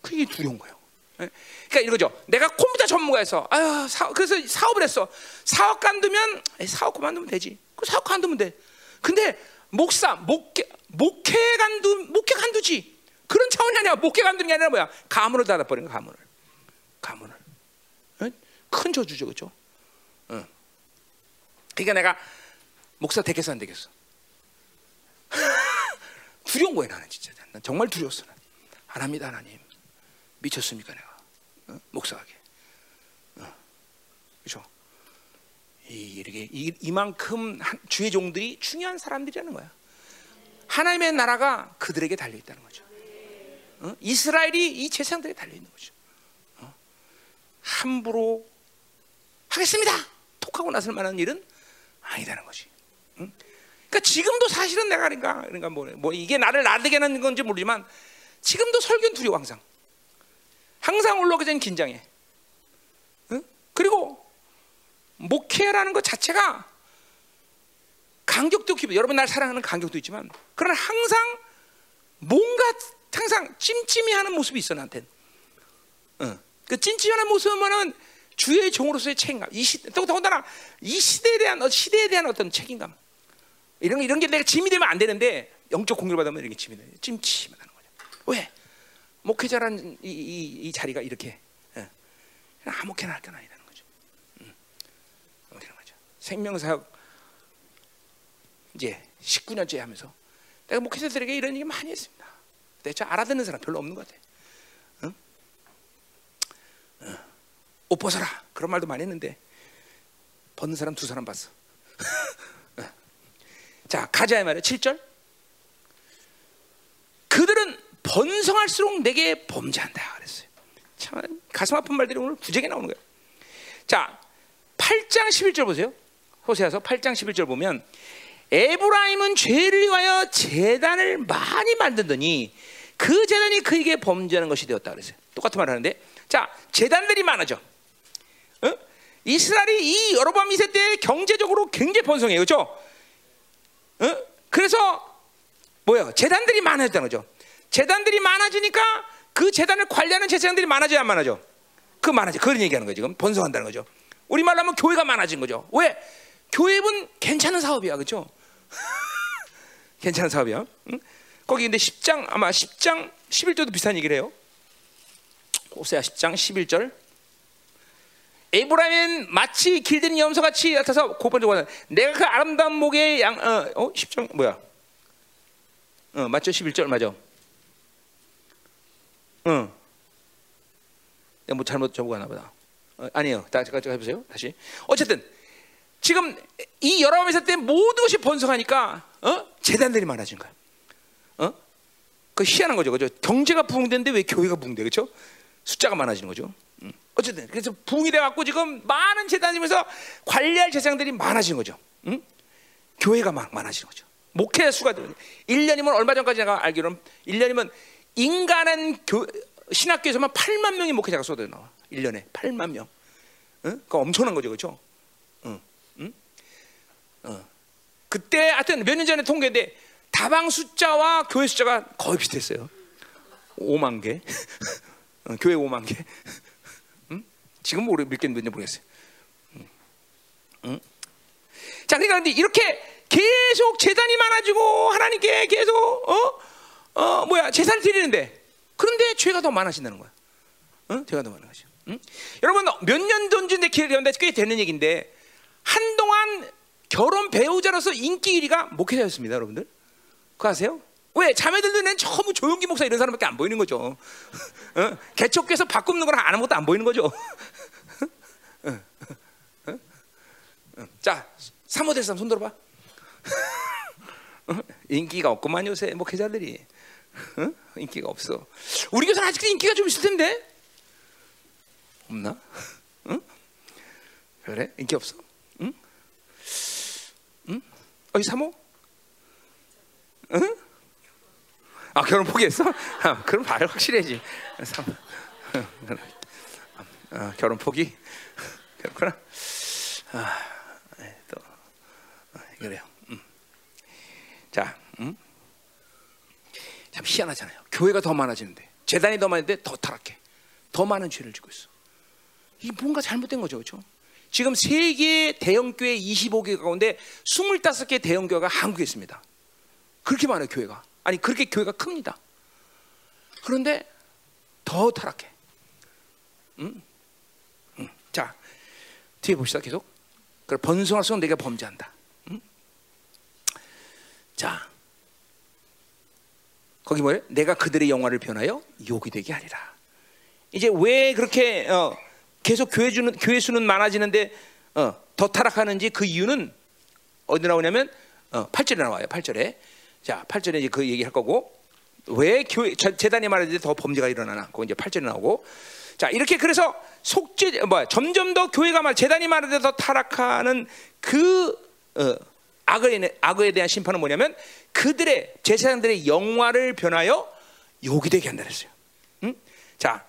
그게 두려운 거예요. 예? 그러니까 이거죠. 내가 컴퓨터 전문가에서 아유 사, 그래서 사업을 했어. 사업 간두면 사업 그만두면 되지. 그 사업 간두면 돼. 근데 목사 목회 목회 간두 목회 간두지. 그런 차원이 아니야. 목회 게 아니라 뭐야? 가문을 닫아버린 거 가문을. 가문을. 예? 큰 저주죠? 응. 그러니까 내가 목사 되겠어 안 되겠어? 두려운 거야 나는 진짜. 난 정말 두려웠어. 안 합니다 하나님. 미쳤습니까 내가? 어? 목사하게. 어. 그렇죠? 이, 이렇게 이, 이만큼 한, 주의 종들이 중요한 사람들이라는 거야. 하나님의 나라가 그들에게 달려 있다는 거죠. 어? 이스라엘이 이 재상들에 달려 있는 거죠. 어? 함부로 하겠습니다. 톡하고 나설 만한 일은 아니다는 거지. 응? 그러니까 지금도 사실은 내가 그러니까 그러니까 뭐, 뭐 이게 나를 나르게 하는 건지 모르지만 지금도 설교는 두려워 항상. 항상 올라오기 전 긴장해. 응? 그리고 목회라는 것 자체가 간격도 깊어. 여러분 날 사랑하는 간격도 있지만 그러나 항상 뭔가 항상 찜찜해하는 모습이 있어 나한테는. 응. 그 찜찜하는 모습은 주의 종으로서의 책임감. 이 시, 또 더군다나 이 시대에 대한 어, 시대에 대한 어떤 책임감. 이런 이런 게 내가 짐이 되면 안 되는데 영적 공격을 받으면 이렇게 짐이 돼. 찜찜하다는 거죠. 왜? 목회자라는 이, 이, 이 자리가 이렇게 예. 아무렇게나 할 건 아니라는 거죠. 음. 그런 거죠. 생명사역 이제 19년째 하면서 내가 목회자들에게 이런 얘기 많이 했습니 저 알아듣는 사람 별로 없는 것 같아. 응? 응. 옷 벗어라 그런 말도 많이 했는데 벗는 사람 두 사람 봤어. 자 가자 말이야 7절. 그들은 번성할수록 내게 범죄한다 그랬어요. 참 가슴 아픈 말들이 오늘 구제게 나오는 거예요. 자 8장 11절 보세요. 호세아서 8장 11절 보면 에브라임은 죄를 위하여 재단을 많이 만들더니 그 재단이 그에게 범죄하는 것이 되었다 그랬어요. 똑같은 말 하는데 자 재단들이 많아져. 어? 이스라엘이 이 여로밤 2세 때 경제적으로 굉장히 번성해요. 그렇죠? 어? 그래서 뭐야? 재단들이 많아졌다는 거죠. 재단들이 많아지니까 그 재단을 관리하는 제사장들이 많아져야 안 많아져? 그 많아져. 그런 얘기하는 거죠. 지금 번성한다는 거죠. 우리 말로 하면 교회가 많아진 거죠. 왜? 교회는 괜찮은 사업이야. 그렇죠? 괜찮은 사업이야. 응? 거기 근데 10장 아마 10장 11절도 비슷한 얘기를 해요. 호세아 10장 11절. 에브라임은 마치 길들인 염소같이 같아서 고번적으로 내가 그 아름다운 목의 양 어, 어 10장 뭐야? 어 맞죠 11절 맞아. 응. 내가 뭐 잘못 적어가나 보다. 어, 아니에요. 다시 같이 해보세요. 다시. 어쨌든 지금 이 여러분에서 때 모든 것이 번성하니까 어? 재단들이 많아진 거야. 어? 그 희한한 거죠, 그죠? 경제가 부흥되는데 왜 교회가 부흥돼, 그렇죠? 숫자가 많아지는 거죠. 음. 어쨌든 그래서 부흥이 돼갖고 지금 많은 재단이면서 관리할 재상들이 많아지는 거죠. 음? 교회가 막 많아지는 거죠. 목회 수가 1년이면 얼마 전까지 내가 알기로는 1년이면 인간은 교, 신학교에서만 8만 명의 목회자가 쏟아 나와. 1년에 8만 명. 응? 그 엄청난 거죠. 그렇죠? 응. 응? 어. 그때 하여튼 몇 년 전에 통계인데 다방 숫자와 교회 숫자가 거의 비슷했어요. 5만 개. 어, 교회 5만 개. 응? 지금 모르 몇 개인지 모르겠어요. 응? 응? 자, 그러니까 근데 이렇게 계속 재단이 많아지고 하나님께 계속 어? 어 뭐야 재산을 드리는데 그런데 죄가 더 많아진다는 거야. 응? 죄가 더 거죠. 응? 여러분 몇 년 전인데 기억되는데 꽤 되는 얘기인데 한동안 결혼 배우자로서 인기 1위가 목회자였습니다, 여러분들. 그거 아세요? 왜 자매들 눈에는 전부 조용기 목사 이런 사람밖에 안 보이는 거죠. 어? 개척교에서 바꾸는 거랑 아무것도 안 보이는 거죠. 어? 어? 자, 사모될 사람 손 들어봐. 인기가 없구만 요새 목회자들이. 인기가 없어. 우리 교회는 아직도 인기가 좀 있을 텐데. 없나? 응? 그래? 인기 없어? 응? 응? 어이 사모? 응? 아 결혼 포기했어? 아, 그럼 말 확실해지. 아, 결혼 포기? 그렇구나. 아, 네, 또 아, 그래요. 음. 자, 음? 참 희한하잖아요. 교회가 더 많아지는데 재단이 더 많은데 더 타락해. 더 많은 죄를 지고 있어. 이 뭔가 잘못된 거죠, 그렇죠? 지금 세계 대형 교회 25개 가운데 25개 대형 교회가 한국에 있습니다. 그렇게 많아요, 교회가. 아니 그렇게 교회가 큽니다. 그런데 더 타락해. 음? 음. 자 뒤에 봅시다, 계속. 그 번성할수록 내가 범죄한다. 음? 자 거기 뭐예요? 내가 그들의 영화를 변하여 욕이 되게 하리라. 이제 왜 그렇게 어, 계속 교회 주는 교회 수는 많아지는데 어, 더 타락하는지 그 이유는 어디 나오냐면 어, 8절에 나와요. 8절에. 자, 8절에 이제 그 얘기할 거고 왜 교회 재단이 말하는데 더 범죄가 일어나나? 그거 이제 8절에 나오고. 자, 이렇게 그래서 속죄 뭐 점점 더 교회가 말 재단이 말하는데 더 타락하는 그 어, 악에, 악에 대한 심판은 뭐냐면 그들의 제사장들의 영화를 변하여 욕이 되게 한다 그랬어요. 응? 자,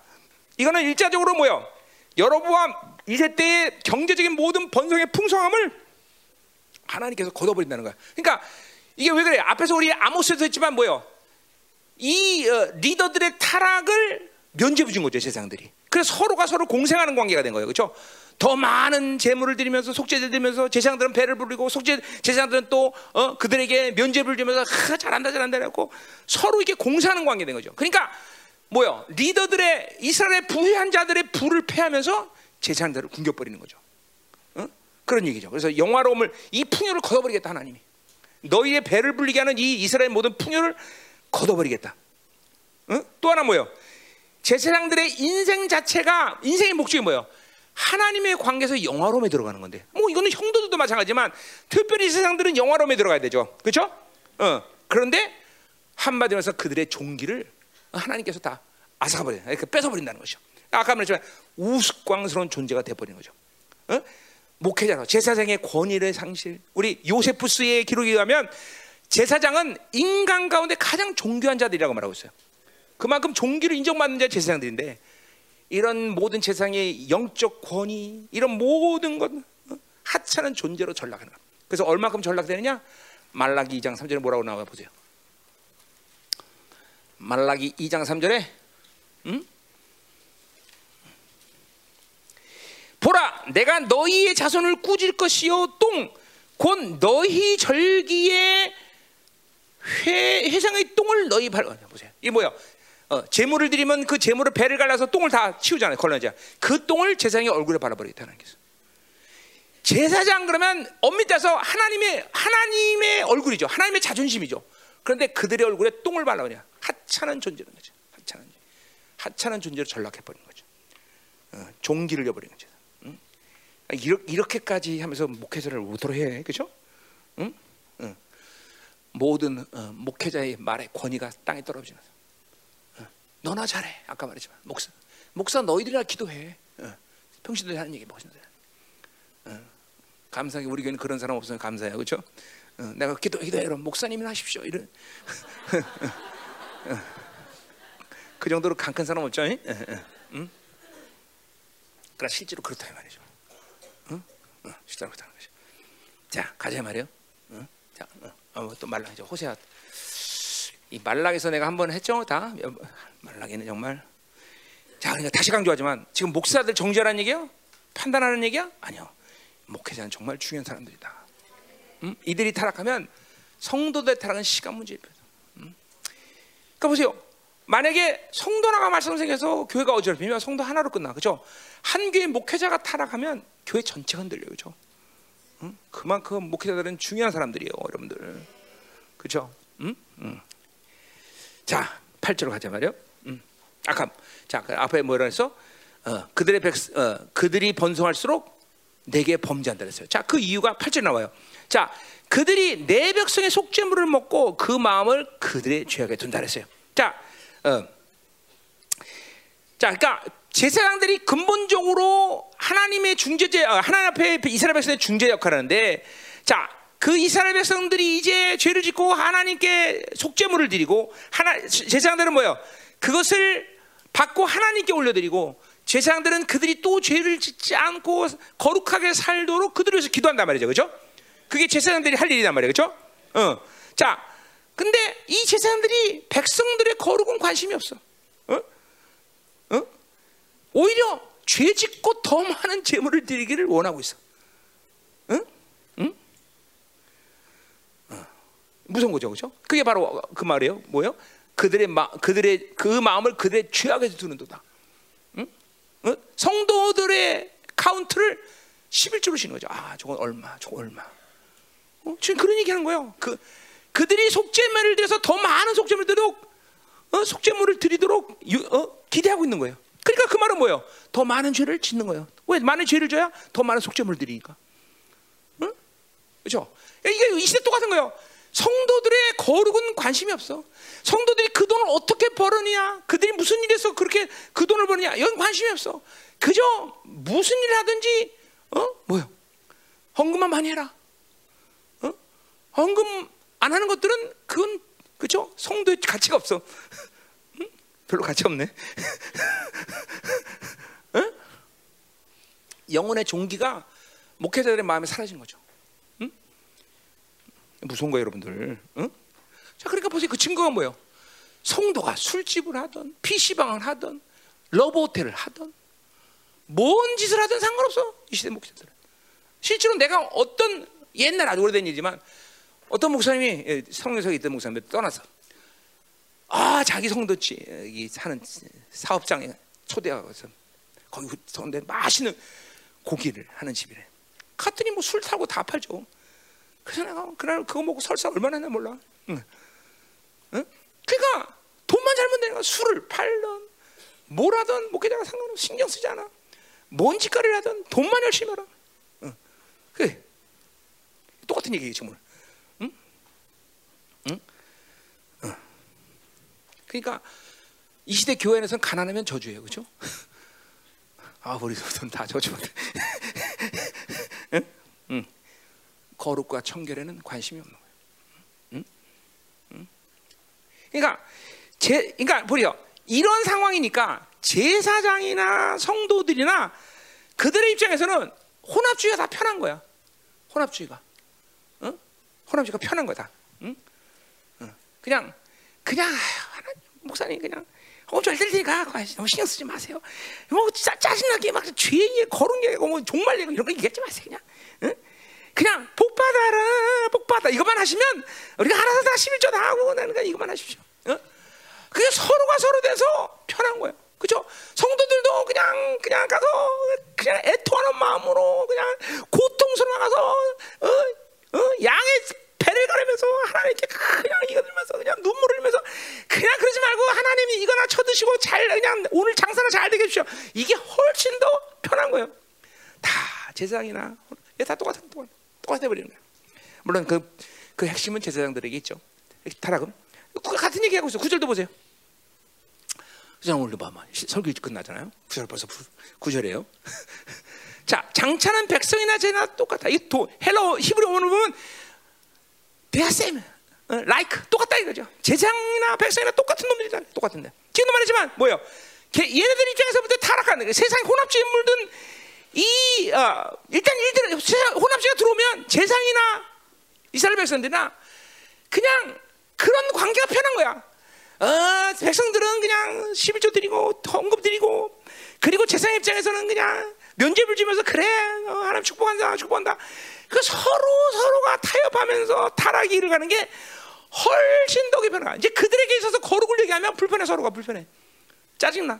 이거는 일자적으로 뭐요? 여러분과 이세 때의 경제적인 모든 번성의 풍성함을 하나님께서 걷어버린다는 거야. 그러니까 이게 왜 그래? 앞에서 우리 아모스에서 했지만 뭐요? 이 어, 리더들의 타락을 면죄부 준 거죠, 세상들이. 그래서 서로가 서로 공생하는 관계가 된 거예요. 그렇죠? 더 많은 재물을 드리면서 속죄를 드리면서 제사장들은 배를 부리고 속죄 제사장들은 또 어, 그들에게 면죄를 주면서 아, 잘한다 잘한다 라고 서로 이렇게 공사하는 관계 된 거죠. 그러니까 뭐요? 리더들의 이스라엘의 부유한 자들의 부를 패하면서 제사장들을 굶겨버리는 거죠. 어? 그런 얘기죠. 그래서 영화로움을 이 풍요를 걷어버리겠다 하나님이 너희의 배를 불리게 하는 이 이스라엘 모든 풍요를 걷어버리겠다. 어? 또 하나 뭐요? 제사장들의 인생 자체가 인생의 목적이 뭐요? 하나님의 관계에서 영화로움에 들어가는 건데, 뭐 이거는 형도들도 마찬가지지만 특별히 세상들은 영화로움에 들어가야 되죠, 그렇죠? 어 그런데 한마디로 해서 그들의 종기를 하나님께서 다 앗아버려, 그 뺏어 버린다는 것이죠. 아까 말했지만 우스꽝스러운 존재가 돼 버리는 거죠. 어? 목회자로 제사장의 권위를 상실. 우리 요세푸스의 기록에 의하면 제사장은 인간 가운데 가장 존귀한 자들이라고 말하고 있어요. 그만큼 종기를 인정받는 자 제사장들인데 이런 모든 세상의 영적 권위, 이런 모든 것 어? 하찮은 존재로 전락하는 거. 그래서 얼마큼 전락되느냐? 말라기 2장 3절에 뭐라고 나와 보세요. 말라기 2장 3절에 음? 보라, 내가 너희의 자손을 꾸질 것이요 똥, 곧 너희 절기에 회, 회상의 똥을 너희 발 보세요. 이게 뭐야? 어, 재물을 드리면 그 재물을 배를 갈라서 똥을 다 치우잖아요. 걸러내자. 그 똥을 제사장의 얼굴에 발라버리겠다는 거죠. 제사장 그러면 엄밀히 따서 하나님의 하나님의 얼굴이죠. 하나님의 자존심이죠. 그런데 그들의 얼굴에 똥을 발라버려. 하찮은 존재는 거죠. 하찮은 하찮은 존재로 전락해 버린 거죠. 어, 종기를 잃어버린 거죠. 응? 이렇게, 까지 하면서 목회자를 우도로 해, 그렇죠? 응? 응. 모든 어, 목회자의 말의 권위가 땅에 떨어지는. 너나 잘해. 아까 말했지만 목사, 목사 너희들이나 기도해. 어. 평신도에 하는 얘기 어. 감사하게 우리 교회는 그런 사람 없으면 감사해요, 그렇죠? 어, 내가 기도 기도해 그럼 목사님이나 하십시오. 이런 어. 그 정도로 강큰 사람 없죠? 응? 응? 그러나 실제로 그렇다 이 말이죠. 응? 응, 실제로 그렇다는 거죠. 자 가자 말이요. 응? 자, 어, 어, 또 말락이죠. 호세아. 이 말락에서 내가 한번 했죠, 다. 말락에는 정말. 자, 그러니까 다시 강조하지만 지금 목사들 정죄하는 얘기야? 판단하는 얘기야? 아니요. 목회자는 정말 중요한 사람들이다. 음? 이들이 타락하면 성도들 타락은 시간 문제입니다. 음? 그러니까 보세요. 만약에 성도 하나가 말씀 생겨서 교회가 어지럽히면 성도 하나로 끝나, 그죠? 한 교회 목회자가 타락하면 교회 전체가 흔들려요, 그죠? 음? 그만큼 목회자들은 중요한 사람들이에요, 여러분들. 그죠? 음? 음. 자, 8절로 가자 말이요. 음. 아까 자, 그 앞에 뭐라 했어? 어, 그들의 백 어, 그들이 번성할수록 내게 범죄한다 그랬어요. 자, 그 이유가 8절 나와요. 자, 그들이 내 백성의 속죄물을 먹고 그 마음을 그들의 죄악에 둔다 그랬어요. 자, 어. 자, 그러니까 제사장들이 근본적으로 하나님의 중재제, 어, 하나님 앞에 이스라엘 백성의 중재 역할을 하는데, 자, 그 이스라엘 백성들이 이제 죄를 짓고 하나님께 속죄물을 드리고 하나 제사장들은 뭐요? 그것을 받고 하나님께 올려드리고 제사장들은 그들이 또 죄를 짓지 않고 거룩하게 살도록 그들을 위해서 기도한단 말이죠, 그렇죠? 그게 제사장들이 할 일이란 말이에요, 그렇죠? 어, 자, 근데 이 제사장들이 백성들의 거룩은 관심이 없어. 어? 어? 오히려 죄 짓고 더 많은 제물을 드리기를 원하고 있어. 응? 응? 어. 무서운 거죠, 그렇죠? 그게 바로 그 말이에요. 뭐요? 그들의 마, 그들의 그 마음을 그들의 죄악에서 두는도다. 응? 어? 성도들의 카운트를 11조로 쉬는 거죠. 아, 저건 얼마, 저건 얼마. 어? 지금 그런 얘기 하는 거예요. 그 그들이 속죄물을 드려서 더 많은 속죄물을 드리도록 어? 속죄물을 드리도록 유, 어? 기대하고 있는 거예요. 그러니까 그 말은 뭐예요? 더 많은 죄를 짓는 거예요. 왜 많은 죄를 져야 더 많은 속죄물을 드리니까. 응? 그렇죠? 이게 이 시대 똑같은 거예요. 성도들의 거룩은 관심이 없어. 성도들이 그 돈을 어떻게 벌느냐, 그들이 무슨 일에서 그렇게 그 돈을 버느냐, 이건 관심이 없어. 그저 무슨 일을 하든지, 어, 뭐요? 헌금만 많이 해라. 어? 헌금 안 하는 것들은 그건 그죠? 성도의 가치가 없어. 응? 별로 가치 없네. 응? 영혼의 종기가 목회자들의 마음에 사라진 거죠. 무서운 거예요, 여러분들. 응? 자, 그러니까 보세요. 그 증거가 뭐예요? 성도가 술집을 하던, PC방을 하던, 러브호텔을 하던, 뭔 짓을 하든 상관없어. 이 시대 목사들은. 실제로 내가 어떤 옛날 아주 오래된 일이지만 어떤 목사님이 예, 성령석에 있던 목사님 떠나서 아 자기 성도지 사는 사업장에 초대하고서 거기 성대 맛있는 고기를 하는 집이래. 갔더니 뭐 술 타고 다 팔죠. 그래서 내가 그날 그거 먹고 설사 얼마나 했나 몰라. 응. 응? 그러니까 돈만 잘못 되니까 술을 팔던 뭘 하든 목회자가 상관없어 신경 쓰지 않아. 뭔 짓거리를 하든 돈만 열심히 하라. 응. 그래. 똑같은 얘기겠지 뭘. 응? 응? 응. 그러니까 이 시대 교회 에서는 가난하면 저주예요, 그렇죠? 아, 우리 돈다 저주받아. 응? 응. 거룩과 청결에는 관심이 없는 거예요. 응? 응? 그러니까 제, 그러니까 보려 이런 상황이니까 제사장이나 성도들이나 그들의 입장에서는 혼합주의가 다 편한 거야. 혼합주의가, 응? 혼합주의가 편한 거다. 응? 응. 그냥 그냥 목사님 그냥 어잘될 테니까 너무 신경 쓰지 마세요. 뭐 짜, 짜증나게 막 죄에 거룩 얘기고 뭐 종말 얘기 이런 거 얘기하지 마세요 그냥. 응? 그냥 복 받아라, 복 받아. 이것만 하시면 우리가 알아서 다 11조 다 하고 나는 이것만 하십시오. 어? 그게 서로가 서로 돼서 편한 거예요. 그죠? 성도들도 그냥 그냥 가서 그냥 애통하는 마음으로 그냥 고통스러워 가서 어? 어? 양의 배를 가르면서 하나님께 그냥 이거 들면서 그냥 눈물을 흘리면서 그냥 그러지 말고 하나님이 이거나 쳐드시고 잘 그냥 오늘 장사나 잘 되게 해주셔. 이게 훨씬 더 편한 거예요. 다 제사장이나 다 똑같은 똑같. 똑같아 버리는 거야. 물론 그, 그 핵심은 제사장들에게 있죠. 타락은 같은 얘기 하고 있어. 구절도 보세요. 그냥 오늘 봐봐. 설교 끝나잖아요. 구절 벌써 구절이에요. 자, 장차는 백성이나 제나 똑같아. 이 도, 헬러 히브리 원을 보면 대야 쌤, 라이크 똑같다 이거죠. 제장이나 백성이나 똑같은 놈들이다. 똑같은데. 지금도 말했지만 뭐요? 얘네들 입장에서 볼 때 타락하는 거 세상 혼합주의 물든 이 어, 일단 일들 혼합주의가 들어오면 제상이나 이스라엘 백성들이나 그냥 그런 관계가 편한 거야. 어, 백성들은 그냥 11조 드리고 헌금 드리고 그리고 재상 입장에서는 그냥 면죄부를 주면서 그래 어, 하나님 축복한다 축복한다 그 서로 서로가 타협하면서 타락이 일어가는 게 훨씬 더 편하 이제 그들에게 있어서 거룩을 얘기하면 불편해 서로가 불편해 짜증나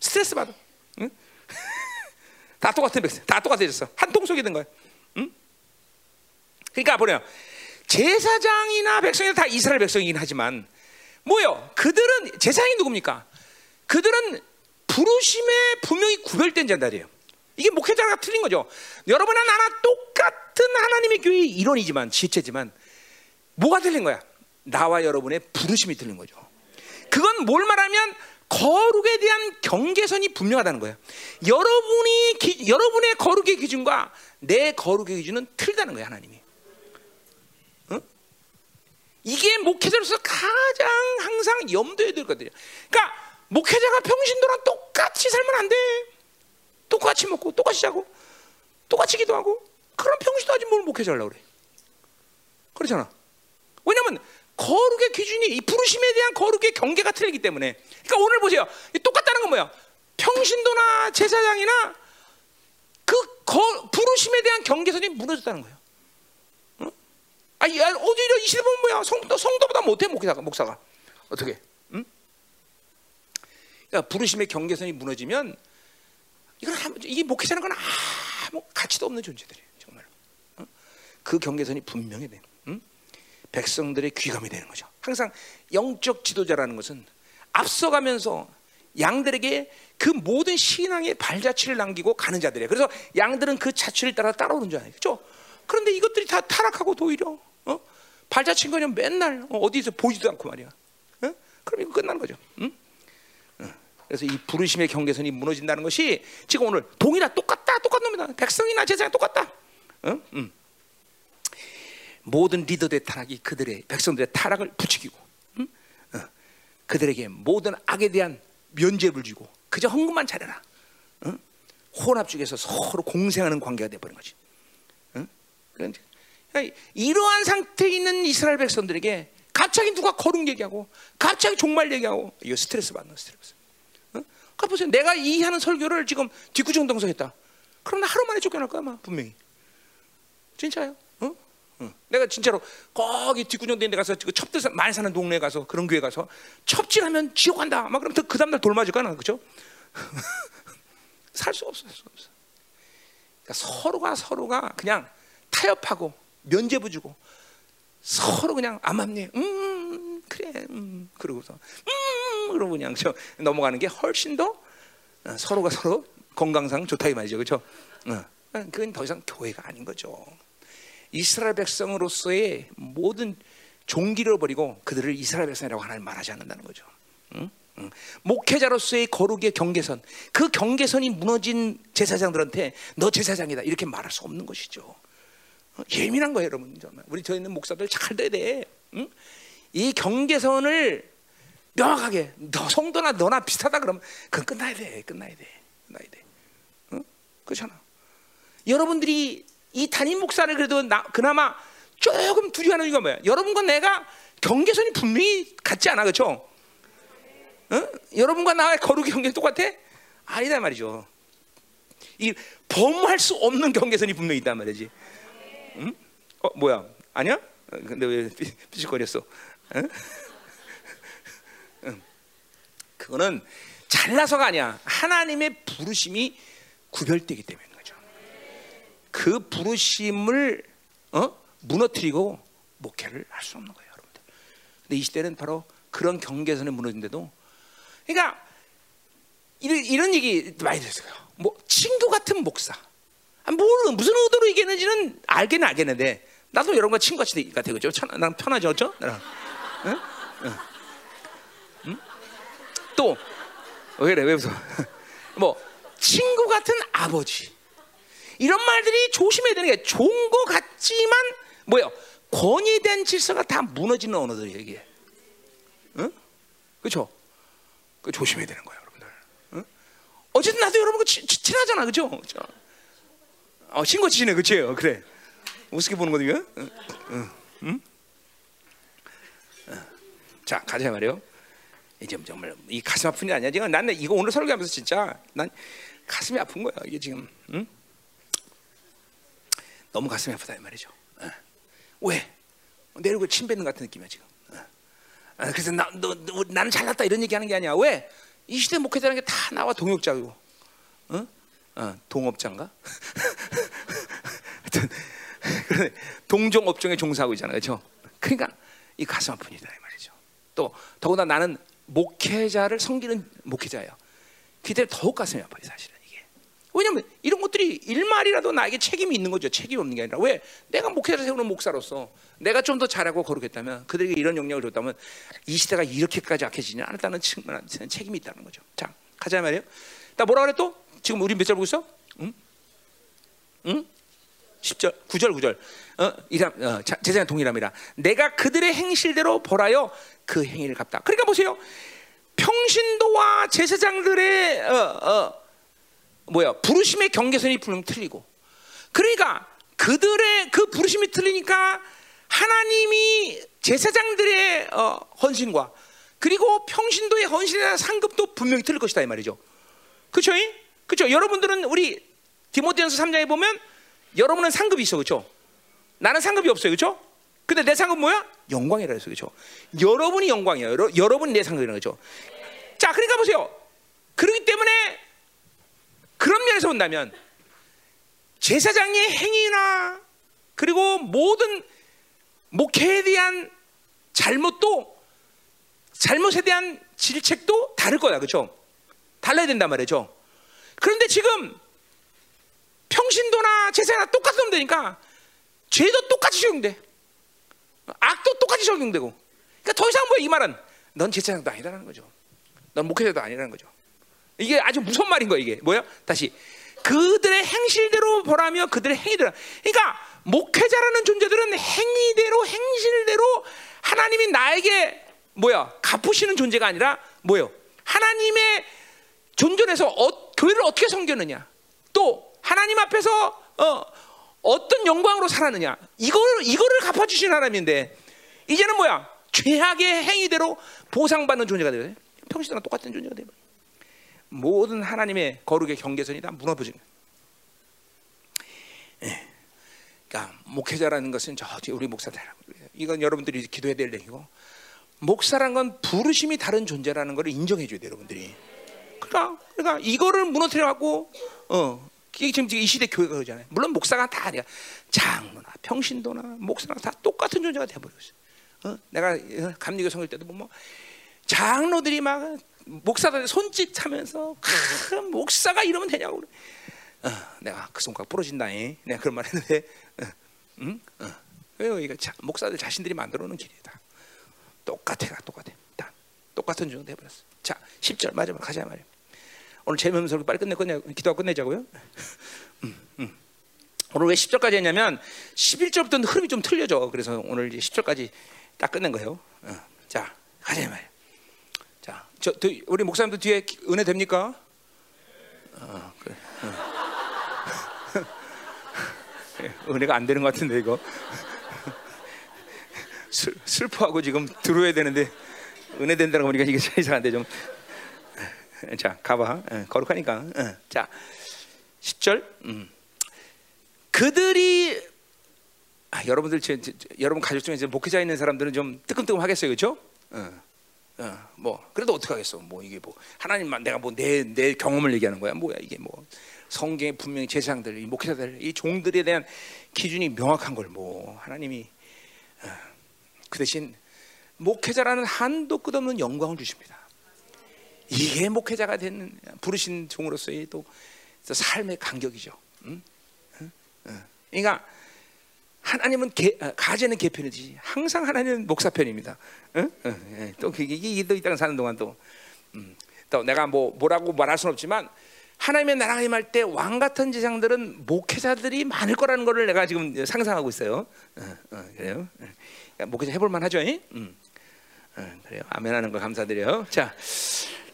스트레스 받아 응? 다 똑같은 백성 다 똑같아졌어 한 통속이 된 거야 응? 그러니까 보래요 제사장이나 백성이 다 이스라엘 백성이긴 하지만 뭐요? 그들은 제사장이 누굽니까? 그들은 부르심에 분명히 구별된 자들이에요. 이게 목회자가 틀린 거죠. 여러분과 나나 똑같은 하나님의 교회의 일원이지만 지체지만 뭐가 틀린 거야? 나와 여러분의 부르심이 틀린 거죠. 그건 뭘 말하면 거룩에 대한 경계선이 분명하다는 거예요. 여러분이 기, 여러분의 거룩의 기준과 내 거룩의 기준은 틀다는 거예요, 하나님이. 이게 목회자로서 가장 항상 염두에 들 것들이야. 그러니까 목회자가 평신도랑 똑같이 살면 안 돼. 똑같이 먹고 똑같이 자고 똑같이 기도하고 그럼 평신도 하지 뭘 목회자 하려고 그래. 그렇잖아. 왜냐면 거룩의 기준이 이 부르심에 대한 거룩의 경계가 틀리기 때문에. 그러니까 오늘 보세요. 똑같다는 건 뭐야? 평신도나 제사장이나 그 거, 부르심에 대한 경계선이 무너졌다는 거예요. 아, 어디로 이 시대 보면 뭐야? 성도, 성도보다 못해 목사가 목사가 어떻게? 응? 그러니까 부르심의 경계선이 무너지면 이건 이게 목회자는 건 아무 가치도 없는 존재들이에요, 정말. 응? 그 경계선이 분명히 돼. 응? 백성들의 귀감이 되는 거죠. 항상 영적 지도자라는 것은 앞서가면서 양들에게 그 모든 신앙의 발자취를 남기고 가는 자들이에요. 그래서 양들은 그 자취를 따라 따라오는 줄 아요. 그렇죠? 그런데 이것들이 다 타락하고 도리려 어? 발자취인 거냐 맨날 어, 디서 보지도 않고 말이야. 어? 그럼 이거 끝나는 거죠. 응? 어. 그래서 이 부르심의 경계선이 무너진다는 것이 지금 오늘 동이나 똑같다, 똑같은 놈이다. 백성이나 제사장 똑같다. 어? 응. 모든 리더들의 타락이 그들의 백성들의 타락을 부추기고, 응? 어. 그들에게 모든 악에 대한 면죄를 주고 그저 헌금만 차려라. 응? 혼합 중에서 서로 공생하는 관계가 되버린 거지. 응? 이러한 상태에 있는 이스라엘 백성들에게 갑자기 누가 거룩 얘기하고 갑자기 종말 얘기하고 이거 스트레스 받는 스트레스. 어? 그러니까 보세요. 내가 이 하는 설교를 지금 뒷구정동성했다. 그럼 나 하루 만에 쫓겨날 거야, 아마 분명히. 진짜요? 어? 어. 내가 진짜로 거기 뒷구정된 데 가서 첩들 많이 사는 동네에 가서 그런 교회 가서 첩질하면 지옥 간다. 막 그럼 그 다음날 돌 맞을 거야, 그죠? 살 수 없어, 살 수 없어. 그러니까 서로가 서로가 그냥 타협하고 면죄부 주고 서로 그냥 암암리 음 그래 음 그러고서 음 그러고 그냥 저 넘어가는 게 훨씬 더 어, 서로가 서로 건강상 좋다 이 말이죠 그렇죠? 어, 그건 더 이상 교회가 아닌 거죠. 이스라엘 백성으로서의 모든 종기를 버리고 그들을 이스라엘 백성이라고 하나님 말하지 않는다는 거죠. 응? 응. 목회자로서의 거룩의 경계선, 그 경계선이 무너진 제사장들한테 너 제사장이다 이렇게 말할 수 없는 것이죠. 예민한 거예요, 여러분. 우리 저 있는 목사들 잘 돼야 돼. 응? 이 경계선을 명확하게 너 성도나 너나 비슷하다 그러면 그건 끝나야 돼, 끝나야 돼, 끝나야 돼. 응? 그렇잖아. 여러분들이 이 담임 목사를 그래도 나, 그나마 조금 두려워하는 이유가 뭐야? 여러분과 내가 경계선이 분명히 같지 않아, 그렇죠? 응? 여러분과 나의 거룩의 경계 똑같아? 아니다 말이죠. 이 범할 수 없는 경계선이 분명히 있단 말이지. 응? 어 뭐야? 아니야? 어, 근데 왜 삐죽거렸어? 응? 응. 그거는 잘나서가 아니야. 하나님의 부르심이 구별되기 때문인 거죠. 그 부르심을 어? 무너뜨리고 목회를 할 수 없는 거예요, 여러분들. 근데 이 시대는 바로 그런 경계선에 무너진데도, 그러니까 이런, 이런 얘기 많이 들었어요. 뭐 친구 같은 목사. 아, 뭘 무슨 의도로 얘기했는지는 알긴 알겠는데 나도 여러분과 친구 같이 같아 그죠? 난 편하죠, 그죠? 나랑. 응? 응. 응? 또 왜 그래? 왜 웃어? 뭐 친구 같은 아버지 이런 말들이 조심해야 되는 게 좋은 거 같지만 뭐요? 권위에 대한 질서가 다 무너지는 언어들이에요 이게. 응? 그렇죠? 그 조심해야 되는 거예요, 여러분들. 응? 어쨌든 나도 여러분 치, 치, 친하잖아, 그렇죠? 어, 친구 치네, 그렇죠? 그래. 우습게 보는 거든요. 응? 응? 응? 자, 가자 말이요. 이제 정말 이 가슴 아픈 일 아니야. 지금 나는 이거 오늘 설교하면서 진짜 난 가슴이 아픈 거야. 이게 지금 응? 너무 가슴이 아프다 이 말이죠. 어. 왜? 내 얼굴 침 뱉는 같은 느낌이야 지금. 어. 어, 그래서 나, 너, 너, 나는 잘났다 이런 얘기하는 게 아니야. 왜? 이 시대 목회자라는 게 다 나와 동역자고, 어? 어, 동업자인가? 동종 업종에 종사하고 있잖아, 그렇죠? 그러니까 이 가슴 아픈 일이다 이 말이죠. 또 더구나 나는 목회자를 섬기는 목회자예요. 그때 더욱 가슴이 아파요, 사실은 이게. 왜냐면 이런 것들이 일말이라도 나에게 책임이 있는 거죠. 책임 없는 게 아니라 왜? 내가 목회자를 세우는 목사로서 내가 좀 더 잘하고 거룩했다면 그들에게 이런 영향을 줬다면 이 시대가 이렇게까지 악해지지 않았다는 측면한 책임이 있다는 거죠. 자, 가자 말이에요. 나 뭐라 그래 또? 지금 우리 몇 절 보고 있어? 응? 응? 10절, 9절, 9절. 어, 이람, 어, 제사장 동일함이라. 내가 그들의 행실대로 벌하여 그 행위를 갚다. 그러니까 보세요. 평신도와 제사장들의 어, 어, 뭐야 부르심의 경계선이 분명 틀리고. 그러니까 그들의 그 부르심이 틀리니까 하나님이 제사장들의 어, 헌신과 그리고 평신도의 헌신에 대한 상급도 분명히 틀릴 것이다 이 말이죠. 그렇죠? 그렇죠? 여러분들은 우리 디모데전서 3장에 보면 여러분은 상급이 있어, 그렇죠? 나는 상급이 없어요, 그렇죠? 근데 내 상급 뭐야? 영광이라 해서 그렇죠? 여러분이 영광이에요. 여러, 여러 분이 내 상급이라는 거죠. 자, 그러니까 보세요. 그렇기 때문에 그런 면에서 본다면 제사장의 행위나 그리고 모든 목회에 대한 잘못도 잘못에 대한 질책도 다를 거야, 그렇죠? 달라야 된단 말이죠. 그런데 지금 평신도나 제사나 똑같은 놈 되니까 죄도 똑같이 적용돼. 악도 똑같이 적용되고. 그러니까 더 이상 뭐야 이 말은 넌 제사장도 아니라는 거죠. 넌 목회자도 아니라는 거죠. 이게 아주 무서운 말인 거야 이게 뭐야? 다시 그들의 행실대로 보라며 그들의 행위대로. 그러니까 목회자라는 존재들은 행위대로 행실대로 하나님이 나에게 뭐야 갚으시는 존재가 아니라 뭐요? 하나님의 존전에서 어, 교회를 어떻게 섬겼느냐 또 하나님 앞에서 어, 어떤 영광으로 살았느냐 이거를 이거를 갚아 주신 하나님인데 이제는 뭐야 죄악의 행위대로 보상받는 존재가 되요 평신도랑 똑같은 존재가 되요 모든 하나님의 거룩의 경계선이 다 무너버진 거예요. 예. 그러니까 목회자라는 것은 저 우리 목사들 이건 여러분들이 기도해야 될 얘기고 목사란 건 부르심이 다른 존재라는 걸 인정해 줘야 돼요, 여러분들이. 그러니까 그러니까 이거를 무너뜨려 갖고 어 이게 지금 이 시대 교회가 그러잖아요. 물론 목사가 다 아니야. 장로나 평신도나 목사나 다 똑같은 존재가 돼 버렸어요. 어? 내가 감리교 성일 때도 보면 뭐 장로들이 막 목사들 손짓하면서 그 목사가 이러면 되냐고 그래. 어, 내가 그 손가락 부러진다. 내가 그런 말 했는데, 어, 응? 어. 왜요? 이거 자, 목사들 자신들이 만들어 놓은 길이다. 똑같아, 똑같아. 다 똑같은 존재 해버렸어. 자, 10절 마지막 가자 말이야. 오늘 재미없는 빨리 끝내 끝내 기도하고 끝내자고요. 음, 음. 오늘 왜 10절까지 했냐면 11절부터는 흐름이 좀 틀려져. 그래서 오늘 이제 10절까지 딱 끝낸 거예요. 어. 자, 가자 말이야. 자, 저, 우리 목사님들 뒤에 은혜 됩니까? 어, 그래. 어. 은혜가 안 되는 것 같은데 이거 슬, 슬퍼하고 지금 들어야 되는데 은혜 된다고 보니까 이게 이상한데 좀. 자 가봐 어, 거룩하니까. 어. 자 10절. 음. 그들이 아, 여러분들 제, 제, 여러분 가족 중에 목회자 있는 사람들은 좀 뜨끔뜨끔 하겠어요, 그렇죠? 어. 어, 뭐 그래도 어떻게 하겠어? 뭐 이게 뭐 하나님만 내가 뭐 내 내 경험을 얘기하는 거야? 뭐야 이게 뭐 성경에 분명히 제사장들, 이 목회자들, 이 종들에 대한 기준이 명확한 걸 뭐 하나님이 어, 그 대신 목회자라는 한도 끝없는 영광을 주십니다. 이게 목회자가 되는 부르신 종으로서의 또 삶의 간격이죠. 그러니까 하나님은 개, 아, 가재는 개편이지 항상 하나님은 목사 편입니다. 예, 또 이게 또 이땅 사는 동안 또, 또 내가 뭐 뭐라고 말할 수는 없지만 하나님의 나라가 임할 때 왕 같은 제사장들은 목회자들이 많을 거라는 거를 내가 지금 상상하고 있어요. 그래요. 어. 그러니까 목회자 해볼 만하죠. 음. 어, 그래요. 아멘하는 거 감사드려요. 자,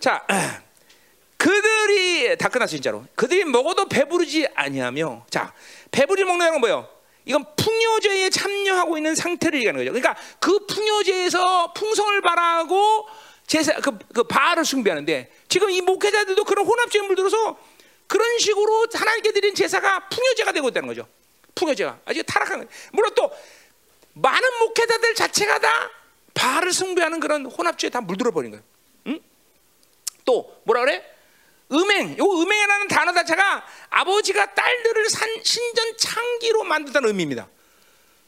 자, 그들이 다 끝났어 진짜로. 그들이 먹어도 배부르지 아니하며, 자, 배부리 먹는 건 뭐요? 이건 풍요제에 참여하고 있는 상태를 얘기하는 거죠. 그러니까 그 풍요제에서 풍성을 바라고 제사 그, 그 바알을 숭배하는데 지금 이 목회자들도 그런 혼합제물 들어서 그런 식으로 하나님께 드린 제사가 풍요제가 되고 있다는 거죠. 풍요제가 아주 타락한 거예요. 물론 또 많은 목회자들 자체가 다 바알을 숭배하는 그런 혼합주에 다 물들어 버린 거예요. 응? 또 뭐라 그래? 음행. 요 음행이라는 단어 자체가 아버지가 딸들을 산 신전 창기로 만든다는 의미입니다.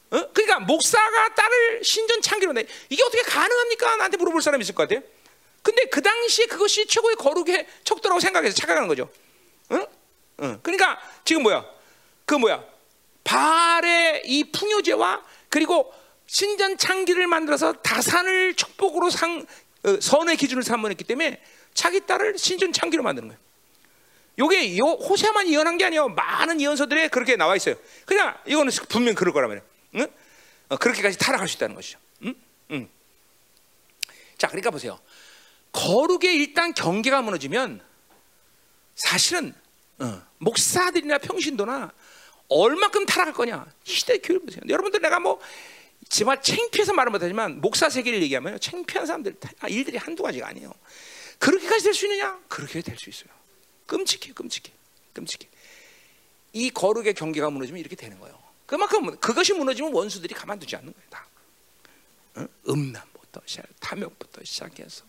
어? 그러니까 목사가 딸을 신전 창기로 내 이게 어떻게 가능합니까? 나한테 물어볼 사람 있을 것 같아요. 근데 그 당시에 그것이 최고의 거룩의 척도라고 생각해서 착각하는 거죠. 응? 응. 그러니까 지금 뭐야? 그 뭐야? 발의 이 풍요제와 그리고 신전 창기를 만들어서 다산을 축복으로 상 어, 선의 기준을 삼았기 때문에 자기 딸을 신전 창기로 만드는 거예요. 요게 요 호세만 예언한 게 아니에요. 많은 예언서들에 그렇게 나와 있어요. 그냥 이거는 분명 그럴 거란 말이에요. 응? 어, 그렇게까지 타락할 수 있다는 것이죠. 응? 응. 자, 그러니까 보세요. 거룩의 일단 경계가 무너지면 사실은 어, 목사들이나 평신도나 얼마큼 타락할 거냐 시대 교육 보세요. 여러분들 내가 뭐 정말 창피해서 말은 못하지만 목사 세계를 얘기하면 창피한 사람들 일들이 한두 가지가 아니에요. 그렇게까지 될 수 있느냐? 그렇게 될 수 있어요. 끔찍해, 끔찍해, 끔찍해. 이 거룩의 경계가 무너지면 이렇게 되는 거예요. 그만큼 그것이 무너지면 원수들이 가만두지 않는 거예요. 다 어? 음란부터 시작, 탐욕부터 시작해서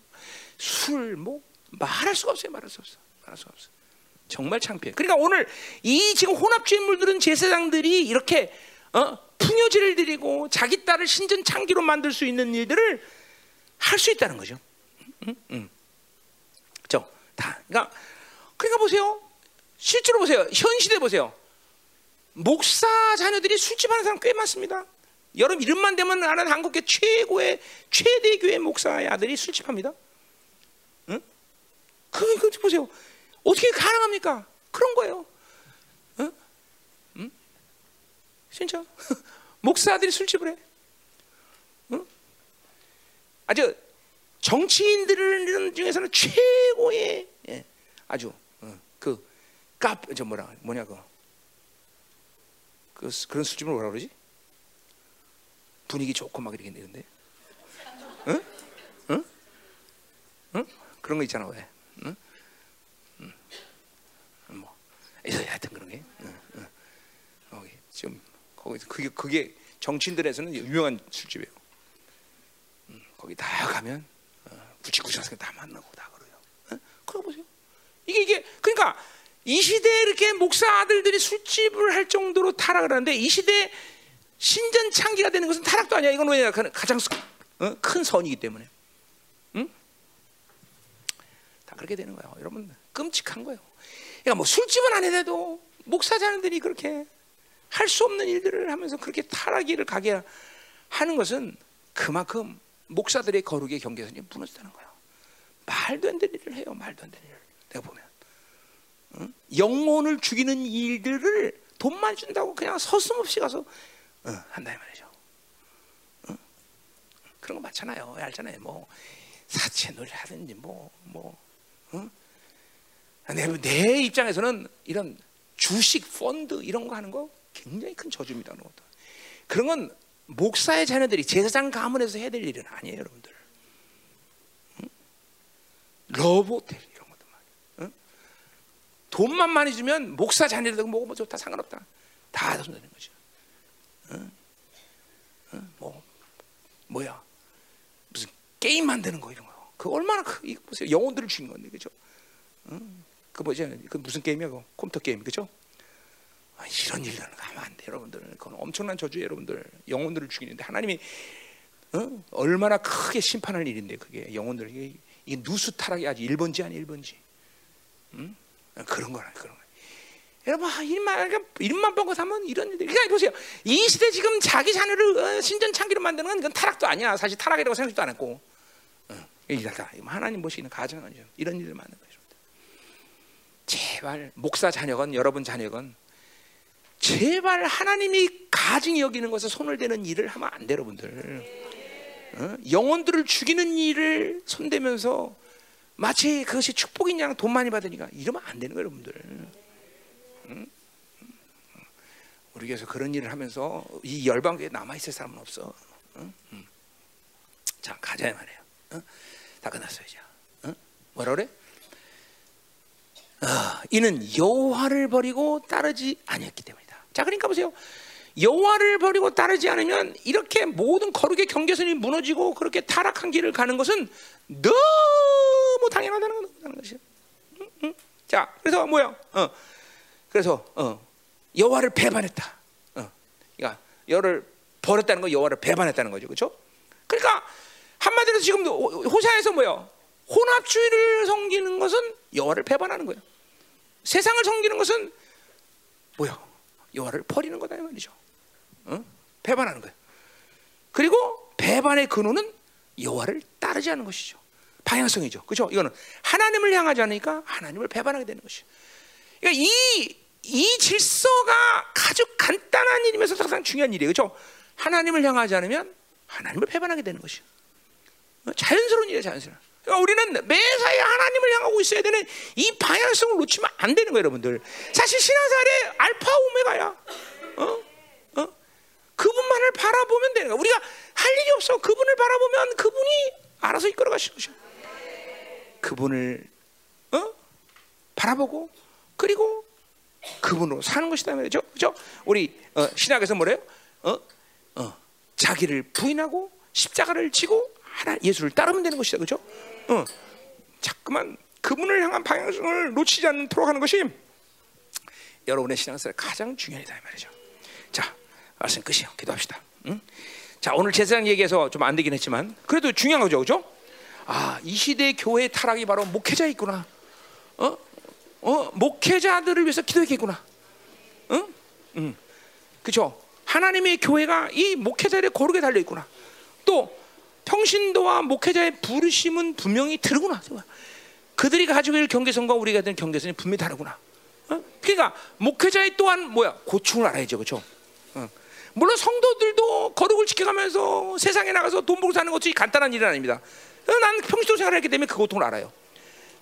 술, 뭐 말할 수가 없어요. 말할 수 없어. 말할 수 없어. 정말 창피해. 그러니까 오늘 이 지금 혼합주의 물들은 제사장들이 이렇게 어? 풍요제를 드리고 자기 딸을 신전 창기로 만들 수 있는 일들을 할 수 있다는 거죠. 응? 응. 저 다. 그러니까 그러니까 보세요. 실제로 보세요. 현 시대 보세요. 목사 자녀들이 술집하는 사람 꽤 많습니다. 여러분 이름만 되면 아는 한국계 최고의 최대 교회 목사의 아들이 술집합니다. 응? 그, 그 보세요. 어떻게 가능합니까? 그런 거예요. 응? 응? 진짜 목사들이 술집을 해. 응? 아주 정치인들 중에서는 최고의 예, 아주 어, 그깝저 뭐라 뭐냐 그, 그 그런 술집을 뭐라 그러지? 분위기 좋고 막 이렇게 되는데, 응? 응? 응? 그런 거 있잖아 왜? 응? 응. 뭐 하여튼 그런 게, 응, 응. 거기 지금 거기 그게 그게 정치인들에서는 유명한 술집이에요. 응, 거기 다 가면 구치구치해서 다 만나고 다 그래요. 응? 그러 보세요. 이게 이게 그러니까 이 시대에 이렇게 목사 아들들이 술집을 할 정도로 타락을 하는데 이 시대 신전 창기가 되는 것은 타락도 아니야. 이건 왜냐 가장 어? 큰 선이기 때문에. 그렇게 되는 거예요. 여러분 끔찍한 거예요. 그러니까 뭐 술집은 안 해도 목사 자녀들이 그렇게 할 수 없는 일들을 하면서 그렇게 타락기를 가게 하는 것은 그만큼 목사들의 거룩의 경계선이 무너졌다는 거예요. 말도 안 되는 일을 해요. 말도 안 되는 일을. 내가 보면 응? 영혼을 죽이는 일들을 돈만 준다고 그냥 서슴없이 가서 어, 한다 이 말이죠. 어? 그런 거 많잖아요. 알잖아요. 뭐 사채놀이 하든지 뭐뭐 어? 내, 내 입장에서는 이런 주식 펀드 이런 거 하는 거 굉장히 큰 저주입니다. 그런 건 목사의 자녀들이 제사장 가문에서 해야 될 일은 아니에요, 여러분들. 응? 러브호텔 이런 것도. 응? 돈만 많이 주면 목사 자녀들 먹으면 좋다 상관없다. 다 손대는 거죠. 뭐 뭐야 무슨 게임 만드는 거 이런 거. 그 얼마나 그 이거 보세요 영혼들을 주는 건데 그죠? 응? 그 뭐지? 그 무슨 게임이야? 그 컴퓨터 게임 그죠? 아, 이런 일들은 가면 안 돼, 여러분들. 그건 엄청난 저주 여러분들. 영혼들을 죽이는데 하나님이 어? 얼마나 크게 심판할 일인데 그게 영혼들 이게, 이게 누수 타락이 아주 1번지 아니 1번지. 응? 그런 거라 그런 거. 여러분 아, 일만 일만 번거 사면 이런 일들. 그러니까 보세요. 이 시대 지금 자기 자녀를 어, 신전 창기로 만드는 건 그건 타락도 아니야. 사실 타락이라고 생각도 안 했고. 어, 이랄까 하나님 보시는 가정은 이런 일을 만든 거죠. 제발 목사 자녀건 여러분 자녀건 제발 하나님이 가증히 여기는 것에 손을 대는 일을 하면 안 돼, 여러분들. 어? 영혼들을 죽이는 일을 손대면서 마치 그것이 축복인 양 돈 많이 받으니까 이러면 안 되는 거예요, 여러분들. 응? 우리 교회에서 그런 일을 하면서 이 열방교에 남아 있을 사람은 없어. 자 가자 말이에요. 응? 다 끝났어요 이제. 응? 뭐라 그래? 어, 이는 여호와를 버리고 따르지 아니했기 때문이다. 자 그러니까 보세요. 여호와를 버리고 따르지 않으면 이렇게 모든 거룩의 경계선이 무너지고 그렇게 타락한 길을 가는 것은 너무 당연하다는 것이야. 응? 응? 자 그래서 뭐야? 어. 그래서 어. 여호와를 배반했다. 어. 그러니까 여를 버렸다는 거 여호와를 배반했다는 거죠. 그렇죠? 그러니까 한마디로 지금 호사에서 뭐요? 혼합주의를 섬기는 것은 여호와를 배반하는 거예요. 세상을 섬기는 것은 뭐요? 여호와를 버리는 거다 이 말이죠. 어? 배반하는 거예요. 그리고 배반의 근원은 여호와를 따르지 않는 것이죠. 방향성이죠. 그렇죠? 이거는 하나님을 향하지 않으니까 하나님을 배반하게 되는 것이죠. 그러니까 이, 이 질서가 아주 간단한 일이면서 항상 중요한 일이에요. 그렇죠? 하나님을 향하지 않으면 하나님을 배반하게 되는 것이죠. 자연스러운 일이에요, 자연스러운. 그러니까 우리는 매사에 하나님을 향하고 있어야 되는 이 방향성을 놓치면 안 되는 거예요, 여러분들. 사실 신앙생활의 알파 오메가야. 어? 어? 그분만을 바라보면 되는 거야. 우리가 할 일이 없어. 그분을 바라보면 그분이 알아서 이끌어 가시는 것이야. 그분을 어? 바라보고 그리고 그분으로 사는 것이다 말이죠. 그죠? 우리 어, 신학에서 뭐래요? 어? 어. 자기를 부인하고 십자가를 지고 하나 예수를 따르면 되는 것이다. 그죠? 어. 자꾸만 그분을 향한 방향성을 놓치지 않도록 하는 것이 여러분의 신앙생활 가장 중요하다 이 말이죠. 자, 말씀 끝이요. 기도합시다. 응? 자, 오늘 제사장 얘기해서 좀 안 되긴 했지만 그래도 중요한 거죠. 그죠? 아, 이 시대 교회 타락이 바로 목회자 있구나. 어? 어, 목회자들을 위해서 기도했겠구나. 응? 응. 그죠? 하나님의 교회가 이 목회자들의 거룩에 달려 있구나. 또 평신도와 목회자의 부르심은 분명히 다르구나. 그들이 가지고 있는 경계선과 우리가 가진 경계선이 분명히 다르구나. 어? 그러니까 목회자의 또한 뭐야 고충을 알아야죠, 그렇죠? 어. 물론 성도들도 거룩을 지켜가면서 세상에 나가서 돈 벌고 사는 것이 간단한 일은 아닙니다. 어, 나는 평신도 생활했기 때문에 그 고통을 알아요.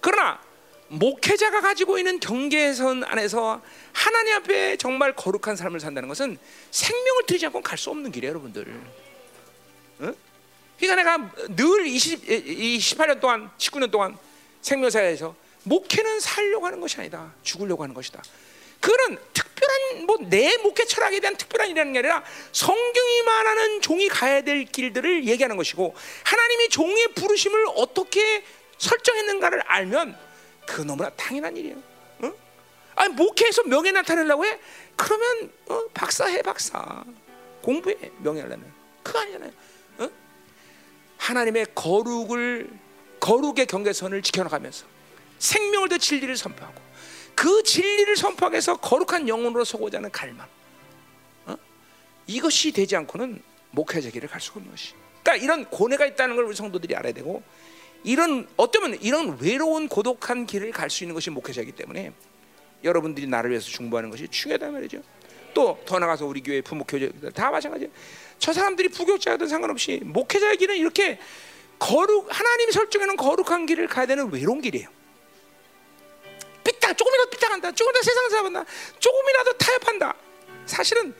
그러나 목회자가 가지고 있는 경계선 안에서 하나님 앞에 정말 거룩한 삶을 산다는 것은 생명을 들이지 않고 갈 수 없는 길이에요, 여러분들. 어? 그러니까 내가 늘 20, 28년 동안, 19년 동안 생명사에서 목회는 살려고 하는 것이 아니다. 죽으려고 하는 것이다. 그거는 특별한 뭐 내 목회 철학에 대한 특별한 일이라는 게 아니라 성경이 말하는 종이 가야 될 길들을 얘기하는 것이고 하나님이 종의 부르심을 어떻게 설정했는가를 알면 그 너무나 당연한 일이에요. 어? 아니 목회에서 명예 나타내려고 해? 그러면 어, 박사해 박사 공부해 명예 하려면 그거 아니잖아요. 어? 하나님의 거룩을 거룩의 경계선을 지켜나가면서 생명을 더 진리를 선포하고 그 진리를 선포하기 위해서 거룩한 영혼으로 서고자 하는 갈망 어? 이것이 되지 않고는 목회자 길을 갈 수가 없는 것이 그러니까 이런 고뇌가 있다는 걸 우리 성도들이 알아야 되고 이런 어쩌면 이런 외로운 고독한 길을 갈 수 있는 것이 목회자이기 때문에 여러분들이 나를 위해서 중보하는 것이 중요하단 말이죠 또 더 나가서 우리 교회 부목교제들 다 마찬가지예요 저 사람들이 부교자든 상관없이 목회자의 길은 이렇게 거룩 하나님이 설정해놓은 거룩한 길을 가야 되는 외로운 길이에요. 삐딱 조금이라도 삐딱한다. 조금이라도 세상 살아본다. 조금이라도 타협한다. 사실은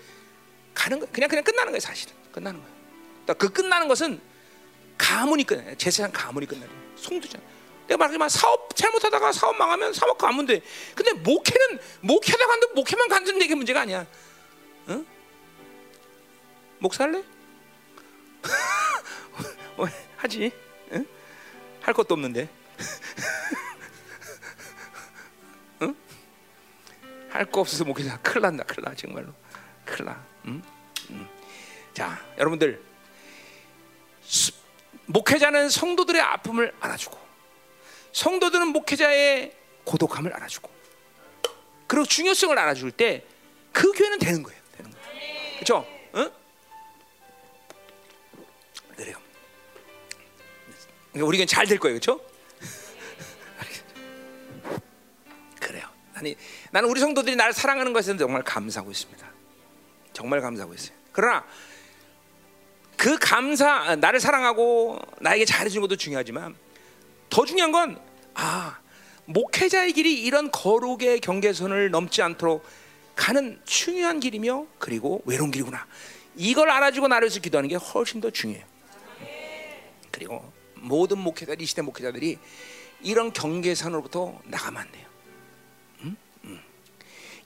가는 거 그냥 그냥 끝나는 거예요. 사실은 끝나는 거예요. 그러니까 그 끝나는 것은 가문이 끝나요. 제 세상 가문이 끝나요. 송두잖아. 내가 말하지만 사업 잘못하다가 사업 망하면 사업 가면 돼. 근데 목회는 목회다 간도 목회만 간다는 게 문제가 아니야. 응? 목살래? 하지. 응? 할 것도 없는데. 응? 할거 없어서 목회자 큰일 난다. 큰일 나 정말로. 큰일 나. 응? 응. 자, 여러분들 목회자는 성도들의 아픔을 알아주고 성도들은 목회자의 고독함을 알아주고 그리고 중요성을 알아줄 때 그 교회는 되는 거예요. 그렇죠? 응? 그래요. 우리는 잘될 거예요, 그렇죠? 그래요. 나는, 나는 우리 성도들이 나를 사랑하는 것에 정말 감사하고 있습니다. 정말 감사하고 있어요. 그러나 그 감사, 나를 사랑하고 나에게 잘해주는 것도 중요하지만 더 중요한 건 아, 목회자의 길이 이런 거룩의 경계선을 넘지 않도록 가는 중요한 길이며 그리고 외로운 길이구나. 이걸 알아주고 나를 위해서 기도하는 게 훨씬 더 중요해요. 그리고 모든 목회자들, 이 시대 목회자들이 이런 경계선으로부터 나가면 안 돼요. 음? 음.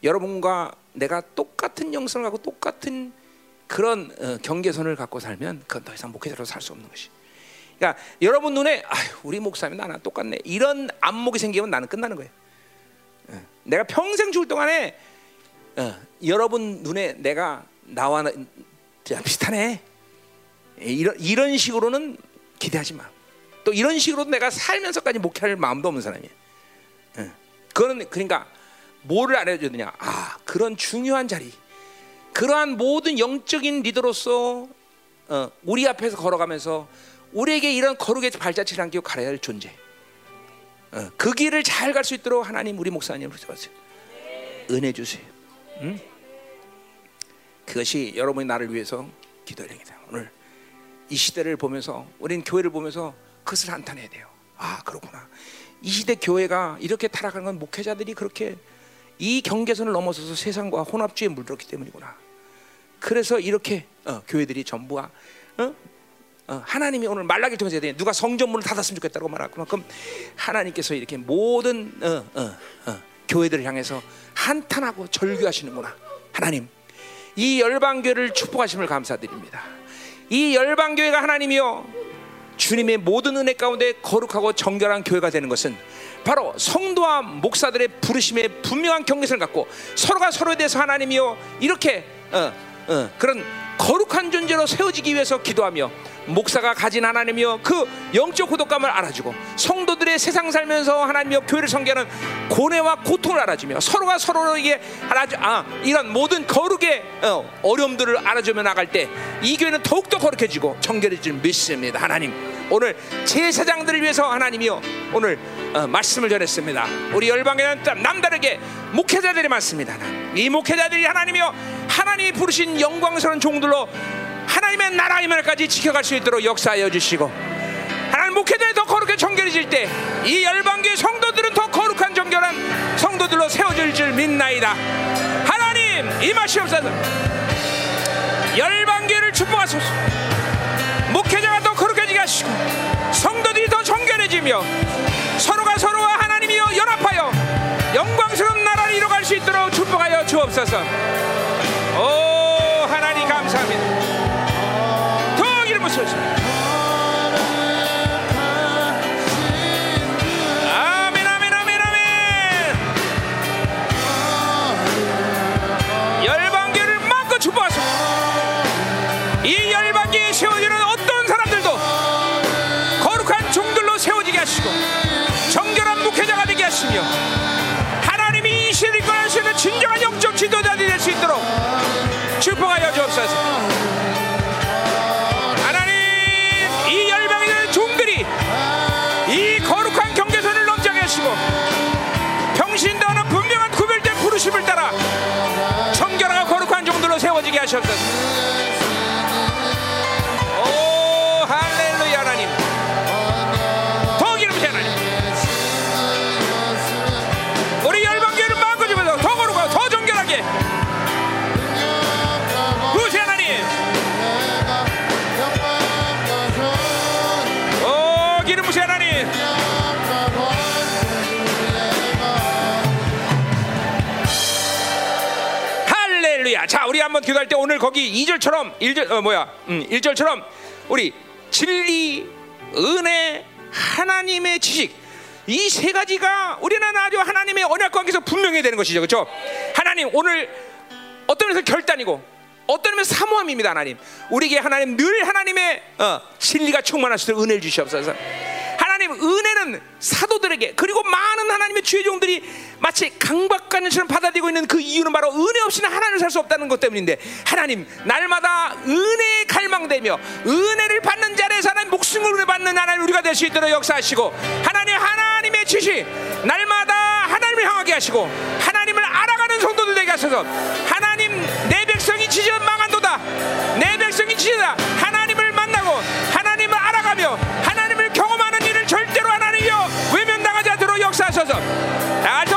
여러분과 내가 똑같은 영성을 갖고 똑같은 그런 어, 경계선을 갖고 살면 그건 더 이상 목회자로 살 수 없는 것이. 그러니까 여러분 눈에 아유, 우리 목사님 나랑 똑같네 이런 안목이 생기면 나는 끝나는 거예요. 어. 내가 평생 죽을 동안에 어, 여러분 눈에 내가 나와 비슷하네 이런 이런 식으로는 기대하지 마. 또 이런 식으로 내가 살면서까지 목회할 마음도 없는 사람이에요. 어. 그거는 그러니까 뭐를 알려줘야 되냐? 아 그런 중요한 자리, 그러한 모든 영적인 리더로서 어, 우리 앞에서 걸어가면서 우리에게 이런 거룩의 발자취를 남기고 가야 할 존재. 어, 그 길을 잘 갈 수 있도록 하나님 우리 목사님을 부탁하세요. 은혜 주세요. 응? 그것이 여러분이 나를 위해서 기도해야겠다. 오늘 이 시대를 보면서 우리는 교회를 보면서 그것을 한탄해야 돼요. 아 그렇구나. 이 시대 교회가 이렇게 타락하는 건 목회자들이 그렇게 이 경계선을 넘어서서 세상과 혼합주의에 물들었기 때문이구나. 그래서 이렇게 어, 교회들이 전부가 어? 어, 하나님이 오늘 말라기 통해서. 누가 성전문을 닫았으면 좋겠다고 말할 그만큼 하나님께서 이렇게 모든 어, 어, 어, 교회들을 향해서 한탄하고 절규하시는구나. 하나님, 이 열방교를 축복하심을 감사드립니다. 이 열방교회가 하나님이요 주님의 모든 은혜 가운데 거룩하고 정결한 교회가 되는 것은 바로 성도와 목사들의 부르심에 분명한 경계선을 갖고 서로가 서로에 대해서 하나님이요 이렇게 어, 어, 그런 거룩한 존재로 세워지기 위해서 기도하며 목사가 가진 하나님이여 그 영적 고독감을 알아주고 성도들의 세상 살면서 하나님이여 교회를 섬기는 고뇌와 고통을 알아주며 서로가 서로에게 알아주 아 이런 모든 거룩의 어, 어려움들을 알아주며 나갈 때 이 교회는 더욱더 거룩해지고 정결해질 믿습니다. 하나님 오늘 제사장들을 위해서 하나님이여 오늘 어, 말씀을 전했습니다. 우리 열방에는 남다르게 목회자들이 많습니다. 이 목회자들이 하나님이여 하나님이 부르신 영광스러운 종들로 하나님의 나라 임을까지 지켜갈 수 있도록 역사하여 주시고 하나님 목회자에 더 거룩하게 정결해질 때 이 열방교의 성도들은 더 거룩한 정결한 성도들로 세워질 줄 믿나이다. 하나님 임하시옵소서 열방교를 축복하소서. 목회자가 더 거룩해지게 하시고 성도들이 더 정결해지며 서로가 서로와 하나님이여 연합하여 영광스러운 나라를 이뤄갈 수 있도록 축복하여 주옵소서. 오 하나님 감사합니다 하시며 하나님이 이 시대를 있는 진정한 영적 지도자들이 될 수 있도록 축복하여 주옵소서. 이 거룩한 경계선을 넘지 하시고 평신도는 분명한 구별된 부르심을 따라 청결하고 거룩한 종들로 세워지게 하셨소서 우리 한번 기도할 때 오늘 거기 2절처럼 1절 어 뭐야? 음, 1절처럼 우리 진리, 은혜, 하나님의 지식 이 세 가지가 우리는 아주 하나님의 언약 관계에서 분명히 되는 것이죠. 그렇죠? 하나님 오늘 어떤 면에서 결단이고 어떤 면에서 사모함입니다, 하나님. 우리에게 하나님 늘 하나님의 어, 진리가 충만하시도록 은혜를 주시옵소서. 하나님 은혜는 사도들에게 그리고 많은 하나님의 주의 종들이 마치 강박관처럼 받아들이고 있는 그 이유는 바로 은혜 없이는 하나님을 살 수 없다는 것 때문인데 하나님 날마다 은혜에 갈망되며 은혜를 받는 자리에서 하나님 목숨을 은혜 받는 하나님 우리가 될 수 있도록 역사하시고 하나님 하나님의 지시 날마다 하나님을 향하게 하시고 하소서. 하나님 내 백성이 지져 망한도다. 내 백성이 지져다. 하나님을 만나고 하나님을 알아가며 다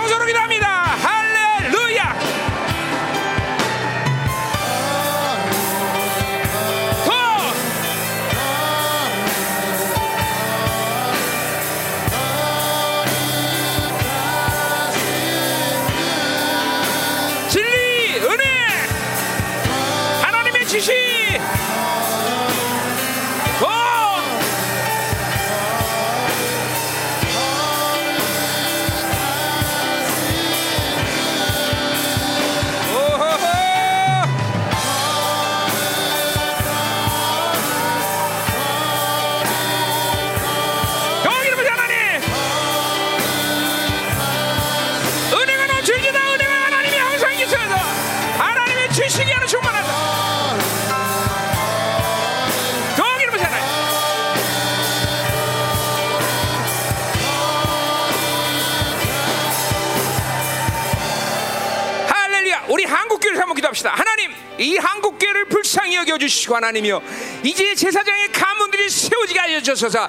기도합시다. 하나님 이 한국교회를 불쌍히 여겨 주시고 하나님이여 이제 제사장의 가문들이 세워지게 하여 주셔서.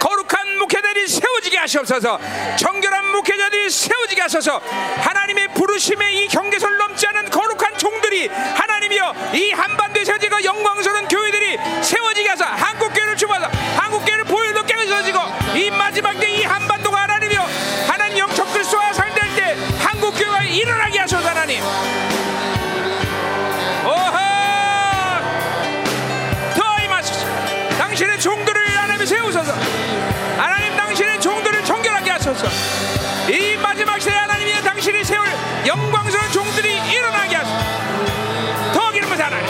거룩한 목회자들이 세워지게 하시옵소서. 정결한 목회자들이 세워지게 하소서. 하나님의 부르심의 이 경계선을 넘지 않은 거룩한 종들이 하나님이여 이 한반도에 세워지고 영광스러운 교회들이 세워지게 하소서. 한국교회를 주마서. 한국교회를 보혈로 깨어져지고 이 마지막 때 이 한반도가 하나님이여 하나님 영적 그리스도와 상대할 때 한국교회가 일어나게 하소서 하나님 세우소서 하나님 당신의 종들을 정결하게 하소서. 이 마지막 시대에 하나님이 당신이 세울 영광스러운 종들이 일어나게 하소서. 더 기름을 하나님.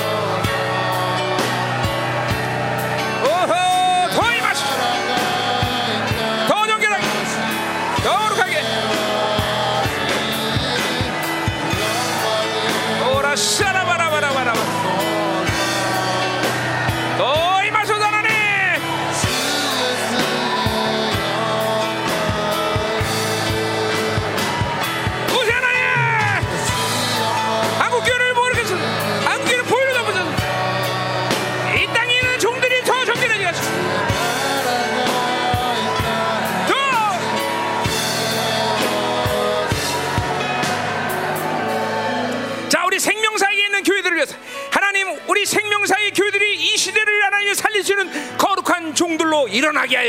오호 더 임하소서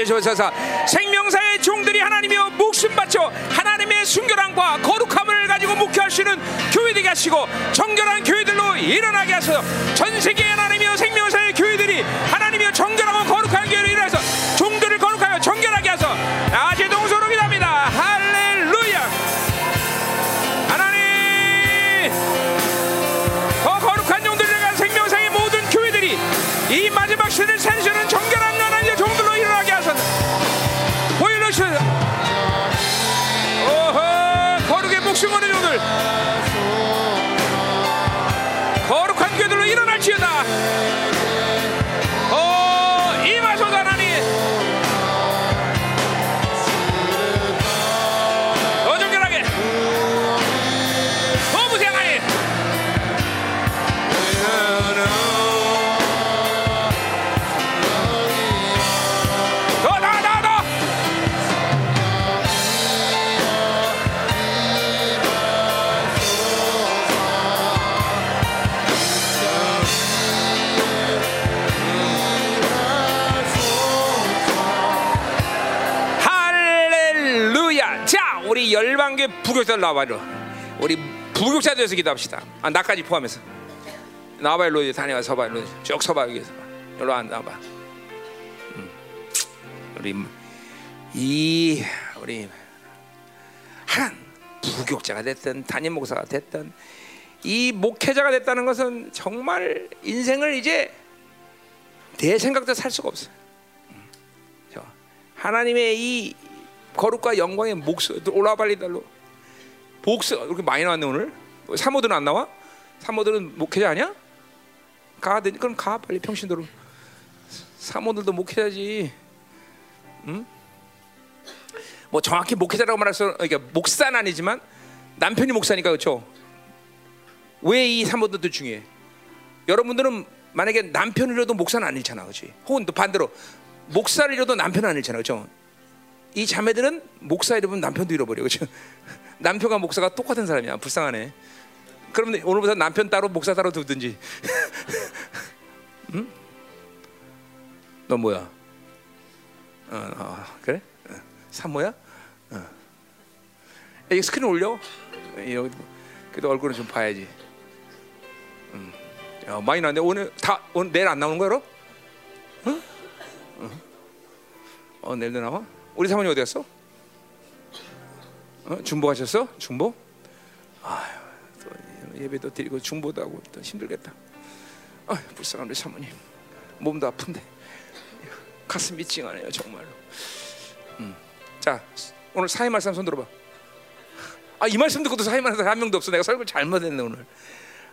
하여 주셔서 생명사의 종들이 하나님이여 목숨 바쳐 하나님의 순결함과 거룩함을 가지고 목회하시는 교회들이 하시고 정결한 교회들로 일어나게 하소서. 전 세계 하나님이여 생명사의 교회들이 하나님이여 정결하고 거룩한 교회로 일어나서 종들을 거룩하여 정결하게 하소 아제 동서로 기도합니다. 할렐루야! 하나님! 더 거룩한 종들을 위한 생명상의 모든 교회들이 이 마지막 시대를 살리시는 부교사들 나와봐요. 우리 부교사들에서 기도합시다. 아, 나까지 포함해서. 나와봐 일로 다녀와 서봐 쭉 서봐 여기서 일로 안 나와봐. 음. 우리 이 우리 한 부교자가 됐든 담임 목사가 됐든 이 목회자가 됐다는 것은 정말 인생을 이제 내 생각대로 살 수가 없어요. 음. 저 하나님의 이 거룩과 영광의 목소 올라와 빨리 달로 복수 이렇게 많이 나왔네 오늘 사모들은 안 나와? 사모들은 목회자 아니야? 가 그럼 가 빨리 평신도로 사모들도 목회자지 응? 뭐 정확히 목회자라고 수 그러니까 목사는 아니지만 남편이 목사니까 그렇죠 왜이 3번도 중요해? 여러분들은 만약에 남편을 잃어도 목사는 안 잃잖아, 그렇지? 혹은 또 반대로 목사를 잃어도 남편은 안 잃잖아, 그렇죠? 이 자매들은 목사 잃으면 남편도 잃어버려, 그렇죠? 남편과 목사가 똑같은 사람이야, 불쌍하네. 그러면 오늘부터 남편 따로 목사 따로 두든지. 응? 너 뭐야? 어, 어 그래? 어, 산모야? 어. 여기 스크린 올려. 여기 그래도 얼굴은 좀 봐야지. 음. 야, 많이 나는데 오늘 다 오늘 내일 안 나오는 거야, 그럼? 어? 어? 어 내일도 나와? 우리 사모님 어디 갔어? 어? 중보 가셨어? 중보? 아유, 또 예배도 드리고 중보도 하고 또 힘들겠다. 아, 불쌍한 우리 사모님. 몸도 아픈데 가슴이 찡하네요, 정말로. 음. 자, 오늘 사회 말씀 손 들어봐. 아, 이 말씀 듣고도 사회 말씀 한 명도 없어. 내가 설교 잘못했네 오늘.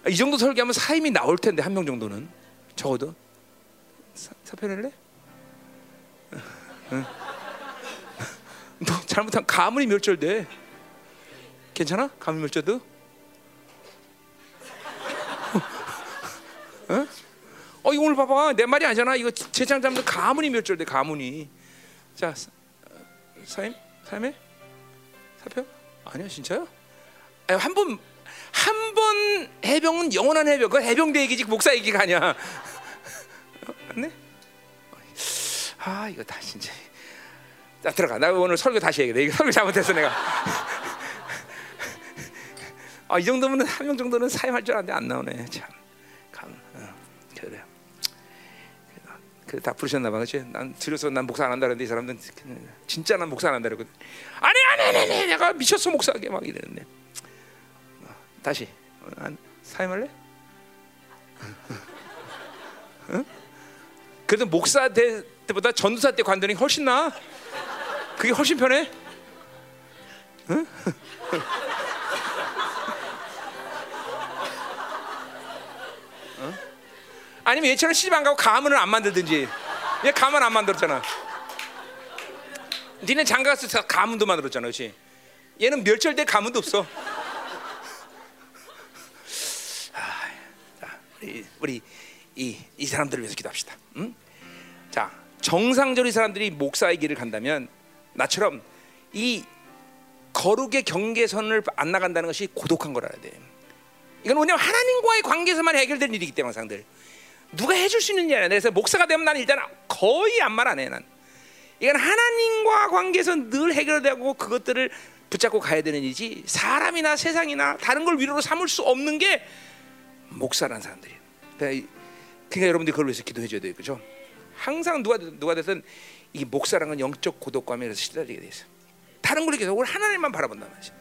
아, 이 정도 설교하면 사임이 나올 텐데 한 명 정도는 적어도 사, 사표낼래? 응. 너 잘못하면 가문이 멸절돼. 괜찮아? 멸절도? 어? 어, 이거 오늘 봐봐. 내 말이 아니잖아. 이거 제장 잡는 가문이 멸절돼. 가문이. 자, 사임, 사임해? 사표? 아니야, 진짜요? 한 번, 한 번 해병은 영원한 해병. 그 해병대 얘기지 목사 얘기가 아니야. 맞네? 아, 이거 다 진짜. 자 들어가. 나 오늘 설교 다시. 이거 설교 잘못했어 내가. 아, 이 정도면 한 명 정도는 사임할 줄 알았는데 안 나오네. 참. 감. 어, 그래. 그다 부르셨나 봐, 그렇지? 난 들어서 난 목사 안 한다 그랬는데 이 사람들은 진짜 난 목사 안 한다 그랬거든. 아니 아니 아니 아니 내가 미쳤어 목사하게 막 이랬는데. 어, 다시. 난 사임할래? 응? 그래도 목사 때보다 전도사 때 관두는 훨씬 나. 그게 훨씬 편해? 응? 아니면 얘처럼 시집 안 가고 가문을 안 만들든지. 얘 가문 안 만들었잖아. 니네 장가 갔을 때 가문도 만들었잖아, 그렇지? 얘는 멸절된 가문도 없어. 아, 자, 우리, 우리 이, 이 사람들을 위해서 기도합시다. 응? 자, 정상적으로 이 사람들이 목사의 길을 간다면 나처럼 이 거룩의 경계선을 안 나간다는 것이 고독한 거라 돼. 이건 왜냐면 하나님과의 관계에서만 해결될 일이기 때문에 상들 누가 해줄 수 아니야. 그래서 목사가 되면 난 일단 거의 안 말 안 해. 난 이건 하나님과 관계에서 늘 해결되고 그것들을 붙잡고 가야 되는 일이지 사람이나 세상이나 다른 걸 위로로 삼을 수 없는 게 목사라는 사람들이에요. 그러니까, 그러니까 여러분들이 그걸 위해서 기도해 줘야 돼요. 그죠? 항상 누가 누가 됐든 이 목사라는 건 영적 고독감에서 시달리게 돼 있어. 다른 걸 계속 우리 하나님만 바라본단 말이야.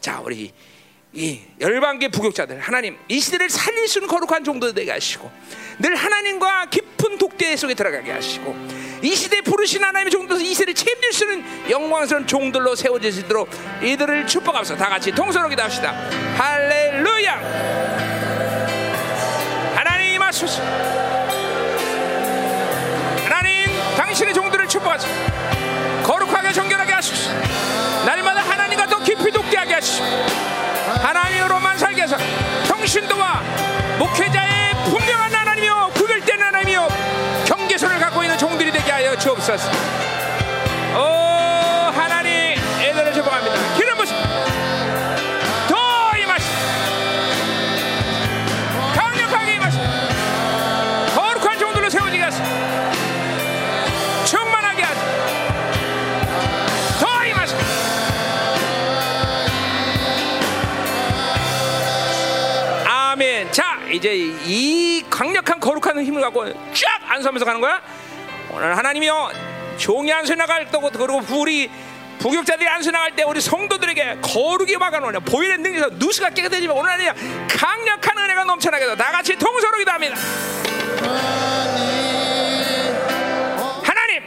자, 우리 이 열방계 부격자들 하나님 이 시대를 살릴 수 있는 거룩한 종도 되게 하시고 늘 하나님과 깊은 독대 속에 들어가게 하시고 이 시대 부르신 하나님의 종도서 이 시대를 책임질 수 있는 영광스러운 종들로 세워질 수 있도록 이들을 축복하면서. 다 같이 통성으로 기도합시다. 할렐루야! 하나님 하소서. 당신의 종들을 축복하시 거룩하게 정결하게 하시옵소서. 날마다 하시옵소서 하나님으로만 살게 해서 평신도와 목회자의 분명한 하나님이요 구별된 하나님이요 경계선을 갖고 있는 종들이 되게 하여 주옵소서 이제 이 강력한 거룩한 힘을 갖고 쫙 안수하면서 가는 거야? 오늘 하나님이여 종이 안수 나갈 때고 그리고 우리 부격자들이 안수 나갈 때 우리 성도들에게 거룩이 막아놓냐? 보일의 능력에서 누수가 깨끗해지면 오늘 하나님 강력한 은혜가 넘쳐나게 해서 다 같이 통서로 기도합니다. 하나님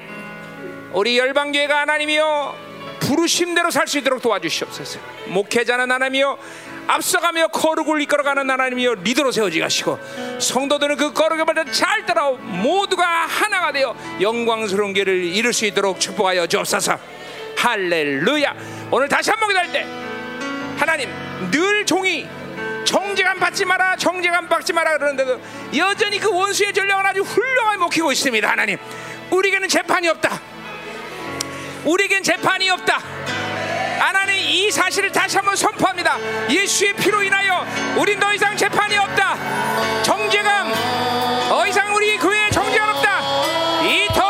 우리 열방교회가 하나님이여 부르심대로 살 수 있도록 도와주시옵소서. 목회자는 하나님이여 앞서가며 거룩을 이끌어가는 하나님이여 리더로 세워지게 하시고 성도들은 그 거룩의 발을 잘 따라 모두가 하나가 되어 영광스러운 길을 이룰 수 있도록 축복하여 주옵소서 할렐루야 오늘 다시 한 번 기도할 때 하나님 늘 종이 정죄감 받지 마라, 정죄감 받지 마라 그러는데도 여전히 그 원수의 전략을 아주 훌륭하게 먹히고 있습니다. 하나님, 우리에게는 재판이 없다. 우리에겐 재판이 없다. 하나님 이 사실을 다시 한번 선포합니다. 예수의 피로 인하여 우린 더 이상 재판이 없다. 정죄감 더 이상 우리 교회에 정죄감 없다. 이더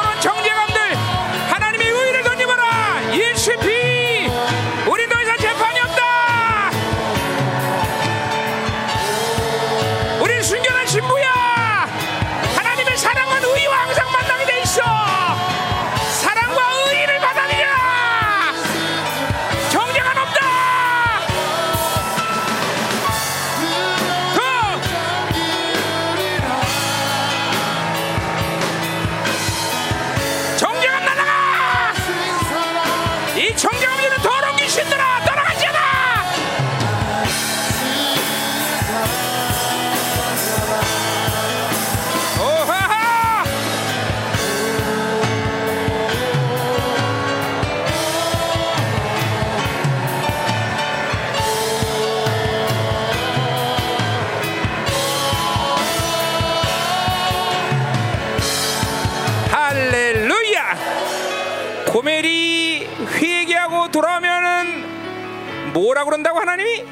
고멜이 회개하고 돌아오면은 뭐라 그런다고 하나님이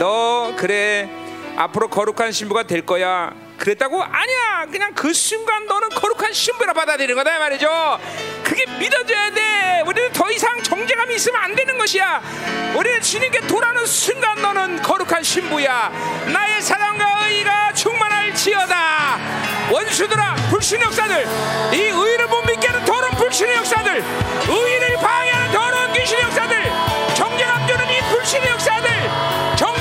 너 그래 앞으로 거룩한 신부가 될 거야. 그랬다고 아니야. 그냥 그 순간 너는 거룩한 신부라 받아들이는 거다 이 말이죠. 그게 믿어져야 돼. 우리는 더 이상 정죄감이 있으면 안 되는 것이야. 우리는 주님께 돌아오는 순간 너는 거룩한 신부야. 나의 사랑과 의가 충만할지어다. 원수들아 불신의 역사들 이 의를 더러운 불신의 역사들 의를 방해하는 더러운 귀신의 역사들 정죄감 주는 이 불신의 역사들 정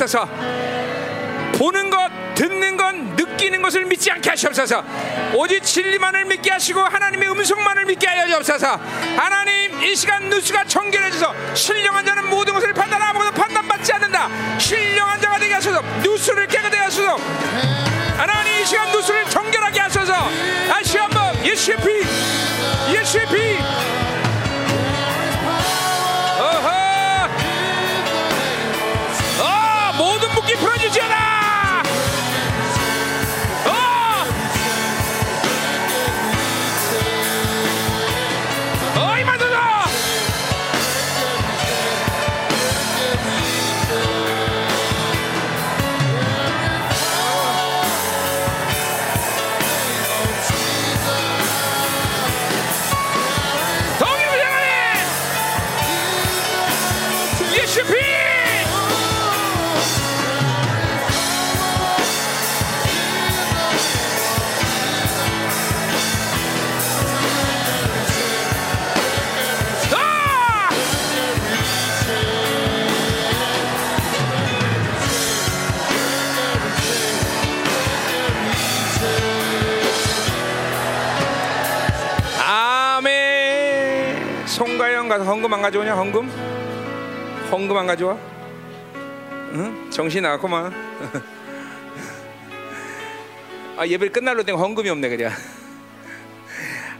없어서 보는 것, 듣는 것, 느끼는 것을 믿지 않게 하시옵소서. 오직 진리만을 믿게 하시고 하나님의 음성만을 믿게 하여 주옵소서. 하나님 이 시간 누수가 청결해져서 신령한 자는 모든 것을 판단하고 판단받지 않는다. 신령한 자가 되게 하소서. 누수를 깨끗하게 하소서. 하나님 이 시간 누수를 정결하게 하소서. 다시 한번 예수의 피, 예수의 피. 가서 헌금 안 가져오냐? 헌금? 헌금 안 가져와? 응? 정신 나갔구만. 아, 예배 끝날로 된 헌금이 없네, 그냥.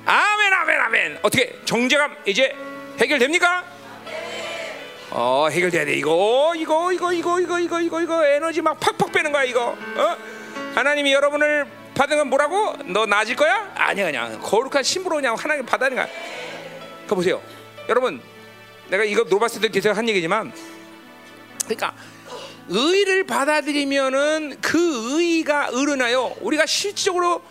아멘, 아멘, 아멘. 어떻게 정제감 이제 해결됩니까? 어, 해결돼야 돼. 이거, 이거, 이거, 이거, 이거, 이거, 이거, 이거 에너지 막 팍팍 빼는 거야, 이거. 어? 하나님이 여러분을 받은 건 뭐라고? 너 나아질 거야? 아니야, 그냥 거룩한 신부로 그냥 하나님 받아야 거야. 그 보세요. 여러분 내가 이거 노바스 때 계속 한 얘기지만 그러니까 의를 받아들이면은 그 의가 어른하여 우리가 실질적으로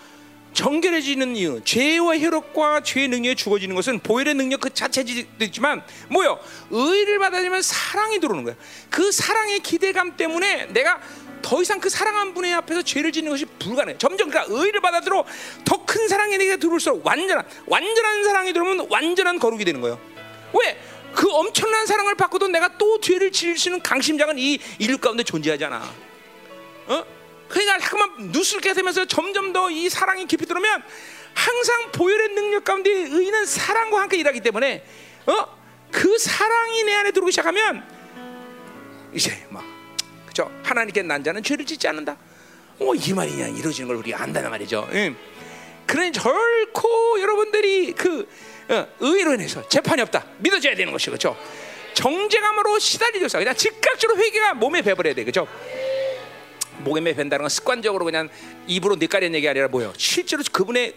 정결해지는 이유, 죄와 혈육과 죄의 능력이 죽어지는 것은 보혈의 능력 그 자체지만 뭐요? 의를 받아들이면 사랑이 들어오는 거야. 그 사랑의 기대감 때문에 내가 더 이상 그 사랑한 분의 앞에서 죄를 짓는 것이 불가능해. 점점 그러니까 의를 받아들어 더 큰 사랑이 내게 들어올수록 완전한 완전한 사랑이 들어오면 완전한 거룩이 되는 거예요. 왜? 그 엄청난 사랑을 받고도 내가 또 죄를 지을 수 있는 강심장은 이 인류 가운데 존재하잖아. 어? 그러니까 자꾸만 누스게 되면서 점점 더 이 사랑이 깊이 들어오면 항상 보혈의 능력 가운데 의는 사랑과 함께 일하기 때문에 어? 그 사랑이 내 안에 들어오기 시작하면 이제 막 그죠? 하나님께 난 자는 죄를 짓지 않는다. 어, 이 말이냐 이루어지는 걸 우리가 안다는 말이죠. 응. 그러니 결코 여러분들이 그 어, 의로 인해서 재판이 없다 믿어져야 되는 것이 그렇죠. 정죄감으로 시달리겠어. 그냥 즉각적으로 회개가 몸에 배버려야 돼, 그렇죠? 목에 밴다는 건 습관적으로 그냥 입으로 뇌까리는 얘기 아니라 뭐예요? 실제로 그분의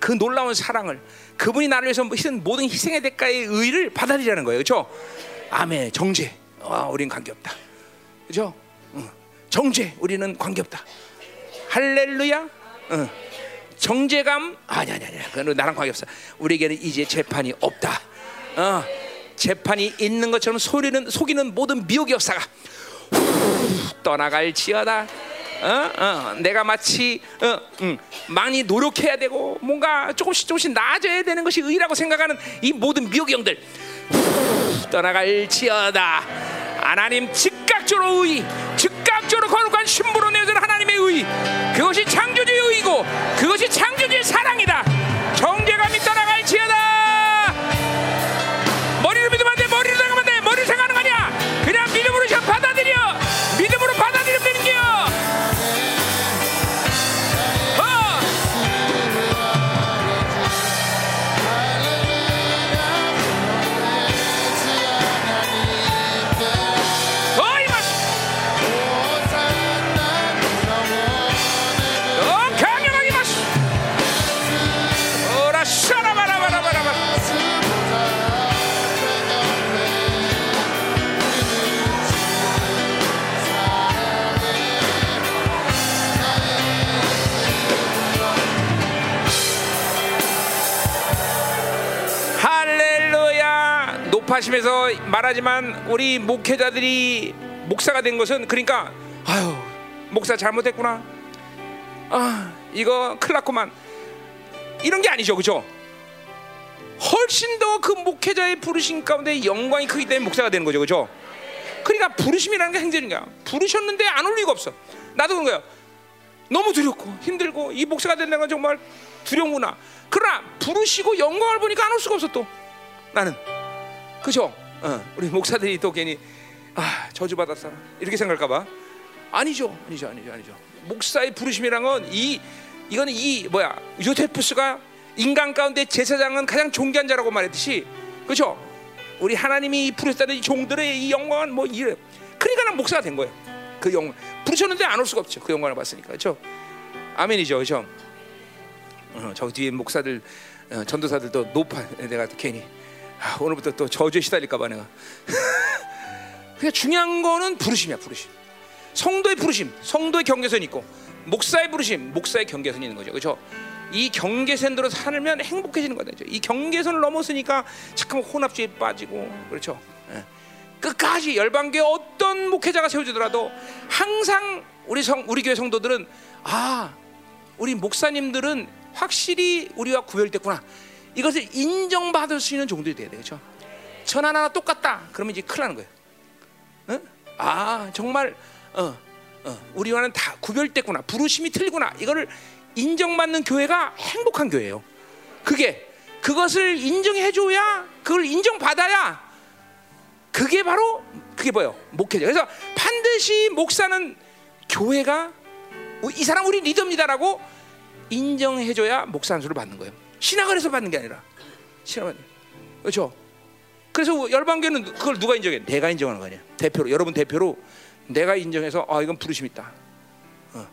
그 놀라운 사랑을 그분이 나를 위해서 희생 모든 희생의 대가의 의를 받아들이라는 거예요, 그렇죠? 아멘. 정죄, 아, 우리는 관계없다, 그렇죠? 응. 정죄, 우리는 관계없다. 할렐루야. 응. 정죄감? 아니 아니 아니. 그건 나랑 관계없어. 우리에게는 이제 재판이 없다. 어, 재판이 있는 것처럼 소리는 속이는 모든 미혹의 역사가 후, 떠나갈지어다. 어? 어, 내가 마치 어, 음, 많이 노력해야 되고 뭔가 조금씩 조금씩 나아져야 되는 것이 의라고 생각하는 이 모든 미혹의 영들 후, 떠나갈지어다 하나님 즉각적으로 의 즉각적으로 거룩한 신부로 내어준 하나님의 의. 그것이 창조주의 의고 그것이 창조주의 사랑이다. 정죄감이 떠나갈지어다 높아심에서 말하지만 우리 목회자들이 목사가 된 것은 그러니까 아유 목사 잘못했구나. 아 이거 큰일 났구만. 이런 게 아니죠 그죠? 훨씬 더 그 목회자의 부르심 가운데 영광이 크기 때문에 목사가 되는 거죠 그죠? 그러니까 부르심이라는 게 행전인가 부르셨는데 안 올 리가 없어. 나도 그런 거야 너무 두렵고 힘들고 이 목사가 된다는 건 정말 두려운구나. 그러나 부르시고 영광을 보니까 안 올 수가 없어 또. 나는 그죠 어, 우리 목사들이 또 괜히 아 저주받았어 이렇게 생각할까봐 아니죠, 아니죠, 아니죠, 아니죠. 목사의 부르심이란 건 이 이거는 이 뭐야 요테푸스가 인간 가운데 제사장은 가장 존귀한 자라고 말했듯이 그렇죠? 우리 하나님이 부르셨다는 이 종들의 이 영광은 뭐 이래. 그러니까 난 목사가 된 거예요. 그 영광 부르셨는데 안 올 수가 없죠. 그 영광을 봤으니까 그렇죠? 아멘이죠, 그렇죠? 어, 저 뒤에 목사들 어, 전도사들도 높아. 내가 또 괜히 아, 오늘부터 또 저주에 시달릴까봐 내가. 그냥 중요한 거는 부르심이야, 부르심. 성도의 부르심, 성도의 경계선이 있고 목사의 부르심, 목사의 경계선이 있는 거죠. 그렇죠? 이 경계선대로 살면 행복해지는 거죠. 이 경계선을 넘었으니까 잠깐 혼합주의에 빠지고 그렇죠. 예. 끝까지 열방교회 어떤 목회자가 세워지더라도 항상 우리 성 우리 교회 성도들은 아 우리 목사님들은 확실히 우리와 구별됐구나. 이것을 인정받을 수 있는 종들이 돼야 되죠. 전 하나 똑같다. 그러면 이제 큰일 나는 거예요. 응? 아 정말 어, 어, 우리와는 다 구별됐구나. 부르심이 틀리구나. 이거를 인정받는 교회가 행복한 교회예요. 그게 그것을 인정해줘야 그걸 인정받아야 그게 바로 그게 뭐예요? 목회자. 그래서 반드시 목사는 교회가 이 사람 우리 리더입니다라고 인정해줘야 목사 안수를 받는 거예요. 신학을 해서 받는 게 아니라 신학은 그렇죠. 그래서 열방교는 그걸 누가 인정해? 내가 인정하는 거 아니야. 대표로 여러분 대표로 내가 인정해서 아 이건 부르심 있다. 어.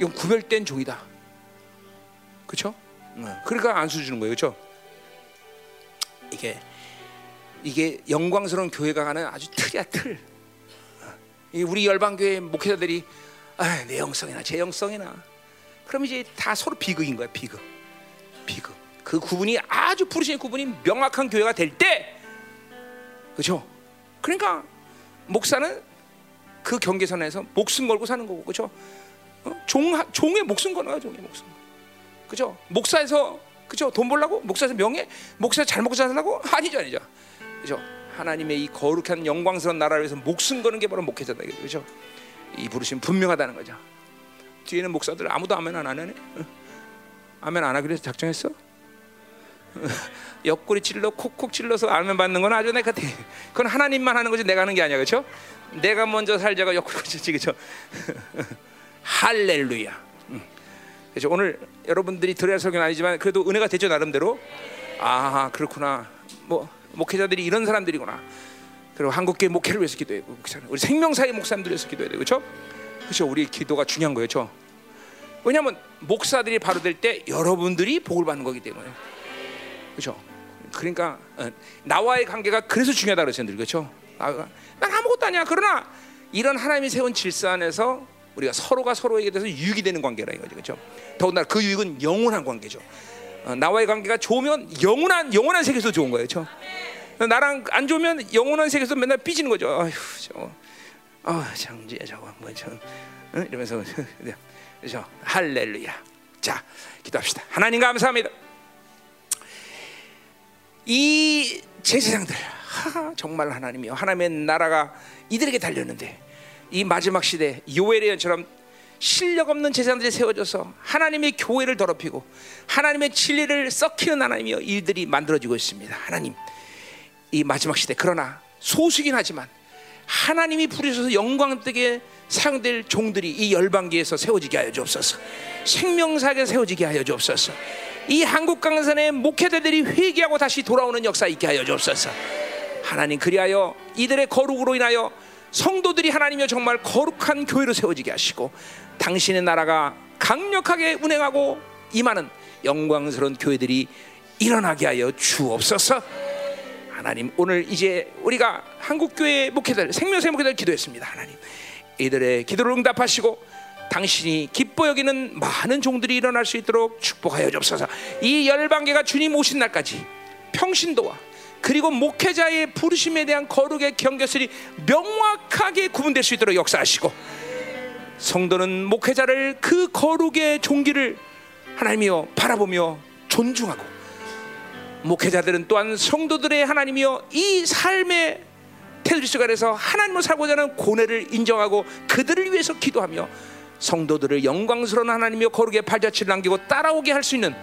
이건 구별된 종이다. 그렇죠? 어. 그러니까 안수 주는 거예요, 그렇죠? 이게 이게 영광스러운 교회가 가는 아주 틀이야 틀. 어. 이 우리 열방교회 목회자들이 아, 내 영성이나 제 영성이나 그럼 이제 다 서로 비극인 거야 비극 비극 그 구분이 아주 부르심의 구분이 명확한 교회가 될 때 그렇죠? 그러니까 목사는 그 경계선에서 목숨 걸고 사는 거고 그렇죠? 어? 종 종의 목숨 거는 거야 종의 목숨. 그렇죠? 목사에서 그렇죠? 돈 벌라고? 목사에서 명예? 목사 잘 먹고 살라고? 아니죠 아니죠. 그렇죠? 하나님의 이 거룩한 영광스러운 나라를 위해서 목숨 거는 게 바로 목회자다 그렇죠? 이 부르심 분명하다는 거죠. 뒤에는 목사들 아무도 아멘 안 하네. 아멘 안 하기로 작정했어? 옆구리 찔러 콕콕 찔러서 아멘 받는 건 아주 내가 돼. 그건 하나님만 하는 거지 내가 하는 게 아니야, 그렇죠? 내가 먼저 살자가 옆구리 찔지, 그렇죠? 할렐루야. 그렇죠? 오늘 여러분들이 들어야 설교는 아니지만 그래도 은혜가 되죠 나름대로. 아 그렇구나. 뭐 목회자들이 이런 사람들이구나. 그리고 한국교회 목회를 위해서 기도해고 우리 생명사의 목사님들 위해서 기도해야 되고 그렇죠? 그렇죠? 우리 기도가 중요한 거예요, 그렇죠? 왜냐하면 목사들이 바로 될 때 여러분들이 복을 받는 거기 때문에 그렇죠? 그러니까 어, 나와의 관계가 그래서 중요하다 그러셨는데 그렇죠? 난 아무것도 아니야. 그러나 이런 하나님이 세운 질서 안에서 우리가 서로가 서로에게 대해서 유익이 되는 관계라 이거죠, 그렇죠? 더군다나 그 유익은 영원한 관계죠. 어, 나와의 관계가 좋으면 영원한 영원한 세계에서 좋은 거예요, 그렇죠? 나랑 안 좋으면 영원한 세계에서 맨날 삐지는 거죠. 아휴, 저, 아, 장지야 저거 뭐 저 응? 이러면서 그죠? 할렐루야. 자, 기도합시다. 하나님 감사합니다. 이 제사장들 하, 정말 하나님이요. 하나님의 나라가 이들에게 달렸는데 이 마지막 시대 요엘의 연처럼 실력 없는 제사장들이 세워져서 하나님의 교회를 더럽히고 하나님의 진리를 썩히는 하나님이요 이들이 만들어지고 있습니다. 하나님 이 마지막 시대 그러나 소수긴 하지만 하나님이 부르셔서 영광되게 사용될 종들이 이 열방기에서 세워지게 하여 주옵소서. 생명사에 세워지게 하여 주옵소서. 이 한국 강산의 목회자들이 회개하고 다시 돌아오는 역사 있게 하여 주옵소서. 하나님 그리하여 이들의 거룩으로 인하여 성도들이 하나님이여 정말 거룩한 교회로 세워지게 하시고 당신의 나라가 강력하게 운행하고 임하는 영광스러운 교회들이 일어나게 하여 주옵소서. 하나님 오늘 이제 우리가 한국 교회 목회들 생명세 목회들 기도했습니다. 하나님 이들의 기도를 응답하시고 당신이 기뻐 여기는 많은 종들이 일어날 수 있도록 축복하여 주옵소서. 이 열방계가 주님 오신 날까지 평신도와 그리고 목회자의 부르심에 대한 거룩의 경계설이 명확하게 구분될 수 있도록 역사하시고 성도는 목회자를 그 거룩의 종기를 하나님이여 바라보며 존중하고 목회자들은 또한 성도들의 하나님이여 이 삶의 테두리 속에서 하나님을 살고자 하는 고뇌를 인정하고 그들을 위해서 기도하며 성도들을 영광스러운 하나님이여 거룩의 발자취를 남기고 따라오게 할 수 있는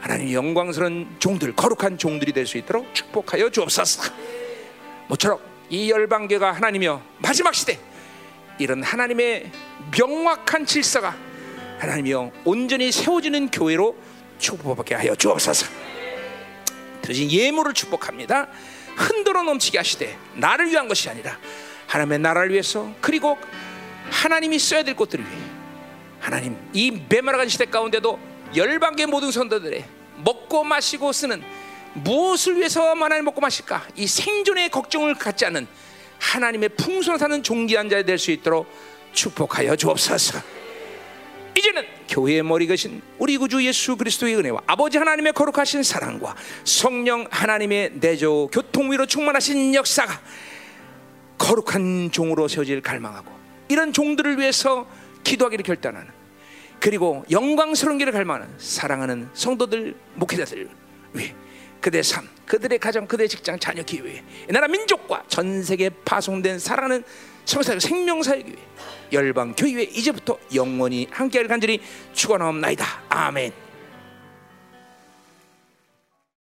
하나님 영광스러운 종들 거룩한 종들이 될 수 있도록 축복하여 주옵소서. 모처럼 이 열방계가 하나님이여 마지막 시대 이런 하나님의 명확한 질서가 하나님이여 온전히 세워지는 교회로 축복하게 하여 주옵소서. 드신 예물을 축복합니다. 흔들어 넘치게 하시되 나를 위한 것이 아니라 하나님의 나라를 위해서 그리고 하나님이 써야 될 것들을 위해 하나님 이 메마라간 시대 가운데도 열방계 모든 선도들의 먹고 마시고 쓰는 무엇을 위해서만 하나님 먹고 마실까 이 생존의 걱정을 갖지 않는 하나님의 풍성을 사는 종기한 자가 될 수 있도록 축복하여 주옵소서. 이제는 교회의 머리 가신 우리 구주 예수 그리스도의 은혜와 아버지 하나님의 거룩하신 사랑과 성령 하나님의 내조 교통 위로 충만하신 역사가 거룩한 종으로 세워질 갈망하고 이런 종들을 위해서 기도하기를 결단하는 그리고 영광스러운 길을 갈망하는 사랑하는 성도들 목회자들 위해 그들의 삶, 그들의 가정, 그들의 직장, 자녀 기회, 나라 민족과 전 세계 파송된 사랑하는 성사의 생명사의 교회 열방 교회 이제부터 영원히 함께할 간절히 축원하옵나이다. 아멘.